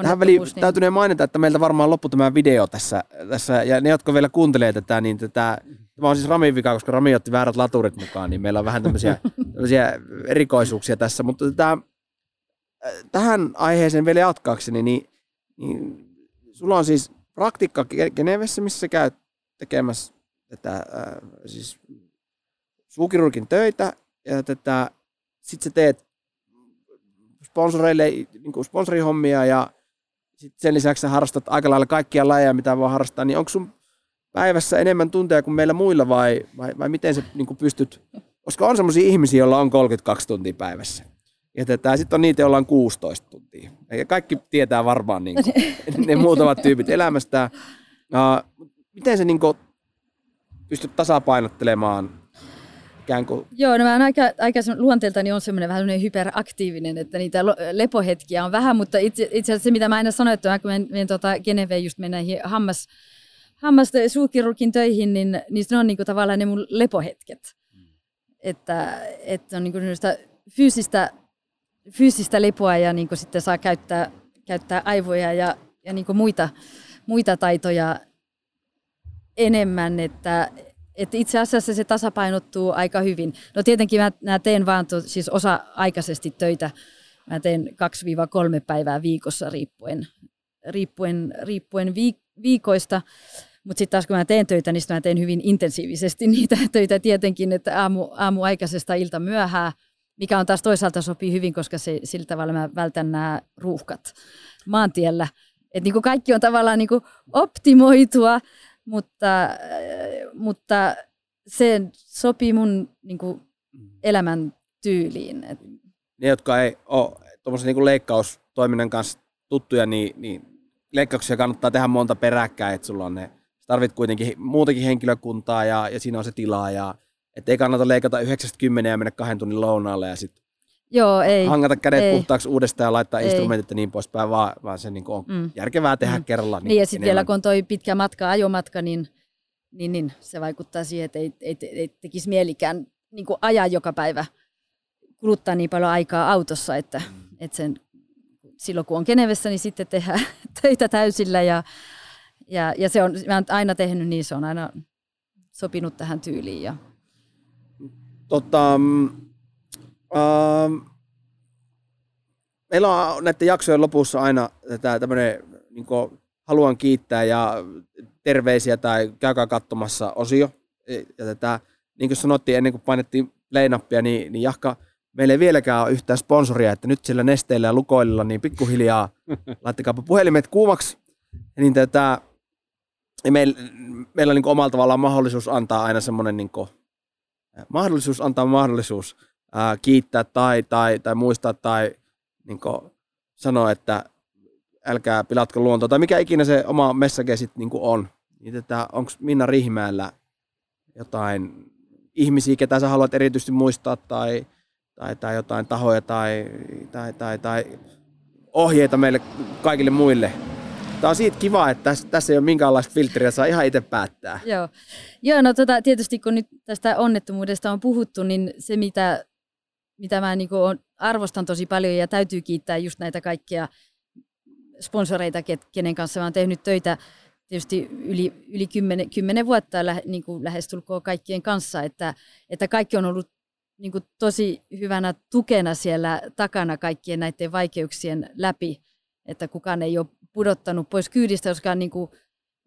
Tähän väliin niin... täytyy mainita, että meiltä varmaan loppu tämä video tässä, tässä ja ne, jotka vielä kuuntelee tätä, niin tätä, tämä on siis Ramin vika, koska Rami otti väärät laturit mukaan, niin meillä on vähän tämmöisiä, tämmöisiä erikoisuuksia tässä, mutta tätä, tähän aiheeseen vielä jatkaakseni, niin, niin sulla on siis praktikka Genevessä, missä sä käyt tekemässä tätä äh, siis suukirurgin töitä ja tätä, sit sä teet sponsoreille niin kuin sponsorihommia ja sit sen lisäksi sä harrastat aika lailla kaikkia lajeja, mitä voi harrastaa, niin onko sun päivässä enemmän tunteja kuin meillä muilla vai, vai, vai miten sä niin pystyt, koska on sellaisia ihmisiä, joilla on 32 tuntia päivässä. Ja sitten on niitä, joilla on 16 tuntia. Ja kaikki tietää varmaan niin kuin, ne muutamat tyypit elämästä. Uh, miten se niin kuin, pystyt tasapainottelemaan ikään kuin... Joo, no mä oon aika, aika luonteeltani on semmoinen vähän hyperaktiivinen, että niitä lepohetkiä on vähän, mutta itse, itse asiassa se, mitä mä aina sanoin, että kun menen, menen tota Geneveen just mennä hammas, hammas suukirurgin töihin, niin, niin ne on niinku tavallaan ne mun lepohetket. Mm. Että, että on niinku fyysistä, fyysistä lepoa ja niinku sitten saa käyttää, käyttää aivoja ja, ja niinku muita, muita taitoja enemmän, että, että itse asiassa se tasapainottuu aika hyvin. No tietenkin mä, mä teen vaan to, siis osa-aikaisesti töitä. Mä teen 2-3 päivää viikossa riippuen, riippuen, riippuen viik- viikoista. Mutta sitten taas kun mä teen töitä, niin mä teen hyvin intensiivisesti niitä töitä tietenkin, että aamu, aamu aikaisesta ilta myöhää, mikä on taas toisaalta sopii hyvin, koska se, sillä tavalla mä vältän nämä ruuhkat maantiellä. Että niin kaikki on tavallaan niin optimoitua, mutta, äh, mutta se sopii mun niin kuin, elämän tyyliin. Ne, jotka ei ole tuommoisen niin leikkaustoiminnan kanssa tuttuja, niin, niin leikkauksia kannattaa tehdä monta peräkkäin, että sulla on ne, tarvit kuitenkin muutakin henkilökuntaa ja, ja siinä on se tilaa ja että ei kannata leikata 90 ja mennä kahden tunnin lounaalle ja sitten Joo, ei. hangata kädet ei. puhtaaksi uudestaan ja laittaa ei. instrumentit ja niin poispäin, vaan, vaan se niin on mm. järkevää tehdä mm. kerralla. Niin, niin ja sitten vielä kun on toi pitkä matka, ajomatka, niin, niin, niin se vaikuttaa siihen, että ei, ei, ei tekisi mielikään niin kuin ajaa joka päivä, kuluttaa niin paljon aikaa autossa, että, mm. että sen, silloin kun on Genevessä, niin sitten tehdään töitä täysillä ja, ja, ja se on, mä oon aina tehnyt niin, se on aina sopinut tähän tyyliin. Ja... Tota, Ähm, meillä on näiden jaksojen lopussa aina tämmöinen niin haluan kiittää ja terveisiä tai käykää katsomassa osio. E, ja tätä, niin kuin sanottiin ennen kuin painettiin leinappia, niin, niin Jahka, meillä ei vieläkään ole yhtään sponsoria, että nyt sillä nesteillä ja lukoilla, niin pikkuhiljaa laittakaapa puhelimet kuumaksi. Niin tätä, meillä, meillä on niin omalla tavallaan mahdollisuus antaa aina semmoinen niin kuin, mahdollisuus antaa mahdollisuus ää, kiittää tai, tai, tai muistaa tai niin sanoa, että älkää pilatko luontoa tai mikä ikinä se oma message sitten niin on. Niin onko Minna Rihimäellä jotain ihmisiä, ketä sä haluat erityisesti muistaa tai, tai, tai jotain tahoja tai, tai, tai, tai ohjeita meille kaikille muille Tämä on siitä kiva, että tässä, ei ole minkäänlaista filtriä, saa ihan itse päättää. Joo, Joo no tota, tietysti kun nyt tästä onnettomuudesta on puhuttu, niin se mitä mitä mä niin arvostan tosi paljon ja täytyy kiittää just näitä kaikkia sponsoreita, kenen kanssa mä oon tehnyt töitä tietysti yli, yli kymmenen, kymmenen vuotta lä, niin kuin lähestulkoon kaikkien kanssa, että, että kaikki on ollut niin kuin tosi hyvänä tukena siellä takana kaikkien näiden vaikeuksien läpi, että kukaan ei ole pudottanut pois kyydistä, koska niin kuin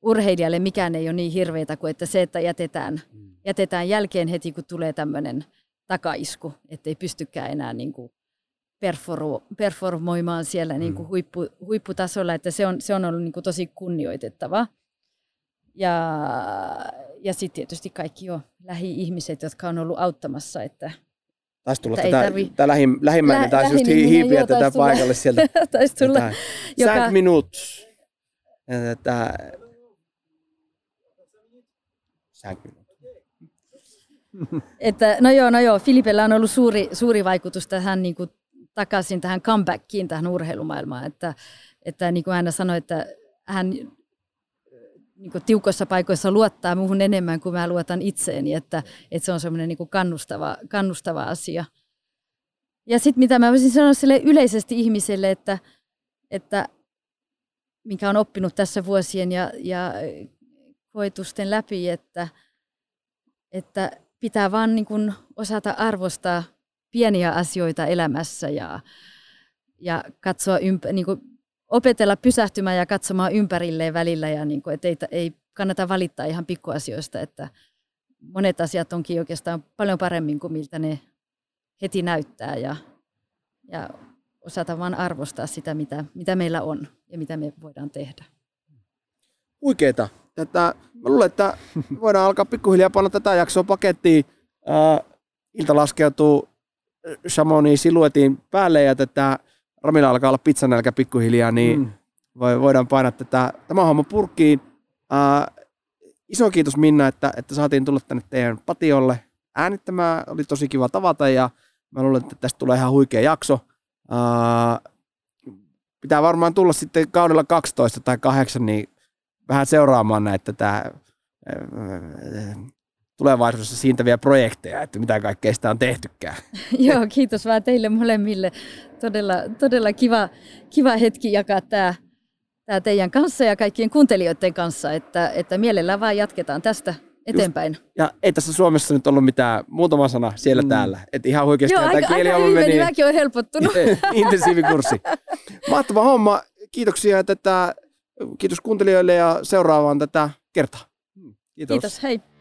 urheilijalle mikään ei ole niin hirveätä kuin että se, että jätetään, mm. jätetään jälkeen heti, kun tulee tämmöinen takaisku, ettei pystykään enää niin kuin performoimaan siellä niin kuin mm. huippu, huipputasolla, että se on, se on ollut niin kuin tosi kunnioitettava. Ja, ja sitten tietysti kaikki jo lähi-ihmiset, jotka on ollut auttamassa, että Taisi tulla tätä, tarvi... tämä lähi, lähimmäinen, Lä, taisi just hiipiä joo, tätä paikalle sieltä. taisi tulla. Joka... Cinq minutes. Tämä... Cinq minutes. että, no joo, no joo, Filipellä on ollut suuri, suuri vaikutus tähän niin kuin, takaisin tähän comebackiin, tähän urheilumaailmaan. Että, että niin kuin hän sanoi, että hän niin kuin tiukoissa paikoissa luottaa muuhun enemmän kuin mä luotan itseeni, että, että se on semmoinen niin kannustava, kannustava asia. Ja sitten mitä mä voisin sanoa sille yleisesti ihmiselle, että, että minkä on oppinut tässä vuosien ja, ja koetusten läpi, että, että pitää vaan niin kuin osata arvostaa pieniä asioita elämässä ja, ja katsoa ympä, niin kuin opetella pysähtymään ja katsomaan ympärilleen välillä ja niin kuin, että ei, ei kannata valittaa ihan pikkuasioista, että monet asiat onkin oikeastaan paljon paremmin kuin miltä ne heti näyttää ja, ja osata vaan arvostaa sitä, mitä, mitä meillä on ja mitä me voidaan tehdä. Huikeeta. Tätä, mä luulen, että voidaan alkaa pikkuhiljaa panna tätä jaksoa pakettiin. Ää, ilta laskeutuu Chamonix siluetin päälle ja tätä Ramilla alkaa olla pizzanälkä pikkuhiljaa, niin mm. voidaan painaa tätä, tämä homma purkkiin. Ää, iso kiitos Minna, että, että saatiin tulla tänne teidän patiolle äänittämään. Oli tosi kiva tavata ja mä luulen, että tästä tulee ihan huikea jakso. Ää, pitää varmaan tulla sitten kaudella 12 tai 8 niin vähän seuraamaan näitä tätä, tulevaisuudessa siintäviä projekteja, että mitä kaikkea sitä on tehtykään. Joo, kiitos vaan teille molemmille. Todella, todella kiva, kiva hetki jakaa tämä, tämä teidän kanssa ja kaikkien kuuntelijoiden kanssa, että, että mielellään vaan jatketaan tästä eteenpäin. Just, ja ei tässä Suomessa nyt ollut mitään muutama sana siellä mm. täällä. Että ihan oikeasti Joo, aika, kieli aika hyvin meni. Mäkin olen helpottunut. Intensiivikurssi. Mahtava homma. Kiitoksia tätä, kiitos kuuntelijoille ja seuraavaan tätä kertaa. Kiitos. Kiitos, hei.